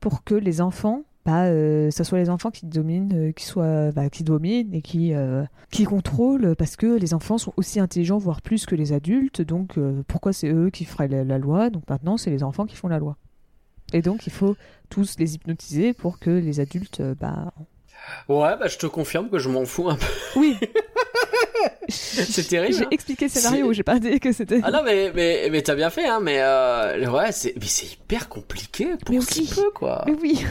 S1: pour que les enfants, bah, euh, ça soit les enfants qui dominent, euh, qui soient, bah, qui dominent et qui, euh, qui contrôlent, parce que les enfants sont aussi intelligents, voire plus que les adultes. Donc, pourquoi c'est eux qui feraient la, la loi? Donc maintenant, c'est les enfants qui font la loi. Et donc, il faut tous les hypnotiser pour que les adultes, bah,
S2: Ouais, bah je te confirme que je m'en fous un peu.
S1: oui.
S2: C'est terrible,
S1: J'ai
S2: hein.
S1: expliqué le scénario, j'ai pas dit que c'était.
S2: Ah non, mais, mais, mais t'as bien fait, hein, mais euh, ouais, c'est, mais c'est hyper compliqué pour
S1: Mais oui.
S2: peu, quoi.
S1: Mais oui.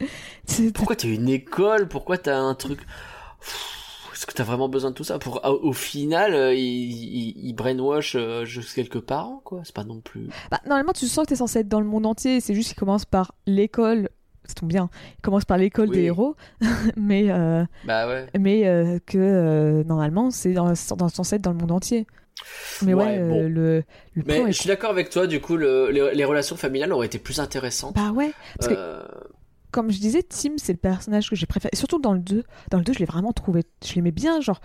S2: Pourquoi t'as une école? Pourquoi t'as un truc? Est-ce que t'as vraiment besoin de tout ça? Pour au, au final euh, il, il, il brainwash euh, juste quelques parents quoi C'est pas non plus.
S1: Bah, normalement, tu sens que t'es censé être dans le monde entier. C'est juste qu'il commence par l'école. Ça tombe bien. Il commence par l'école
S2: Oui.
S1: des héros. mais euh,
S2: Bah ouais.
S1: mais euh, que euh, normalement, c'est dans, dans, être dans le monde entier. Mais ouais,
S2: Ouais, bon.
S1: le, le
S2: Mais
S1: est
S2: je suis d'accord avec toi. Du coup, le, les, les relations familiales auraient été plus intéressantes.
S1: Bah ouais, parce que comme je disais, Tim, c'est le personnage que j'ai préféré. Et surtout dans le 2. Dans le 2, je l'ai vraiment trouvé. Je l'aimais bien. Genre,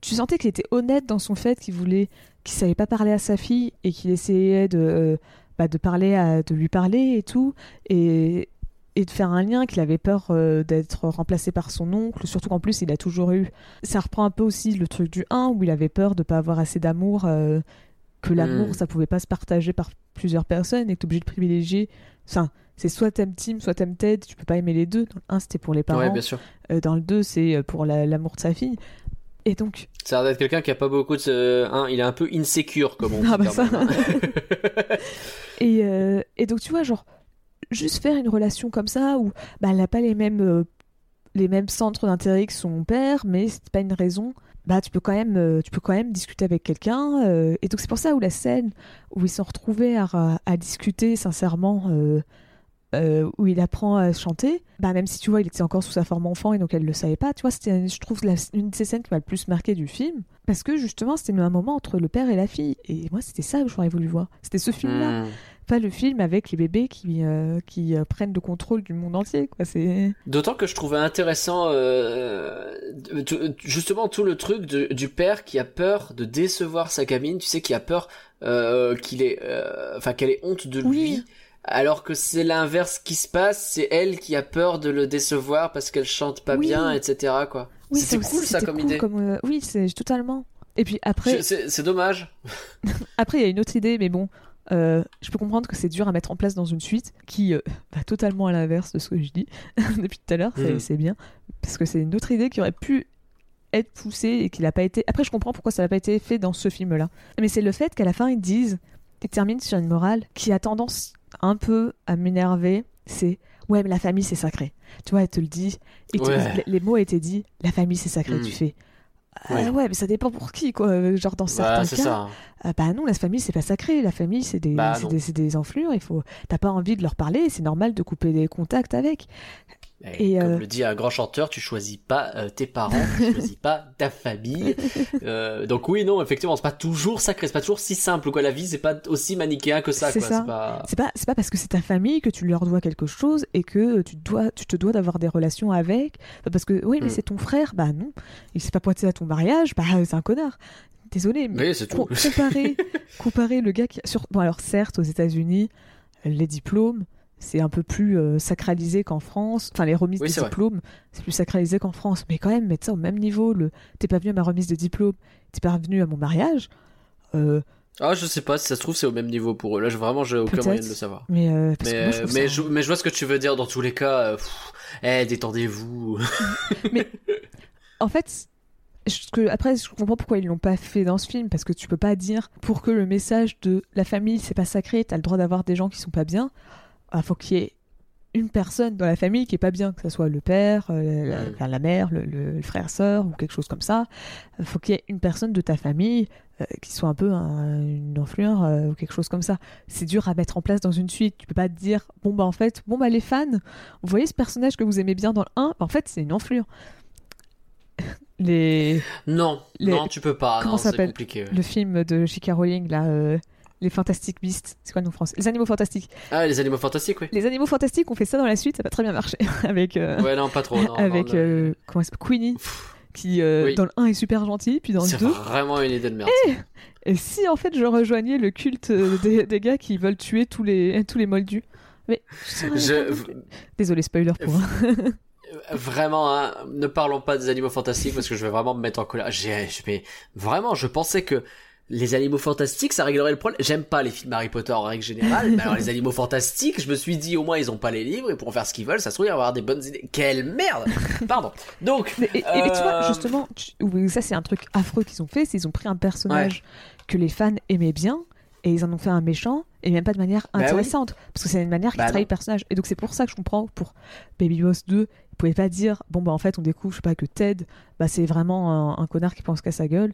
S1: tu sentais qu'il était honnête dans son fait qu'il voulait. qu'il savait pas parler à sa fille et qu'il essayait de. bah, de parler à, de lui parler et tout. Et. Et de faire un lien qu'il avait peur euh, d'être remplacé par son oncle, surtout qu'en plus il a toujours eu. Ça reprend un peu aussi le truc du 1 où il avait peur de pas avoir assez d'amour, euh, que l'amour
S2: Mm.
S1: ça pouvait pas se partager par plusieurs personnes et que t'es obligé de privilégier. Enfin, c'est soit t'aimes Tim, soit t'aimes Ted, tu peux pas aimer les deux. Dans le 1, c'était pour les parents.
S2: ouais, bien sûr.
S1: Euh, dans le 2, c'est pour la- l'amour de sa fille. Et donc,
S2: Ça a l'air d'être quelqu'un qui a pas beaucoup de. hein, il est un peu insecure, comme on dit.
S1: Ah bah ça.
S2: hein.
S1: et, et donc tu vois, genre, juste faire une relation comme ça où bah, elle n'a pas les mêmes, euh, les mêmes centres d'intérêt que son père, mais c'est pas une raison. Bah, tu peux quand même, euh, tu peux quand même discuter avec quelqu'un. euh, et donc c'est pour ça où la scène où ils sont retrouvés à, discuter sincèrement, où il apprend à chanter, bah même si tu vois il était encore sous sa forme enfant et donc elle le savait pas, tu vois c'était je trouve la- une de ces scènes qui m'a le plus marqué du film parce que justement c'était un moment entre le père et la fille et moi c'était ça que j'aurais voulu voir, c'était ce film là
S2: Hmm.
S1: Pas le film avec les bébés qui, euh, qui euh, prennent le contrôle du monde entier. Quoi. C'est...
S2: D'autant que je trouvais intéressant euh, justement tout le truc de- du père qui a peur de décevoir sa gamine, tu sais, qui a peur euh, qu'il ait, enfin qu'elle ait honte de
S1: Oui.
S2: lui, alors que c'est l'inverse qui se passe, c'est elle qui a peur de le décevoir parce qu'elle chante pas
S1: Oui.
S2: bien, etc. Quoi.
S1: Oui,
S2: C'était cool ça comme
S1: cool
S2: idée.
S1: comme, Oui, c'est totalement. Et puis après,
S2: c'est dommage.
S1: après il y a une autre idée, mais bon, euh, je peux comprendre que c'est dur à mettre en place dans une suite qui euh, va totalement à l'inverse de ce que je dis depuis tout à l'heure. C'est
S2: Mhm.
S1: c'est bien parce que c'est une autre idée qui aurait pu être poussée et qui n'a pas été. Après, je comprends pourquoi ça n'a pas été fait dans ce film-là. Mais c'est le fait qu'à la fin ils disent, ils terminent sur une morale qui a tendance un peu à m'énerver. C'est ouais, mais la famille c'est sacré. Tu vois, elle te le dit. Et
S2: Ouais.
S1: les- les mots étaient dit, la famille c'est sacré. Tu fais. Ah
S2: Ouais.
S1: ouais, mais ça dépend pour qui, quoi. Genre, dans
S2: Bah,
S1: certains cas,
S2: ça.
S1: ah bah non, la famille, c'est pas sacré. La famille, c'est des,
S2: Bah
S1: des enflures. Il faut, t'as pas envie de leur parler. C'est normal de couper des contacts avec.
S2: Et,
S1: Et,
S2: comme
S1: euh,
S2: le dit un grand chanteur, tu choisis pas euh, tes parents, tu choisis pas ta famille. Euh, donc oui, non, effectivement, c'est pas toujours sacré, c'est pas toujours si simple. Quoi, la vie, c'est pas aussi manichéen que ça.
S1: C'est ça.
S2: C'est pas.
S1: Pas, parce que c'est ta famille que tu leur dois quelque chose et que tu dois, tu te dois d'avoir des relations avec. Parce que oui, mais
S2: Mm.
S1: c'est ton frère. Bah non, il s'est pas pointé à ton mariage. Bah c'est un connard. Désolé, mais
S2: Oui, c'est tout.
S1: com- comparer, comparer le gars qui sur bon alors certes aux États-Unis les diplômes c'est un peu plus euh, sacralisé qu'en France enfin les remises
S2: Oui,
S1: de diplômes c'est plus sacralisé qu'en France mais quand même mettre ça au même niveau le t'es pas venu à ma remise de diplôme t'es pas venu à mon mariage euh,
S2: Ah, je sais pas si ça se trouve, c'est au même niveau pour eux. Là, je, vraiment, j'ai aucun moyen de le savoir.
S1: mais euh, parce que
S2: Mais,
S1: moi, je trouve
S2: mais,
S1: ça-
S2: je, mais je vois ce que tu veux dire dans tous les cas. pff, eh, détendez-vous.
S1: En fait, que, après, je comprends pourquoi ils l'ont pas fait dans ce film, parce que tu peux pas dire pour que le message de la famille c'est pas sacré, t'as le droit d'avoir des gens qui sont pas bien. Il faut qu'il y ait une personne dans la famille qui est pas bien, que ce soit le père, euh, la,
S2: Mm.
S1: la mère, le, le- le frère, sœur ou quelque chose comme ça. Il faut qu'il y ait une personne de ta famille euh, qui soit un peu un- une enflure euh, ou quelque chose comme ça. C'est dur à mettre en place dans une suite. Tu peux pas te dire bon bah en fait, bon bah les fans, vous voyez ce personnage que vous aimez bien dans le 1, en fait c'est une enflure. les
S2: Non,
S1: Les-
S2: non, tu peux pas.
S1: Comment s'appelle
S2: compliqué. ouais.
S1: le film de J.K. Rowling là, euh, les Fantastic Beasts. C'est quoi le nom français? Les Animaux Fantastiques.
S2: Ah, les animaux fantastiques, oui.
S1: Les Animaux Fantastiques ont fait ça dans la suite, ça va très bien marcher avec euh,
S2: Ouais, non, pas trop. non,
S1: avec
S2: non,
S1: euh, comment s'appelle? Queenie qui euh,
S2: Oui.
S1: dans le 1 est super gentil, puis dans le
S2: C'est
S1: 2
S2: vraiment une idée de merde.
S1: Et si en fait je rejoignais le culte des, des gars qui veulent tuer tous les tous les moldus. Mais
S2: Je-
S1: désolé spoiler pour.
S2: Vraiment, hein, ne parlons pas des animaux fantastiques parce que je vais vraiment me mettre en colère. J'ai, mais vraiment, je pensais que les animaux fantastiques, ça réglerait le problème. J'aime pas les films Harry Potter en règle générale, mais alors les animaux fantastiques, je me suis dit au moins ils ont pas les livres et pourront faire ce qu'ils veulent. Ça se trouve il va y avoir des bonnes idées. Quelle merde Pardon. Donc,
S1: Mais, et, et- mais tu vois
S2: Euh,
S1: justement, tu- oui, ça c'est un truc affreux qu'ils ont fait, c'est ils ont pris un personnage que les fans aimaient bien et ils en ont fait un méchant et même pas de manière
S2: Bah oui.
S1: intéressante parce que c'est une manière qui
S2: Bah
S1: trahit le personnage et donc c'est pour ça que je comprends pour Baby Boss 2 ils pouvaient pas dire bon bah en fait on découvre je sais pas que Ted bah c'est vraiment un, un connard qui pense qu'à sa gueule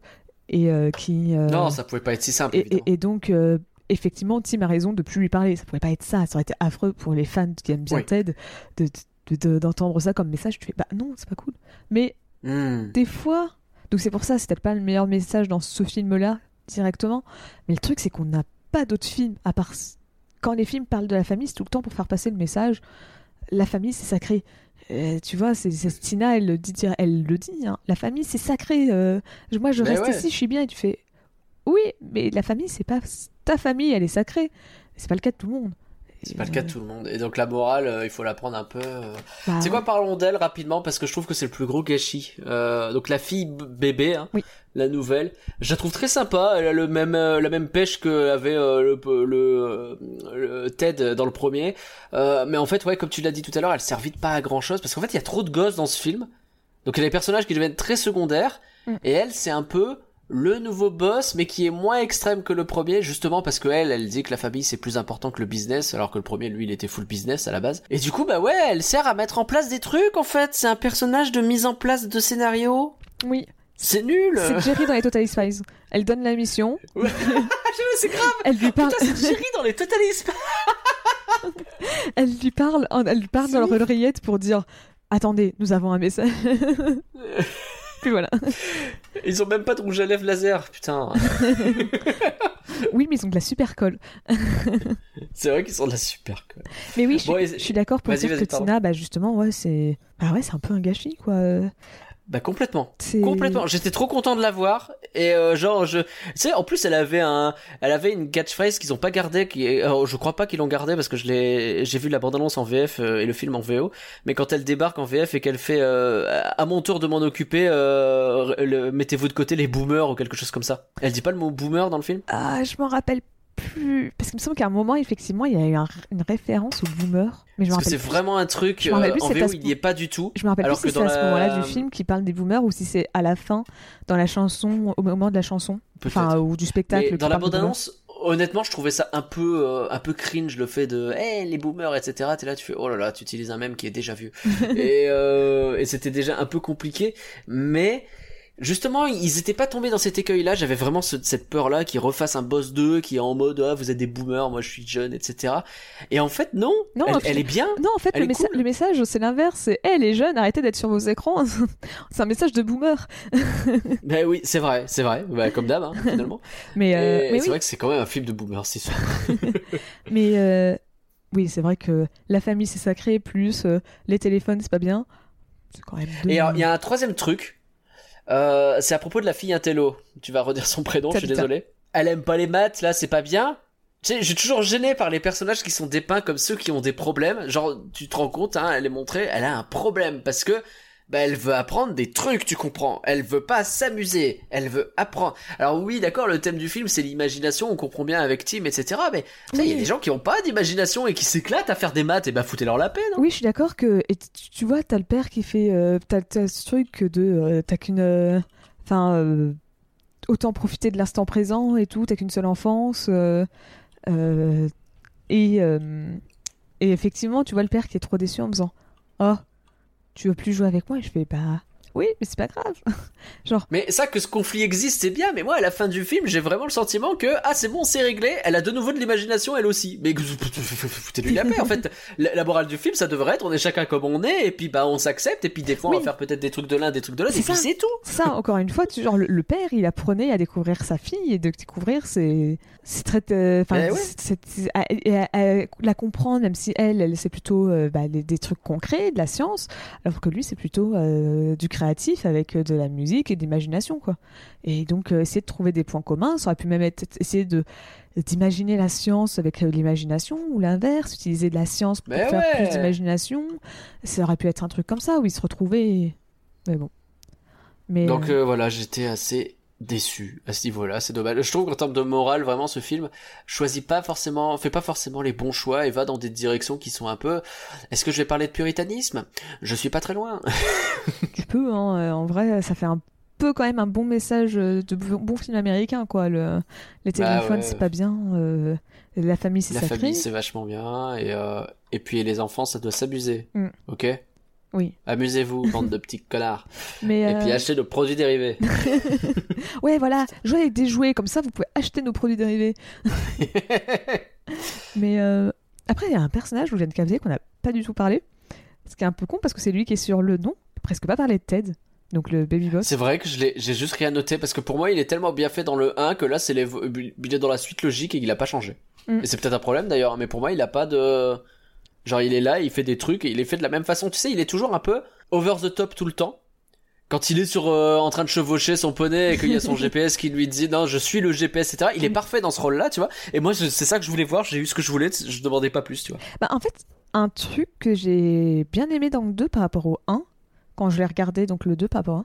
S1: et euh, qui euh,
S2: non, ça pouvait pas être si simple.
S1: et,
S2: évidemment.
S1: et- et donc euh, effectivement Tim a raison de plus lui parler ça pourrait pas être ça ça aurait été affreux pour les fans qui aiment bien
S2: Oui.
S1: Ted de- de- de- d'entendre ça comme message tu fais bah non c'est pas cool mais
S2: Hmm.
S1: des fois. Donc c'est pour ça, c'est peut-être pas le meilleur message dans ce film-là directement. Mais le truc, c'est qu'on n'a pas d'autres films à part quand les films parlent de la famille, c'est tout le temps pour faire passer le message. La famille, c'est sacré. Euh, tu vois, c'est Tina, elle le dit, elle le dit. hein. La famille, c'est sacré. euh, moi, je
S2: Mais
S1: reste
S2: ouais.
S1: ici, je suis bien. Et tu fais, oui, mais la famille, c'est pas ta famille, elle est sacrée. C'est pas le cas de tout le monde.
S2: C'est pas le cas de tout le monde. Et donc la morale, euh, il faut la prendre un peu. euh,
S1: Bah,
S2: C'est quoi, parlons d'elle rapidement parce que je trouve que c'est le plus gros gâchis. Euh, donc la fille bébé, hein,
S1: Oui.
S2: La nouvelle, je la trouve très sympa. Elle a le même euh, la même pêche que avait euh, le, le, le Ted dans le premier. Euh, mais en fait, ouais, comme tu l'as dit tout à l'heure, elle sert vite pas à grand chose parce qu'en fait, il y a trop de gosses dans ce film. Donc il y a des personnages qui deviennent très secondaires
S1: Mm.
S2: et elle, c'est un peu le nouveau boss, mais qui est moins extrême que le premier, justement parce que elle, elle dit que la famille c'est plus important que le business, alors que le premier, lui, il était full business à la base. Et du coup, bah ouais, elle sert à mettre en place des trucs, en fait. C'est un personnage de mise en place de scénario.
S1: Oui,
S2: C'est nul.
S1: c'est Jerry dans les Total Spies. Elle donne la mission,
S2: Ouais. c'est grave.
S1: elle lui parle,
S2: Putain, c'est Jerry dans les Totalistes.
S1: Elle lui parle, elle lui parle dans leur oreillette pour dire Attendez, nous avons un message. Puis voilà.
S2: Ils ont même pas de rouge à lèvres laser, putain.
S1: Oui, mais ils ont de la super colle.
S2: c'est vrai qu'ils sont de la super. Quoi.
S1: Mais oui, je,
S2: Bon,
S1: suis-
S2: et-
S1: je suis d'accord pour dire que
S2: pardon.
S1: Tina, bah justement, ouais, c'est, bah ouais, c'est un peu un gâchis, quoi. Euh,
S2: Bah complètement. Complètement. J'étais trop content de la voir et euh, genre je, tu sais, en plus elle avait un, elle avait une catchphrase qu'ils ont pas gardé, qui, alors, je crois pas qu'ils l'ont gardé parce que je l'ai, j'ai vu la bande-annonce en VF euh, et le film en VO, mais quand elle débarque en VF et qu'elle fait, euh, à mon tour de m'en occuper, euh, le- mettez-vous de côté les boomers ou quelque chose comme ça. Elle dit pas le mot boomer dans le film?
S1: Ah, je m'en rappelle plus. Parce qu'il me semble qu'à un moment, effectivement, il y a eu un- une référence au boomer. Mais je me
S2: Parce que c'est vraiment un truc euh, en VO il y est pas du tout.
S1: Je me rappelle
S2: alors
S1: plus
S2: que
S1: si c'est à ce
S2: la-
S1: moment-là du film qui parle des boomers ou si c'est à la fin, dans la chanson, au moment de la chanson. Enfin, ou du spectacle.
S2: Mais dans la bande-annonce, honnêtement, je trouvais ça un peu, euh, un peu cringe le fait de, hey, les boomers, etc. T'es là, tu fais, oh là là, tu utilises un mème qui est déjà vieux. et euh, et c'était déjà un peu compliqué, mais justement, ils étaient pas tombés dans cet écueil-là. J'avais vraiment ce- cette peur-là qu'ils refassent un boss 2 qui est en mode, ah, vous êtes des boomers, moi je suis jeune, etc. Et en fait, non.
S1: Non,
S2: elle,
S1: en fait-
S2: elle est bien.
S1: Non, en fait, le,
S2: cool.
S1: le message, c'est l'inverse. C'est Hé, les jeunes, arrêtez d'être sur vos écrans. c'est un message de boomer.
S2: Ben oui, c'est vrai, c'est vrai. Bah, comme d'hab, hein, finalement.
S1: Mais, euh, mais
S2: c'est
S1: oui,
S2: vrai que c'est quand même un film de boomer, c'est sûr.
S1: mais euh, oui, c'est vrai que la famille, c'est sacré, plus euh, les téléphones, c'est pas bien. C'est quand même deux...
S2: Et il y a un troisième truc. Euh, c'est à propos de la fille Intello. Tu vas redire son prénom, je suis désolé. Elle aime pas les maths, là, c'est pas bien. Tu sais, je suis toujours gêné par les personnages qui sont dépeints comme ceux qui ont des problèmes. Genre, tu te rends compte, hein, elle est montrée, elle a un problème parce que bah, elle veut apprendre des trucs, tu comprends. Elle veut pas s'amuser, elle veut apprendre. Alors oui, d'accord, le thème du film c'est l'imagination, on comprend bien avec Tim, etc. Mais il y a des gens qui ont pas d'imagination et qui s'éclatent à faire des maths, et bah foutez-leur la non?
S1: Oui, je suis d'accord que et tu, tu vois, t'as le père qui fait, euh, t'as, t'as ce truc de, euh, t'as qu'une, euh, enfin, euh, autant profiter de l'instant présent et tout, t'as qu'une seule enfance, et et effectivement, tu vois le père qui est trop déçu en me disant, oh, tu veux plus jouer avec moi, je fais bah oui, mais c'est pas grave.
S2: Mais ça, que ce conflit existe, c'est bien, mais moi, à la fin du film, j'ai vraiment le sentiment que, ah, c'est bon, c'est réglé, elle a de nouveau de l'imagination, elle aussi. Mais foutez-lui la paix, en fait. La, la morale du film, ça devrait être, on est chacun comme on est, et puis, bah, on s'accepte, et puis, des fois, on va faire peut-être des trucs de l'un, des trucs de l'autre, et
S1: C'est
S2: puis
S1: ça.
S2: c'est tout.
S1: Ça, encore une fois, tu, genre, le, le père, il apprenait à découvrir sa fille et de découvrir ses, ses traits, euh, enfin,
S2: Eh ouais.
S1: c'est- c'est- la comprendre, même si elle, elle c'est plutôt euh, bah, les- des trucs concrets, de la science, alors que lui, c'est plutôt euh, du créatif avec euh, de la musique et de l'imagination, quoi. Et donc, euh, essayer de trouver des points communs, ça aurait pu même être essayer de d'imaginer la science avec euh, l'imagination ou l'inverse, utiliser de la science pour
S2: Mais
S1: faire
S2: ouais.
S1: plus d'imagination. Ça aurait pu être un truc comme ça où ils se retrouvaient. Mais bon. Mais
S2: Donc,
S1: euh,
S2: voilà, j'étais assez déçu à ce niveau-là, c'est dommage. Je trouve qu'en termes de morale, vraiment, ce film choisit pas forcément, fait pas forcément les bons choix et va dans des directions qui sont un peu. Est-ce que je vais parler de puritanisme? Je suis pas très loin.
S1: tu peux, hein, euh, en vrai, ça fait un peu quand même un bon message euh, de bon film américain, quoi. Le, les
S2: Bah
S1: téléphones,
S2: ouais.
S1: c'est pas bien. euh, la famille, c'est
S2: La
S1: sacré.
S2: famille, c'est vachement bien et euh, et puis les enfants, ça doit s'abuser.
S1: Mm.
S2: Ok?
S1: Oui.
S2: Amusez-vous, bande de petits connards.
S1: Mais
S2: Et
S1: euh,
S2: puis achetez nos produits dérivés.
S1: ouais, voilà, jouez avec des jouets, comme ça, vous pouvez acheter nos produits dérivés. Mais euh, après, il y a un personnage, William Cavalier, qu'on n'a pas du tout parlé. Ce qui est un peu con parce que c'est lui qui est sur le nom. Presque pas parlé de Ted, donc le baby boss.
S2: C'est vrai que je l'ai, j'ai juste rien noté parce que pour moi il est tellement bien fait dans le 1 que là c'est les, il est dans la suite logique et il a pas changé.
S1: Mm.
S2: Et c'est peut-être un problème d'ailleurs, mais pour moi il a pas de, genre il est là, il fait des trucs et il est fait de la même façon. Tu sais, il est toujours un peu over the top tout le temps. Quand il est sur euh, en train de chevaucher son poney et qu'il y a son GPS qui lui dit non je suis le GPS etc. Il est parfait dans ce rôle là tu vois. Et moi c'est ça que je voulais voir, j'ai eu ce que je voulais, je demandais pas plus tu vois.
S1: Bah, en fait, un truc que j'ai bien aimé dans le 2 par rapport au 1, quand je l'ai regardé, donc le 2 par rapport au 1,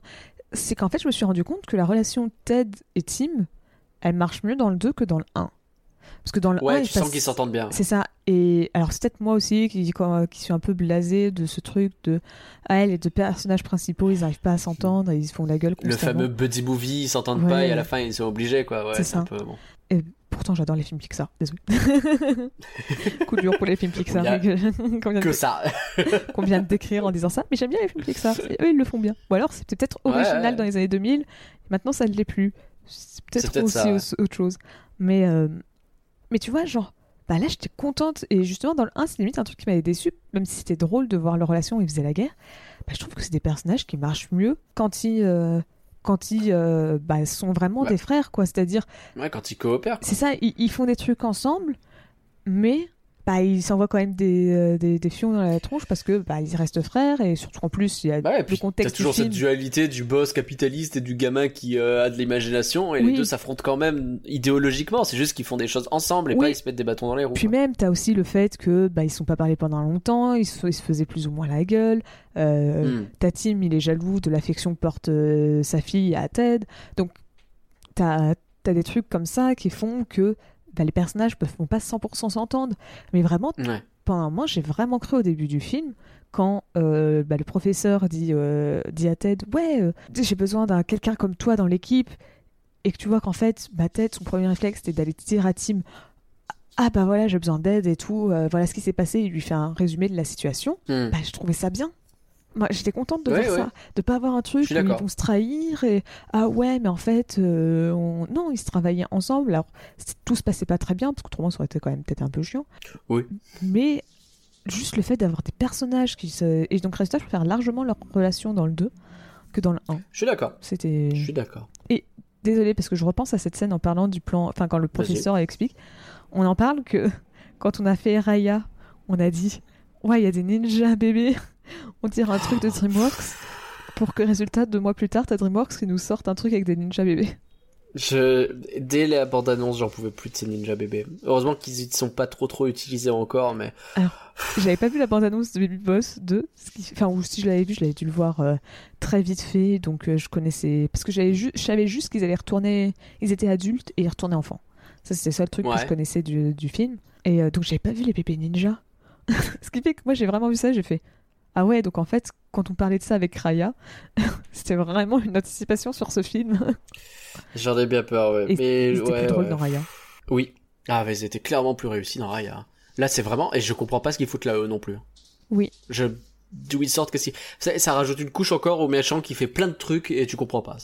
S1: c'est qu'en fait, je me suis rendu compte que la relation Ted et Tim, elle marche mieux dans le 2 que dans le 1. Parce que dans le 1,
S2: Ouais,
S1: il
S2: tu sens
S1: passe-
S2: qu'ils s'entendent bien.
S1: C'est ça. Et alors, c'est peut-être moi aussi qui, suis un peu blasé de ce truc de. Ah, les deux personnages principaux, ils n'arrivent pas à s'entendre, ils se font la gueule
S2: Le
S1: constamment.
S2: fameux buddy movie, ils s'entendent
S1: Ouais.
S2: pas et à la fin ils sont obligés quoi. Ouais,
S1: C'est ça.
S2: un peu bon.
S1: Et pourtant, j'adore les films Pixar. Désolé. Coup dur pour les films Pixar.
S2: A
S1: que- qu'on vient de-
S2: Que ça.
S1: qu'on vient de décrire en disant ça, mais j'aime bien les films Pixar, et eux ils le font bien. Ou alors c'était peut-être original
S2: ouais.
S1: dans les années 2000, et maintenant ça ne l'est plus. C'est peut-être aussi
S2: ça,
S1: autre chose. Mais, euh, mais tu vois, genre, bah là j'étais contente, et justement dans le 1, c'est limite un truc qui m'avait déçu, même si c'était drôle de voir leur relation où ils faisaient la guerre. Bah, je trouve que c'est des personnages qui marchent mieux quand ils. euh, quand ils euh, bah, sont vraiment
S2: Ouais.
S1: des frères, quoi. C'est-à-dire,
S2: Ouais, quand ils coopèrent.
S1: c'est ça, ils, ils font des trucs ensemble, mais bah, ils s'envoient quand même des, euh, des, des fions dans la tronche parce que bah, ils restent frères et surtout en plus il y a
S2: Bah ouais,
S1: le
S2: puis t'as
S1: contexte
S2: toujours cette dualité du boss capitaliste et du gamin qui euh, a de l'imagination et
S1: Oui.
S2: les deux s'affrontent quand même idéologiquement. C'est juste qu'ils font des choses ensemble et
S1: Oui.
S2: pas ils se mettent des bâtons dans les roues.
S1: Puis
S2: quoi.
S1: même, t'as aussi le fait que bah, ils sont pas parlé pendant longtemps, ils se, ils se faisaient plus ou moins la gueule. Euh,
S2: Hmm.
S1: Ta Tim, il est jaloux de l'affection que porte euh, sa fille à Ted. Donc, t'as as des trucs comme ça qui font que bah, les personnages ne vont pas 100% s'entendre. Mais vraiment,
S2: Ouais.
S1: pendant un moment, j'ai vraiment cru au début du film quand euh, bah, le professeur dit, euh, dit à Ted Ouais, euh, j'ai besoin d'un quelqu'un comme toi dans l'équipe. Et que tu vois qu'en fait, bah, Ted, son premier réflexe, c'était d'aller dire à Tim Ah, bah voilà, j'ai besoin d'aide et tout. voilà ce qui s'est passé. Il lui fait un résumé de la situation.
S2: Hmm.
S1: Bah, je trouvais ça bien. Moi, j'étais contente de
S2: Ouais,
S1: voir
S2: ouais.
S1: ça, de pas avoir un truc où ils vont se trahir et ah ouais, mais en fait, euh, on- non, ils se travaillaient ensemble. Alors tout se passait pas très bien parce que autrement ça aurait été quand même peut-être un peu chiant.
S2: Oui.
S1: Mais juste le fait d'avoir des personnages qui se et donc je préfère largement leur relation dans le 2 que dans le 1.
S2: Je suis d'accord.
S1: C'était
S2: Je suis d'accord.
S1: désolé parce que je repense à cette scène en parlant du plan, enfin quand le professeur explique, on en parle que quand on a fait Raya, on a dit ouais il y a des ninjas bébés, on dirait un truc de DreamWorks pour que résultat deux mois plus tard t'as DreamWorks qui nous sortent un truc avec des ninjas bébés.
S2: Je... Dès la bande-annonce, j'en pouvais plus de ces ninja bébés. Heureusement qu'ils ne sont pas trop trop utilisés encore, mais
S1: J'avais pas vu la bande-annonce de Baby Boss 2, ce qui- enfin ou si je l'avais vu, je l'avais dû le voir euh, très vite fait, donc euh, je connaissais parce que j'avais ju- je savais juste qu'ils allaient retourner, ils étaient adultes et ils retournaient enfants. Ça c'était le seul truc que je connaissais du, du film et euh, donc j'avais pas vu les bébés ninja. ce qui fait que moi j'ai vraiment vu ça, j'ai fait ah ouais donc en fait quand on parlait de ça avec Raya, c'était vraiment une anticipation sur ce film
S2: j'en ai bien peur, ouais.
S1: et
S2: mais
S1: c'était
S2: ouais,
S1: plus drôle
S2: ouais.
S1: dans Raya.
S2: Oui. Ah, mais ils étaient clairement plus réussis dans Raya. Là, c'est vraiment. Et je comprends pas ce qu'ils foutent là, eux non plus.
S1: Oui.
S2: Je. d'où ils sortent, qu'est-ce qui... ça, ça rajoute une couche encore au méchant qui fait plein de trucs et tu comprends pas.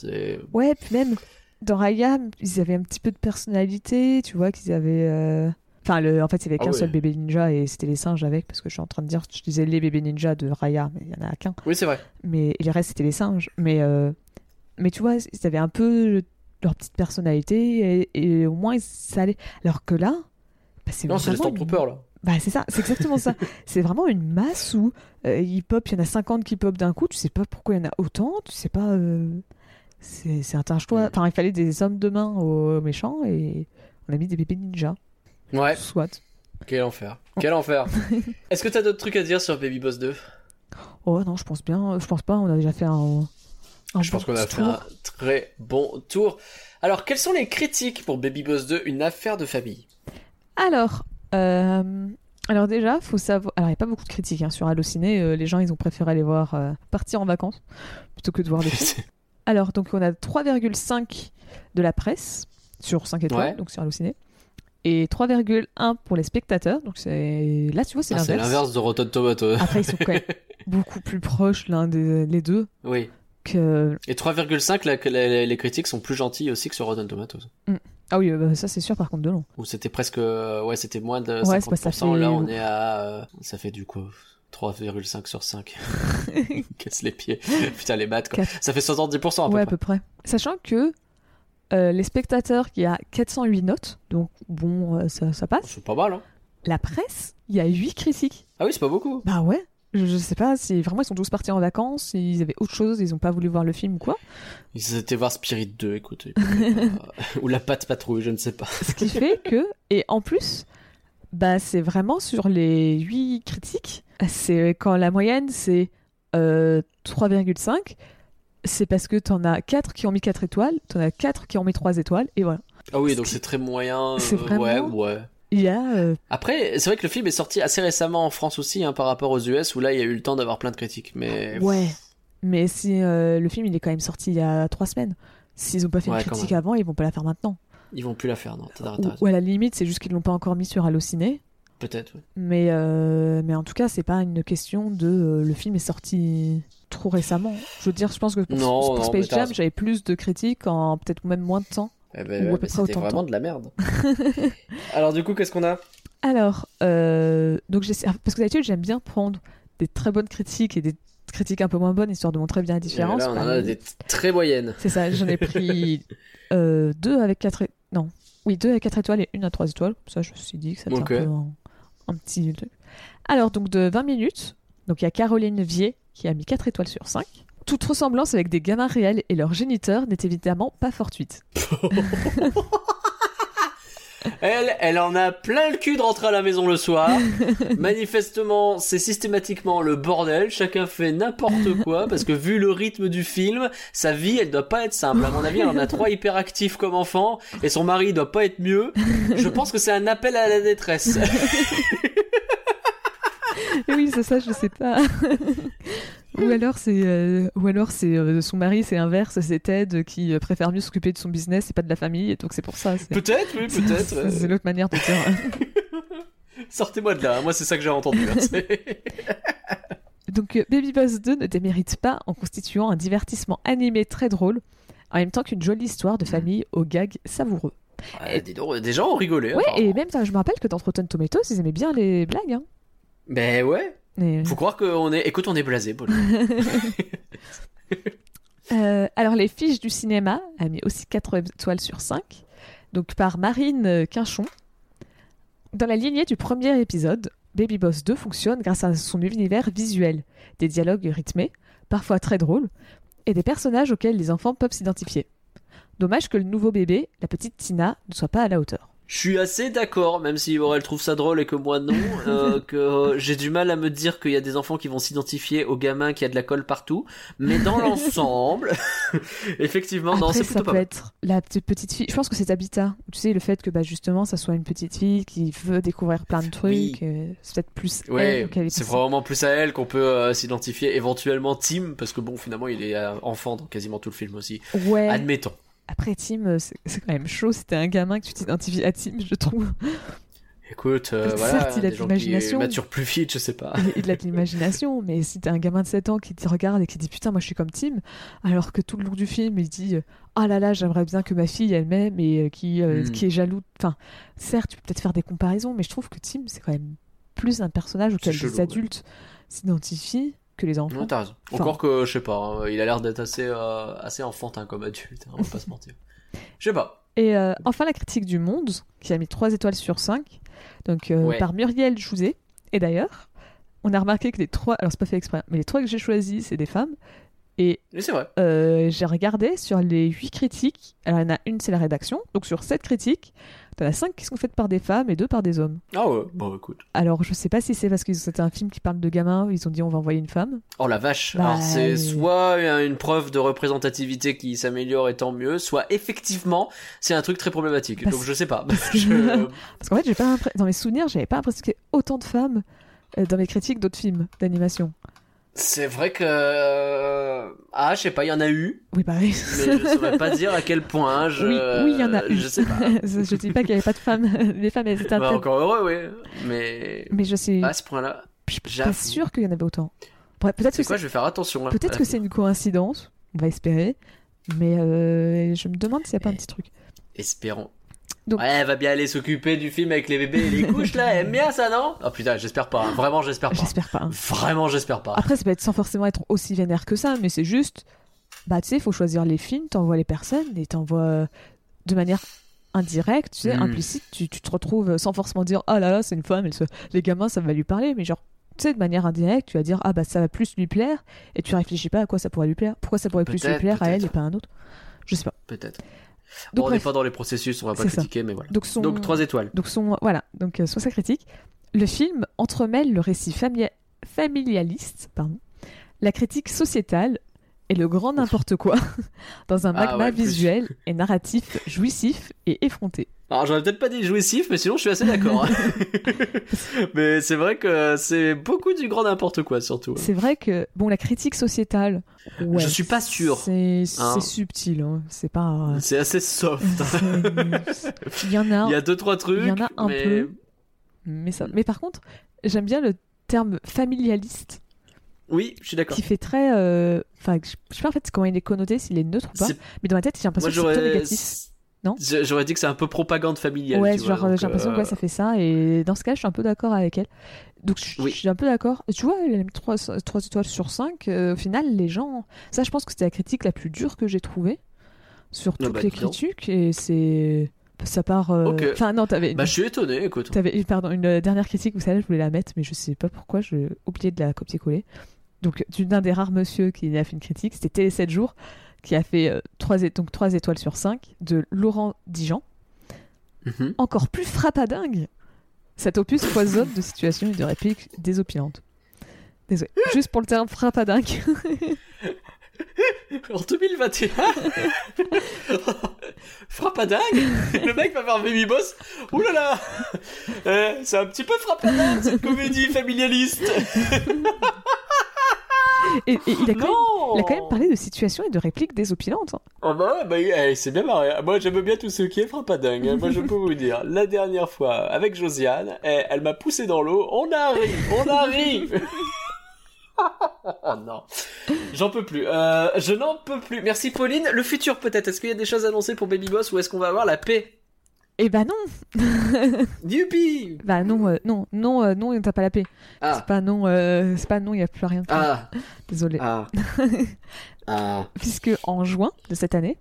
S1: Ouais, puis même dans Raya, ils avaient un petit peu de personnalité, tu vois, qu'ils avaient. euh, Enfin, le... en fait, il y avait
S2: Ah
S1: qu'un seul bébé ninja et c'était les singes avec, parce que je suis en train de dire, je disais les bébés ninjas de Raya, mais il y en a qu'un.
S2: Oui, c'est vrai.
S1: Mais et le reste, c'était les singes. Mais, euh, mais tu vois, ils avaient un peu leur petite personnalité et, et au moins, ça allait. Alors que là, bah, c'est
S2: Non, c'est les Stormtroopers, là.
S1: Bah, c'est ça, c'est exactement ça. C'est vraiment une masse où euh, il pop, il y en a 50 qui pop d'un coup, tu sais pas pourquoi il y en a autant, tu sais pas. euh, C'est un choix.
S2: Mm.
S1: Enfin, il fallait des hommes de main aux méchants et on a mis des bébés ninja.
S2: Ouais,
S1: Soit.
S2: quel enfer. Quel enfer. Est-ce que t'as d'autres trucs à dire sur Baby Boss 2
S1: Oh non, je pense bien. Je pense pas, on a déjà fait un. un
S2: Je pense qu'on a fait
S1: tour.
S2: un très bon tour. Alors, quelles sont les critiques pour Baby Boss 2, une affaire de famille?
S1: Alors, euh, alors déjà, faut savoir. Alors, il n'y a pas beaucoup de critiques hein, sur Allociné. euh, les gens, ils ont préféré aller voir euh, partir en vacances plutôt que de voir le film. Alors, donc, on a 3,5 de la presse sur 5 étoiles,
S2: Ouais.
S1: donc sur Allociné. Et 3,1 pour les spectateurs. Donc, c'est là, tu vois, c'est
S2: Ah, c'est
S1: l'inverse.
S2: l'inverse de Rotten Tomatoes.
S1: Après, ils sont quand même beaucoup plus proches l'un des les deux
S2: Oui.
S1: que.
S2: Et 3,5, la- la- les critiques sont plus gentilles aussi que sur Rotten Tomatoes.
S1: Ah oui, euh, bah, ça, c'est sûr, par contre, de long.
S2: Où c'était presque. euh, Ouais, c'était moins de
S1: Ouais,
S2: 50%.
S1: c'est pas- ça fait-
S2: Là, on est à. euh, Ça fait du coup 3,5 sur 5. Casse les pieds. Putain, les maths, quoi. Ça fait 70% à peu
S1: ouais, à peu près. Sachant que euh, les spectateurs, il y a 408 notes, donc bon, euh, ça, ça passe.
S2: C'est pas mal, hein.
S1: La presse, il y a 8 critiques.
S2: Ah oui, c'est pas beaucoup.
S1: Bah ouais. Je, je sais pas si vraiment ils sont tous partis en vacances, ils avaient autre chose, ils ont pas voulu voir le film ou quoi.
S2: Ils étaient voir Spirit 2, écoute. et puis, euh, Ou la patte patrouille, je ne sais pas.
S1: Ce qui fait que, et en plus, bah c'est vraiment sur les 8 critiques, c'est quand la moyenne c'est euh, 3,5, c'est parce que t'en as 4 qui ont mis 4 étoiles, t'en as 4 qui ont mis 3 étoiles, et voilà.
S2: Ah oui, donc c'est très moyen. euh,
S1: C'est vraiment-
S2: Ouais, ouais.
S1: Il y a. euh,
S2: Après, c'est vrai que le film est sorti assez récemment en France aussi, hein, par rapport aux US, où là, il y a eu le temps d'avoir plein de critiques. Mais
S1: ouais. Mais si euh, le film il est quand même sorti il y a 3 semaines, s'ils ont pas fait
S2: Ouais,
S1: une critique avant, ils vont pas la faire maintenant.
S2: ils vont plus la faire, non.
S1: Ou, ou à la limite, c'est juste qu'ils l'ont pas encore mis sur Allociné.
S2: Peut-être, ouais.
S1: Mais, euh, mais en tout cas, c'est pas une question de euh, le film est sorti trop récemment. Je veux dire, je pense que pour,
S2: Non,
S1: pour
S2: non,
S1: Space Jam, j'avais plus de critiques en peut-être même moins de temps.
S2: Eh ben, ouais, c'était
S1: de
S2: vraiment de la merde. Alors, du coup, qu'est-ce qu'on a?
S1: Alors, euh, donc j'essaie- parce que d'habitude, j'aime bien prendre des très bonnes critiques et des critiques un peu moins bonnes, histoire de montrer bien la différence.
S2: Là, on en a des très moyennes.
S1: C'est ça, j'en ai pris euh, deux avec quatre é- Non, oui, deux avec 4 étoiles et une à 3 étoiles. Ça, je me suis dit que ça
S2: Ok.
S1: un peu un, un petit. Alors, donc de 20 minutes, donc il y a Caroline Vier qui a mis 4 étoiles sur 5. Toute ressemblance avec des gamins réels et leurs géniteurs n'est évidemment pas fortuite.
S2: Elle, elle en a plein le cul de rentrer à la maison le soir. Manifestement, c'est systématiquement le bordel. Chacun fait n'importe quoi parce que vu le rythme du film, sa vie, elle doit pas être simple. À mon avis, elle en a trois hyperactifs comme enfant et son mari doit pas être mieux. Je pense que c'est un appel à la détresse.
S1: oui, c'est ça, je sais pas. Ou alors c'est euh, ou alors c'est euh, son mari, c'est inverse, c'est Ted qui euh, préfère mieux s'occuper de son business et pas de la famille, et donc c'est pour ça.
S2: Peut-être, oui, peut-être.
S1: C'est l'autre manière de dire.
S2: Sortez-moi de là. Moi, c'est ça que j'ai entendu. hein.
S1: Donc euh, Baby Boss 2 ne démérite pas en constituant un divertissement animé très drôle, en même temps qu'une jolie histoire de famille aux gags savoureux.
S2: Des gens ont rigolé.
S1: Ouais, et même je me rappelle que dans Rotten Tomatoes, ils aimaient bien les blagues. Hein.
S2: Ben ouais. Faut croire qu'on est. Écoute, on est blasé. Paul.
S1: Euh, alors les fiches du cinéma a mis aussi 4 étoiles sur 5, donc par Marine Quinchon. Dans la lignée du premier épisode, Baby Boss 2 fonctionne grâce à son univers visuel, des dialogues rythmés, parfois très drôles, et des personnages auxquels les enfants peuvent s'identifier. Dommage que le nouveau bébé, la petite Tina, ne soit pas à la hauteur.
S2: Je suis assez d'accord, même si Aurel trouve ça drôle et que moi non, euh, que euh, j'ai du mal à me dire qu'il y a des enfants qui vont s'identifier au gamin qui a de la colle partout. Mais dans l'ensemble, effectivement, non, c'est
S1: ça
S2: plutôt
S1: peut
S2: pas mal.
S1: être la petite, fille. Je pense que c'est Habitat. Tu sais, le fait que bah, justement, ça soit une petite fille qui veut découvrir plein de trucs.
S2: Oui.
S1: euh, c'est peut-être plus. elle
S2: Ouais,
S1: il
S2: c'est vraiment plus à elle qu'on peut euh, s'identifier, éventuellement Tim, parce que bon, finalement, il est enfant dans quasiment tout le film aussi.
S1: Ouais.
S2: Admettons.
S1: Après, Tim, euh, c'est quand même chaud. C'était un gamin que tu t'identifies à Tim, je trouve.
S2: Écoute, euh,
S1: Certes, il a de l'imagination.
S2: maturent plus vite, je sais pas.
S1: Il a de l'imagination, mais si t'es un gamin de 7 ans qui te regarde et qui dit putain, moi je suis comme Tim, alors que tout le long du film il dit ah là là, j'aimerais bien que ma fille elle m'aime et euh, qui, euh,
S2: Mm.
S1: qui est jaloux. Enfin, certes, tu peux peut-être faire des comparaisons, mais je trouve que Tim c'est quand même plus un personnage auquel les adultes s'identifient que les enfants.
S2: Non, t'as raison.
S1: Enfin-
S2: Encore que, je sais pas, hein, il a l'air d'être assez, euh, assez enfantin comme adulte, hein, on va pas se mentir. Je sais pas.
S1: Et euh, enfin, la critique du Monde, qui a mis 3 étoiles sur 5, donc euh,
S2: Ouais.
S1: par Muriel Jouzet. Et d'ailleurs, on a remarqué que les trois, alors c'est pas fait exprès, mais les trois que j'ai choisis, c'est des femmes. Et
S2: c'est vrai.
S1: euh, j'ai regardé sur les 8 critiques, alors il y en a une, c'est la rédaction, donc sur 7 critiques, t'en as 5 qui sont faites par des femmes et 2 par des hommes.
S2: Ah ouais, bon écoute.
S1: Alors je sais pas si c'est parce que c'était un film qui parle de gamins, ils ont dit on va envoyer une femme.
S2: Oh la vache.
S1: Bah,
S2: Alors c'est
S1: euh,
S2: soit une preuve de représentativité qui s'améliore et tant mieux, soit effectivement c'est un truc très problématique.
S1: Parce-
S2: Donc je sais pas.
S1: que-
S2: Je-
S1: Parce qu'en fait, j'ai pas dans mes souvenirs, j'avais pas l'impression qu'il y ait autant de femmes euh, dans mes critiques d'autres films d'animation.
S2: C'est vrai que euh, ah je sais pas, il y en a eu,
S1: Oui, oui.
S2: mais je saurais pas dire à quel point. Je...
S1: Oui, oui, il y en a eu.
S2: Je sais pas.
S1: je dis pas qu'il y avait pas de femmes. Les femmes, elles étaient
S2: Bah, encore heureux, oui. Mais
S1: Mais je sais.
S2: à ce point-là,
S1: je suis pas sûre qu'il y en avait autant. Peut-être que
S2: quoi Je vais faire attention.
S1: peut-être que c'est une coïncidence. On va espérer. Mais euh, je me demande s'il n'y a pas un petit truc.
S2: Espérons.
S1: Donc-
S2: Ouais, elle va bien aller s'occuper du film avec les bébés et les couches là. Elle aime bien ça, non? Oh putain, j'espère pas. hein. Vraiment, j'espère pas.
S1: J'espère pas. hein.
S2: Vraiment, j'espère pas.
S1: Après, ça peut être sans forcément être aussi vénère que ça, mais c'est juste. Bah, tu sais, il faut choisir les films, t'envoies les personnes et t'envoies euh, de manière indirecte, tu sais,
S2: Mm.
S1: implicite. Tu, tu te retrouves sans forcément dire Ah là là, c'est une femme, elle se- les gamins, ça va lui parler, mais genre. Tu sais, de manière indirecte, tu vas dire Ah bah ça va plus lui plaire, et tu réfléchis pas à quoi ça pourrait lui plaire. Pourquoi ça pourrait plus lui plaire à elle et pas à un autre? Je sais pas.
S2: Peut-être.
S1: Donc,
S2: on n'est pas dans les processus, on va pas
S1: ça.
S2: critiquer, mais voilà.
S1: Donc, son...
S2: Donc 3 étoiles.
S1: Donc son voilà, donc euh, sur sa critique, le film entremêle le récit familialiste, pardon, la critique sociétale et le grand n'importe quoi dans un
S2: Ah
S1: magma
S2: ouais,
S1: visuel et narratif jouissif et effronté.
S2: Alors j'aurais peut-être pas dit jouissif, mais sinon je suis assez d'accord. mais c'est vrai que c'est beaucoup du grand n'importe quoi surtout.
S1: C'est vrai que bon la critique sociétale, ouais,
S2: Je suis pas sûr.
S1: C'est
S2: Hein.
S1: subtil, hein, c'est pas.
S2: C'est assez soft.
S1: Il y en a,
S2: Il y a deux trois trucs.
S1: il y en a un
S2: mais...
S1: peu. mais ça. Mais par contre, j'aime bien le terme familialiste
S2: Oui, je suis d'accord.
S1: qui fait très. euh, Enfin, je sais pas en fait comment il est connoté, s'il est neutre ou pas. Mais dans ma tête, j'ai l'impression que c'est plutôt négatif. Non
S2: J'aurais dit que c'est un peu propagande familiale.
S1: Ouais,
S2: tu
S1: genre euh, j'ai l'impression que
S2: euh,
S1: ouais, ça fait ça. Et dans ce cas, je suis un peu d'accord avec elle. Donc je,
S2: Oui.
S1: je suis un peu d'accord. Tu vois, elle a mis 3, étoiles sur 5. au final, les gens. Ça, je pense que c'était la critique la plus dure que j'ai trouvée sur
S2: Ah
S1: toutes
S2: bah,
S1: les critiques. Et c'est. Ça part. euh. Enfin, non, t'avais.
S2: Bah je suis étonné, écoute.
S1: T'avais, pardon, une dernière critique, vous savez, je voulais la mettre, mais je sais pas pourquoi, j'ai oublié de la copier-coller. Donc, d'un des rares monsieur qui a fait une critique, c'était Télé 7 jours, qui a fait 3, donc 3 étoiles sur 5, de Laurent Dijan.
S2: Mhm.
S1: Encore plus frappadingue Cet opus foisonne de situations et de répliques désopilantes. Désolé. Juste pour le terme frappadingue.
S2: En 2021 Frappadingue Le mec va faire Baby Boss Ouh là là Euh, C'est un petit peu frappadingue cette comédie familialiste
S1: et, et il, a quand même,
S2: Non
S1: il a quand même parlé de situations et de répliques désopilantes.
S2: Oh bah ouais, bah, eh, c'est bien marré. Moi j'aime bien tout ce qui est frappadingue. hein. Moi je peux vous dire, la dernière fois avec Josiane, eh, elle m'a poussé dans l'eau, on arrive, on arrive Oh non, j'en peux plus. Euh, je n'en peux plus. Merci Pauline. Le futur peut-être. Est-ce qu'il y a des choses annoncées pour Baby Boss ou est-ce qu'on va avoir la paix?
S1: Et bah non
S2: Youpi
S1: Bah non, euh, non, non, euh, non, t'as pas la paix.
S2: Ah
S1: C'est pas non, euh, c'est pas non, il y a plus rien de
S2: ah
S1: Désolé.
S2: ah ah.
S1: Puisque en juin de cette année,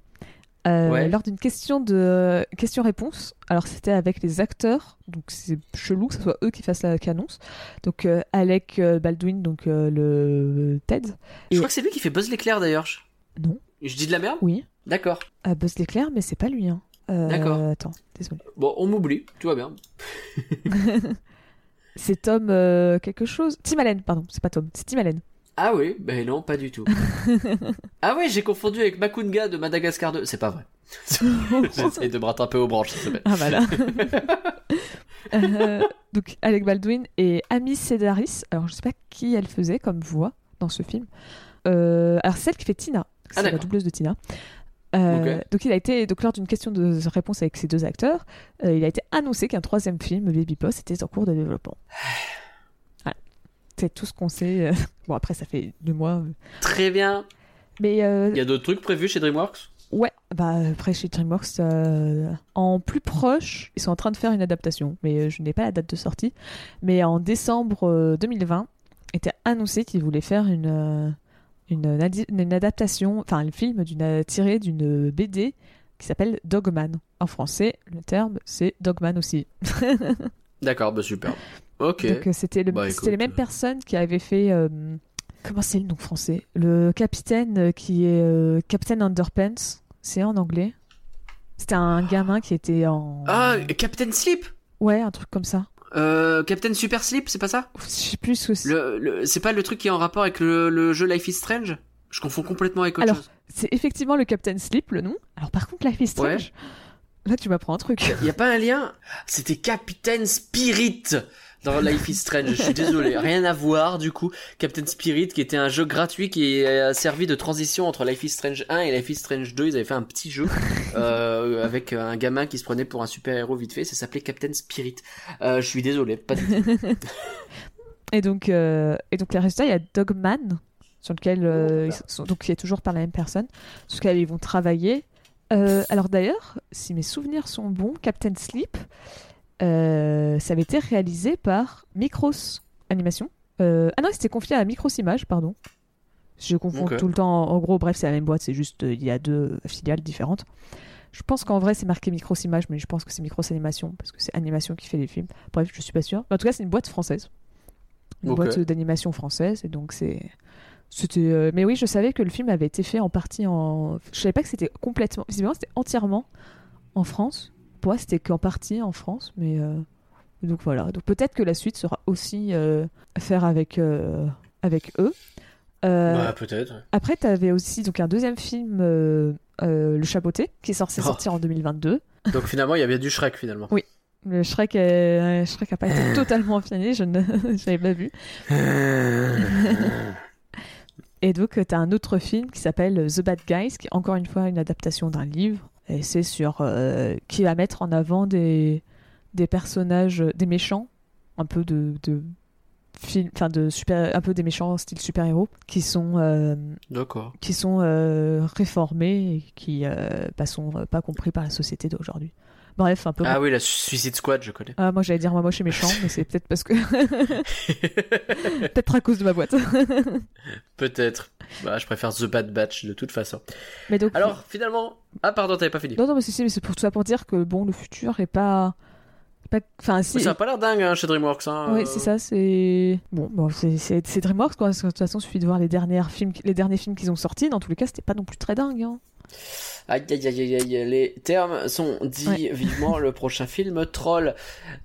S1: euh,
S2: Ouais.
S1: lors d'une question de question-réponse, alors c'était avec les acteurs, donc c'est chelou que ce soit eux qui fassent la annonce. Donc euh, Alec euh, Baldwin, donc euh, le Ted.
S2: Je crois que c'est lui qui fait Buzz l'éclair d'ailleurs.
S1: Non.
S2: Je dis de la merde?
S1: Oui.
S2: D'accord.
S1: Euh, Buzz l'éclair, mais c'est pas lui. Hein. Euh,
S2: D'accord.
S1: Attends, désolé.
S2: Bon, on m'oublie. Tout va bien.
S1: C'est Tom euh, quelque chose? Tim Allen, pardon, c'est pas Tom, c'est Tim Allen.
S2: Ah oui, ben non, pas du tout. ah ouais, j'ai confondu avec Makunga de Madagascar 2. C'est pas vrai. J'essaye de me rattraper aux branches.
S1: Ah voilà. Euh, donc Alec Baldwin et Amy Sedaris. Alors je sais pas qui elle faisait comme voix dans ce film. Euh, alors celle qui fait Tina, c'est la doubleuse de Tina. Euh. Donc il a été donc lors d'une question de réponse avec ces deux acteurs, euh, il a été annoncé qu'un troisième film, Baby Boss, était en cours de développement. Voilà. C'est tout ce qu'on sait. euh. Bon après ça fait deux mois.
S2: Très bien.
S1: mais euh,
S2: Il y a d'autres trucs prévus chez DreamWorks?
S1: Ouais, bah après chez DreamWorks, euh, en plus proche, ils sont en train de faire une adaptation, mais je n'ai pas la date de sortie. Mais en décembre euh, 2020, était annoncé qu'ils voulaient faire une une, adaptation, enfin un film d'une tiré d'une BD qui s'appelle Dogman. En français, le terme c'est Dogman aussi.
S2: D'accord, bah super. Ok.
S1: Donc euh, c'était le-
S2: Bah,
S1: les mêmes
S2: euh.
S1: personnes qui avaient fait euh, comment c'est le nom français? Le capitaine euh, qui est euh, Captain Underpants, c'est en anglais. C'était un gamin qui était en
S2: Ah, Captain Sleep?
S1: Ouais un truc comme ça.
S2: Euh, Captain Super Sleep, c'est pas ça?
S1: Je sais plus ce que c'est.
S2: le, le- C'est pas le truc qui est en rapport avec le, le jeu Life is Strange? Je confonds complètement avec autre
S1: Alors,
S2: chose.
S1: C'est effectivement le Captain Sleep le nom. Alors par contre Life is Strange. Là tu m'apprends un truc.
S2: Y a pas un lien? C'était Captain Spirit dans Life is Strange. Je suis désolé, rien à voir du coup. Captain Spirit, qui était un jeu gratuit qui a servi de transition entre Life is Strange 1 et Life is Strange 2. Ils avaient fait un petit jeu euh, avec un gamin qui se prenait pour un super héros vite fait. Ça s'appelait Captain Spirit. Euh, je suis désolé, pas tout.
S1: Et donc, euh, et donc les résultats, il y a Dogman, sur lequel, euh, ils sont, donc qui est toujours par la même personne, sur lequel ils vont travailler. Euh, alors d'ailleurs, si mes souvenirs sont bons, Captain Sleep, euh, ça avait été réalisé par Micros Animation. Euh, ah non, c'était confié à Micros Images, pardon. Je confonds tout le temps. En gros, bref, c'est la même boîte, c'est juste euh, il y a deux filiales différentes. Je pense qu'en vrai, c'est marqué Micros Images, mais je pense que c'est Micros Animation, parce que c'est Animation qui fait les films. Bref, je suis pas sûre. Mais en tout cas, c'est une boîte française. Une
S2: Ok.
S1: boîte d'animation française, et donc c'est. C'était. Mais oui, je savais que le film avait été fait en partie en. Je savais pas que c'était complètement. Visiblement, c'était entièrement en France. Moi, c'était qu'en partie en France, mais. euh, Donc voilà. Donc peut-être que la suite sera aussi euh, à faire avec, euh, avec eux.
S2: Bah, peut-être.
S1: après, tu avais aussi donc, un deuxième film, Le Chapeauté, qui est censé
S2: Oh.
S1: sortir en 2022.
S2: Donc finalement, il y a bien du Shrek finalement.
S1: Le Shrek, est... Shrek a pas été totalement fini, je ne l'avais pas vu. Et donc, tu as un autre film qui s'appelle The Bad Guys, qui est encore une fois une adaptation d'un livre. Et c'est sur. euh, qui va mettre en avant des, des personnages, des méchants, un peu de. de film, enfin de super, un peu des méchants style super-héros, qui sont, euh,
S2: D'accord.
S1: qui sont euh, réformés et qui euh, bah, sont euh, pas compris par la société d'aujourd'hui. Bref, un peu.
S2: Ah oui, la Suicide Squad, je connais.
S1: Ah, moi j'allais dire moi moche et méchant, mais c'est peut-être parce que. peut-être à cause de ma boîte.
S2: Peut-être. Bah, je préfère The Bad Batch de toute façon.
S1: mais donc.
S2: Alors, finalement. Ah, pardon, t'avais pas fini.
S1: Non, non, mais c'est, pour tout ça pour dire que bon, le futur est pas. pas... Enfin, si.
S2: Ça a pas l'air dingue hein, chez DreamWorks. Hein,
S1: Oui,
S2: euh.
S1: c'est ça, c'est. Bon, bon c'est, DreamWorks, quoi. parce que De toute façon, il suffit de voir les, dernières films, les derniers films qu'ils ont sortis. Dans tous les cas, c'était pas non plus très dingue. Hein.
S2: Aïe aïe aïe aïe aïe, les termes sont dits
S1: Ouais.
S2: vivement le prochain film troll.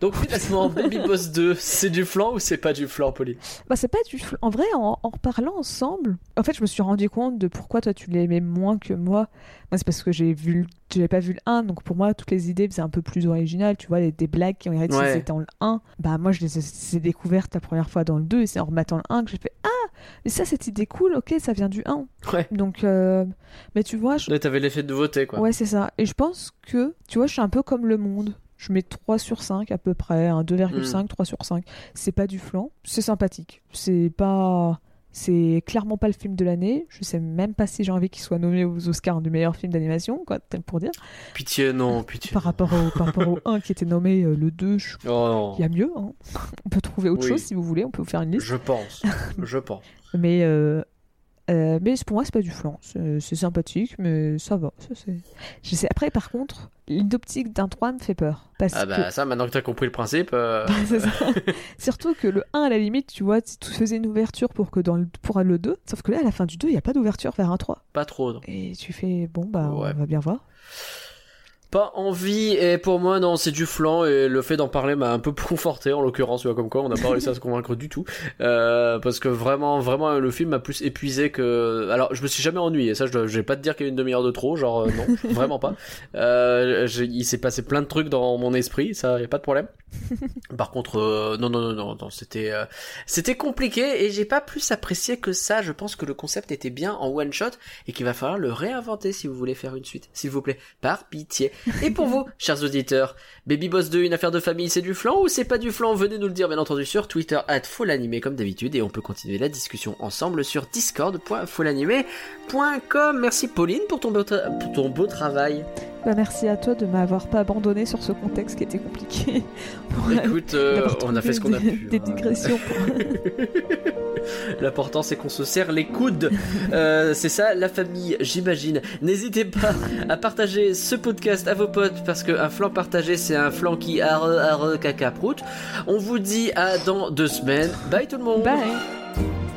S2: Donc finalement, Baby Boss 2, c'est du flan ou c'est pas du flan, Pauline?
S1: Bah, c'est pas du. fl- En vrai, en, en reparlant ensemble, en fait, je me suis rendu compte de pourquoi toi tu l'aimais moins que moi. Moi, c'est parce que j'ai vu, j'avais pas vu le 1, donc pour moi, toutes les idées faisaient un peu plus originales. Tu vois, les, des blagues qui ont été
S2: Ouais.
S1: c'était dans le 1. Bah, moi, je les ai, découvertes la première fois dans le 2, et c'est en remettant le 1 que j'ai fait Ah, mais ça, cette idée cool, ok, ça vient du 1.
S2: Ouais.
S1: Donc, euh, mais tu vois, je...
S2: T'avais l'effet de quoi.
S1: ouais, c'est ça. Et je pense que, tu vois, je suis un peu comme le monde. Je mets 3 sur 5 à peu près, un 2,5, 3 sur 5. C'est pas du flan, c'est sympathique. C'est pas. C'est clairement pas le film de l'année. Je sais même pas si j'ai envie qu'il soit nommé aux Oscars du meilleur film d'animation, quoi, tel pour dire.
S2: Pitié, non, pitié.
S1: Par rapport au, par rapport au 1 qui était nommé euh, le 2, je-
S2: Oh
S1: il y a mieux. hein. On peut trouver autre
S2: Oui.
S1: chose si vous voulez, on peut vous faire une liste.
S2: Je pense. Je pense.
S1: Mais, euh, euh, mais pour moi, c'est pas du flan. C'est c'est sympathique, mais ça va. Ça, je sais. Après, par contre, l'optique d'un 3 me fait peur. Parce
S2: Ah
S1: que
S2: bah ça, maintenant que t'as compris le principe. euh.
S1: Surtout que le 1, à la limite, tu vois, tu tu faisais une ouverture pour que dans le, pour le 2. Sauf que là, à la fin du 2, il n'y a pas d'ouverture vers un 3.
S2: Pas trop. non.
S1: Et tu fais, bon, bah,
S2: Ouais.
S1: on va bien voir.
S2: Pas envie, et pour moi, non, c'est du flan, et le fait d'en parler m'a un peu conforté, en l'occurrence, tu vois, comme quoi, on n'a pas réussi à se convaincre du tout, euh, parce que vraiment, vraiment, le film m'a plus épuisé que, alors, je me suis jamais ennuyé, ça, je, vais pas te dire qu'il y a une demi-heure de trop, genre, euh, non, vraiment pas, euh, il s'est passé plein de trucs dans mon esprit, ça, y a pas de problème, Par contre, euh, non, non, non, non, non, c'était, euh, c'était compliqué et j'ai pas plus apprécié que ça. Je pense que le concept était bien en one shot et qu'il va falloir le réinventer si vous voulez faire une suite, s'il vous plaît, par pitié. Et pour vous, chers auditeurs, Baby Boss 2, une affaire de famille, c'est du flan ou c'est pas du flan? Venez nous le dire, bien entendu, sur Twitter, at comme d'habitude, et on peut continuer la discussion ensemble sur discord.folanimé.com. Merci Pauline pour ton beau, tra- pour ton beau travail.
S1: Bah, merci à toi de m'avoir pas abandonné sur ce contexte qui était compliqué. Pour, euh,
S2: Écoute, euh, on a fait ce qu'on a pu.
S1: Des
S2: hein.
S1: digressions.
S2: L'important c'est qu'on se serre les coudes. Euh, c'est ça la famille, j'imagine. N'hésitez pas à partager ce podcast à vos potes parce qu'un flanc partagé c'est un flanc qui arre arre caca prout. On vous dit à dans deux semaines. Bye tout le monde.
S1: Bye!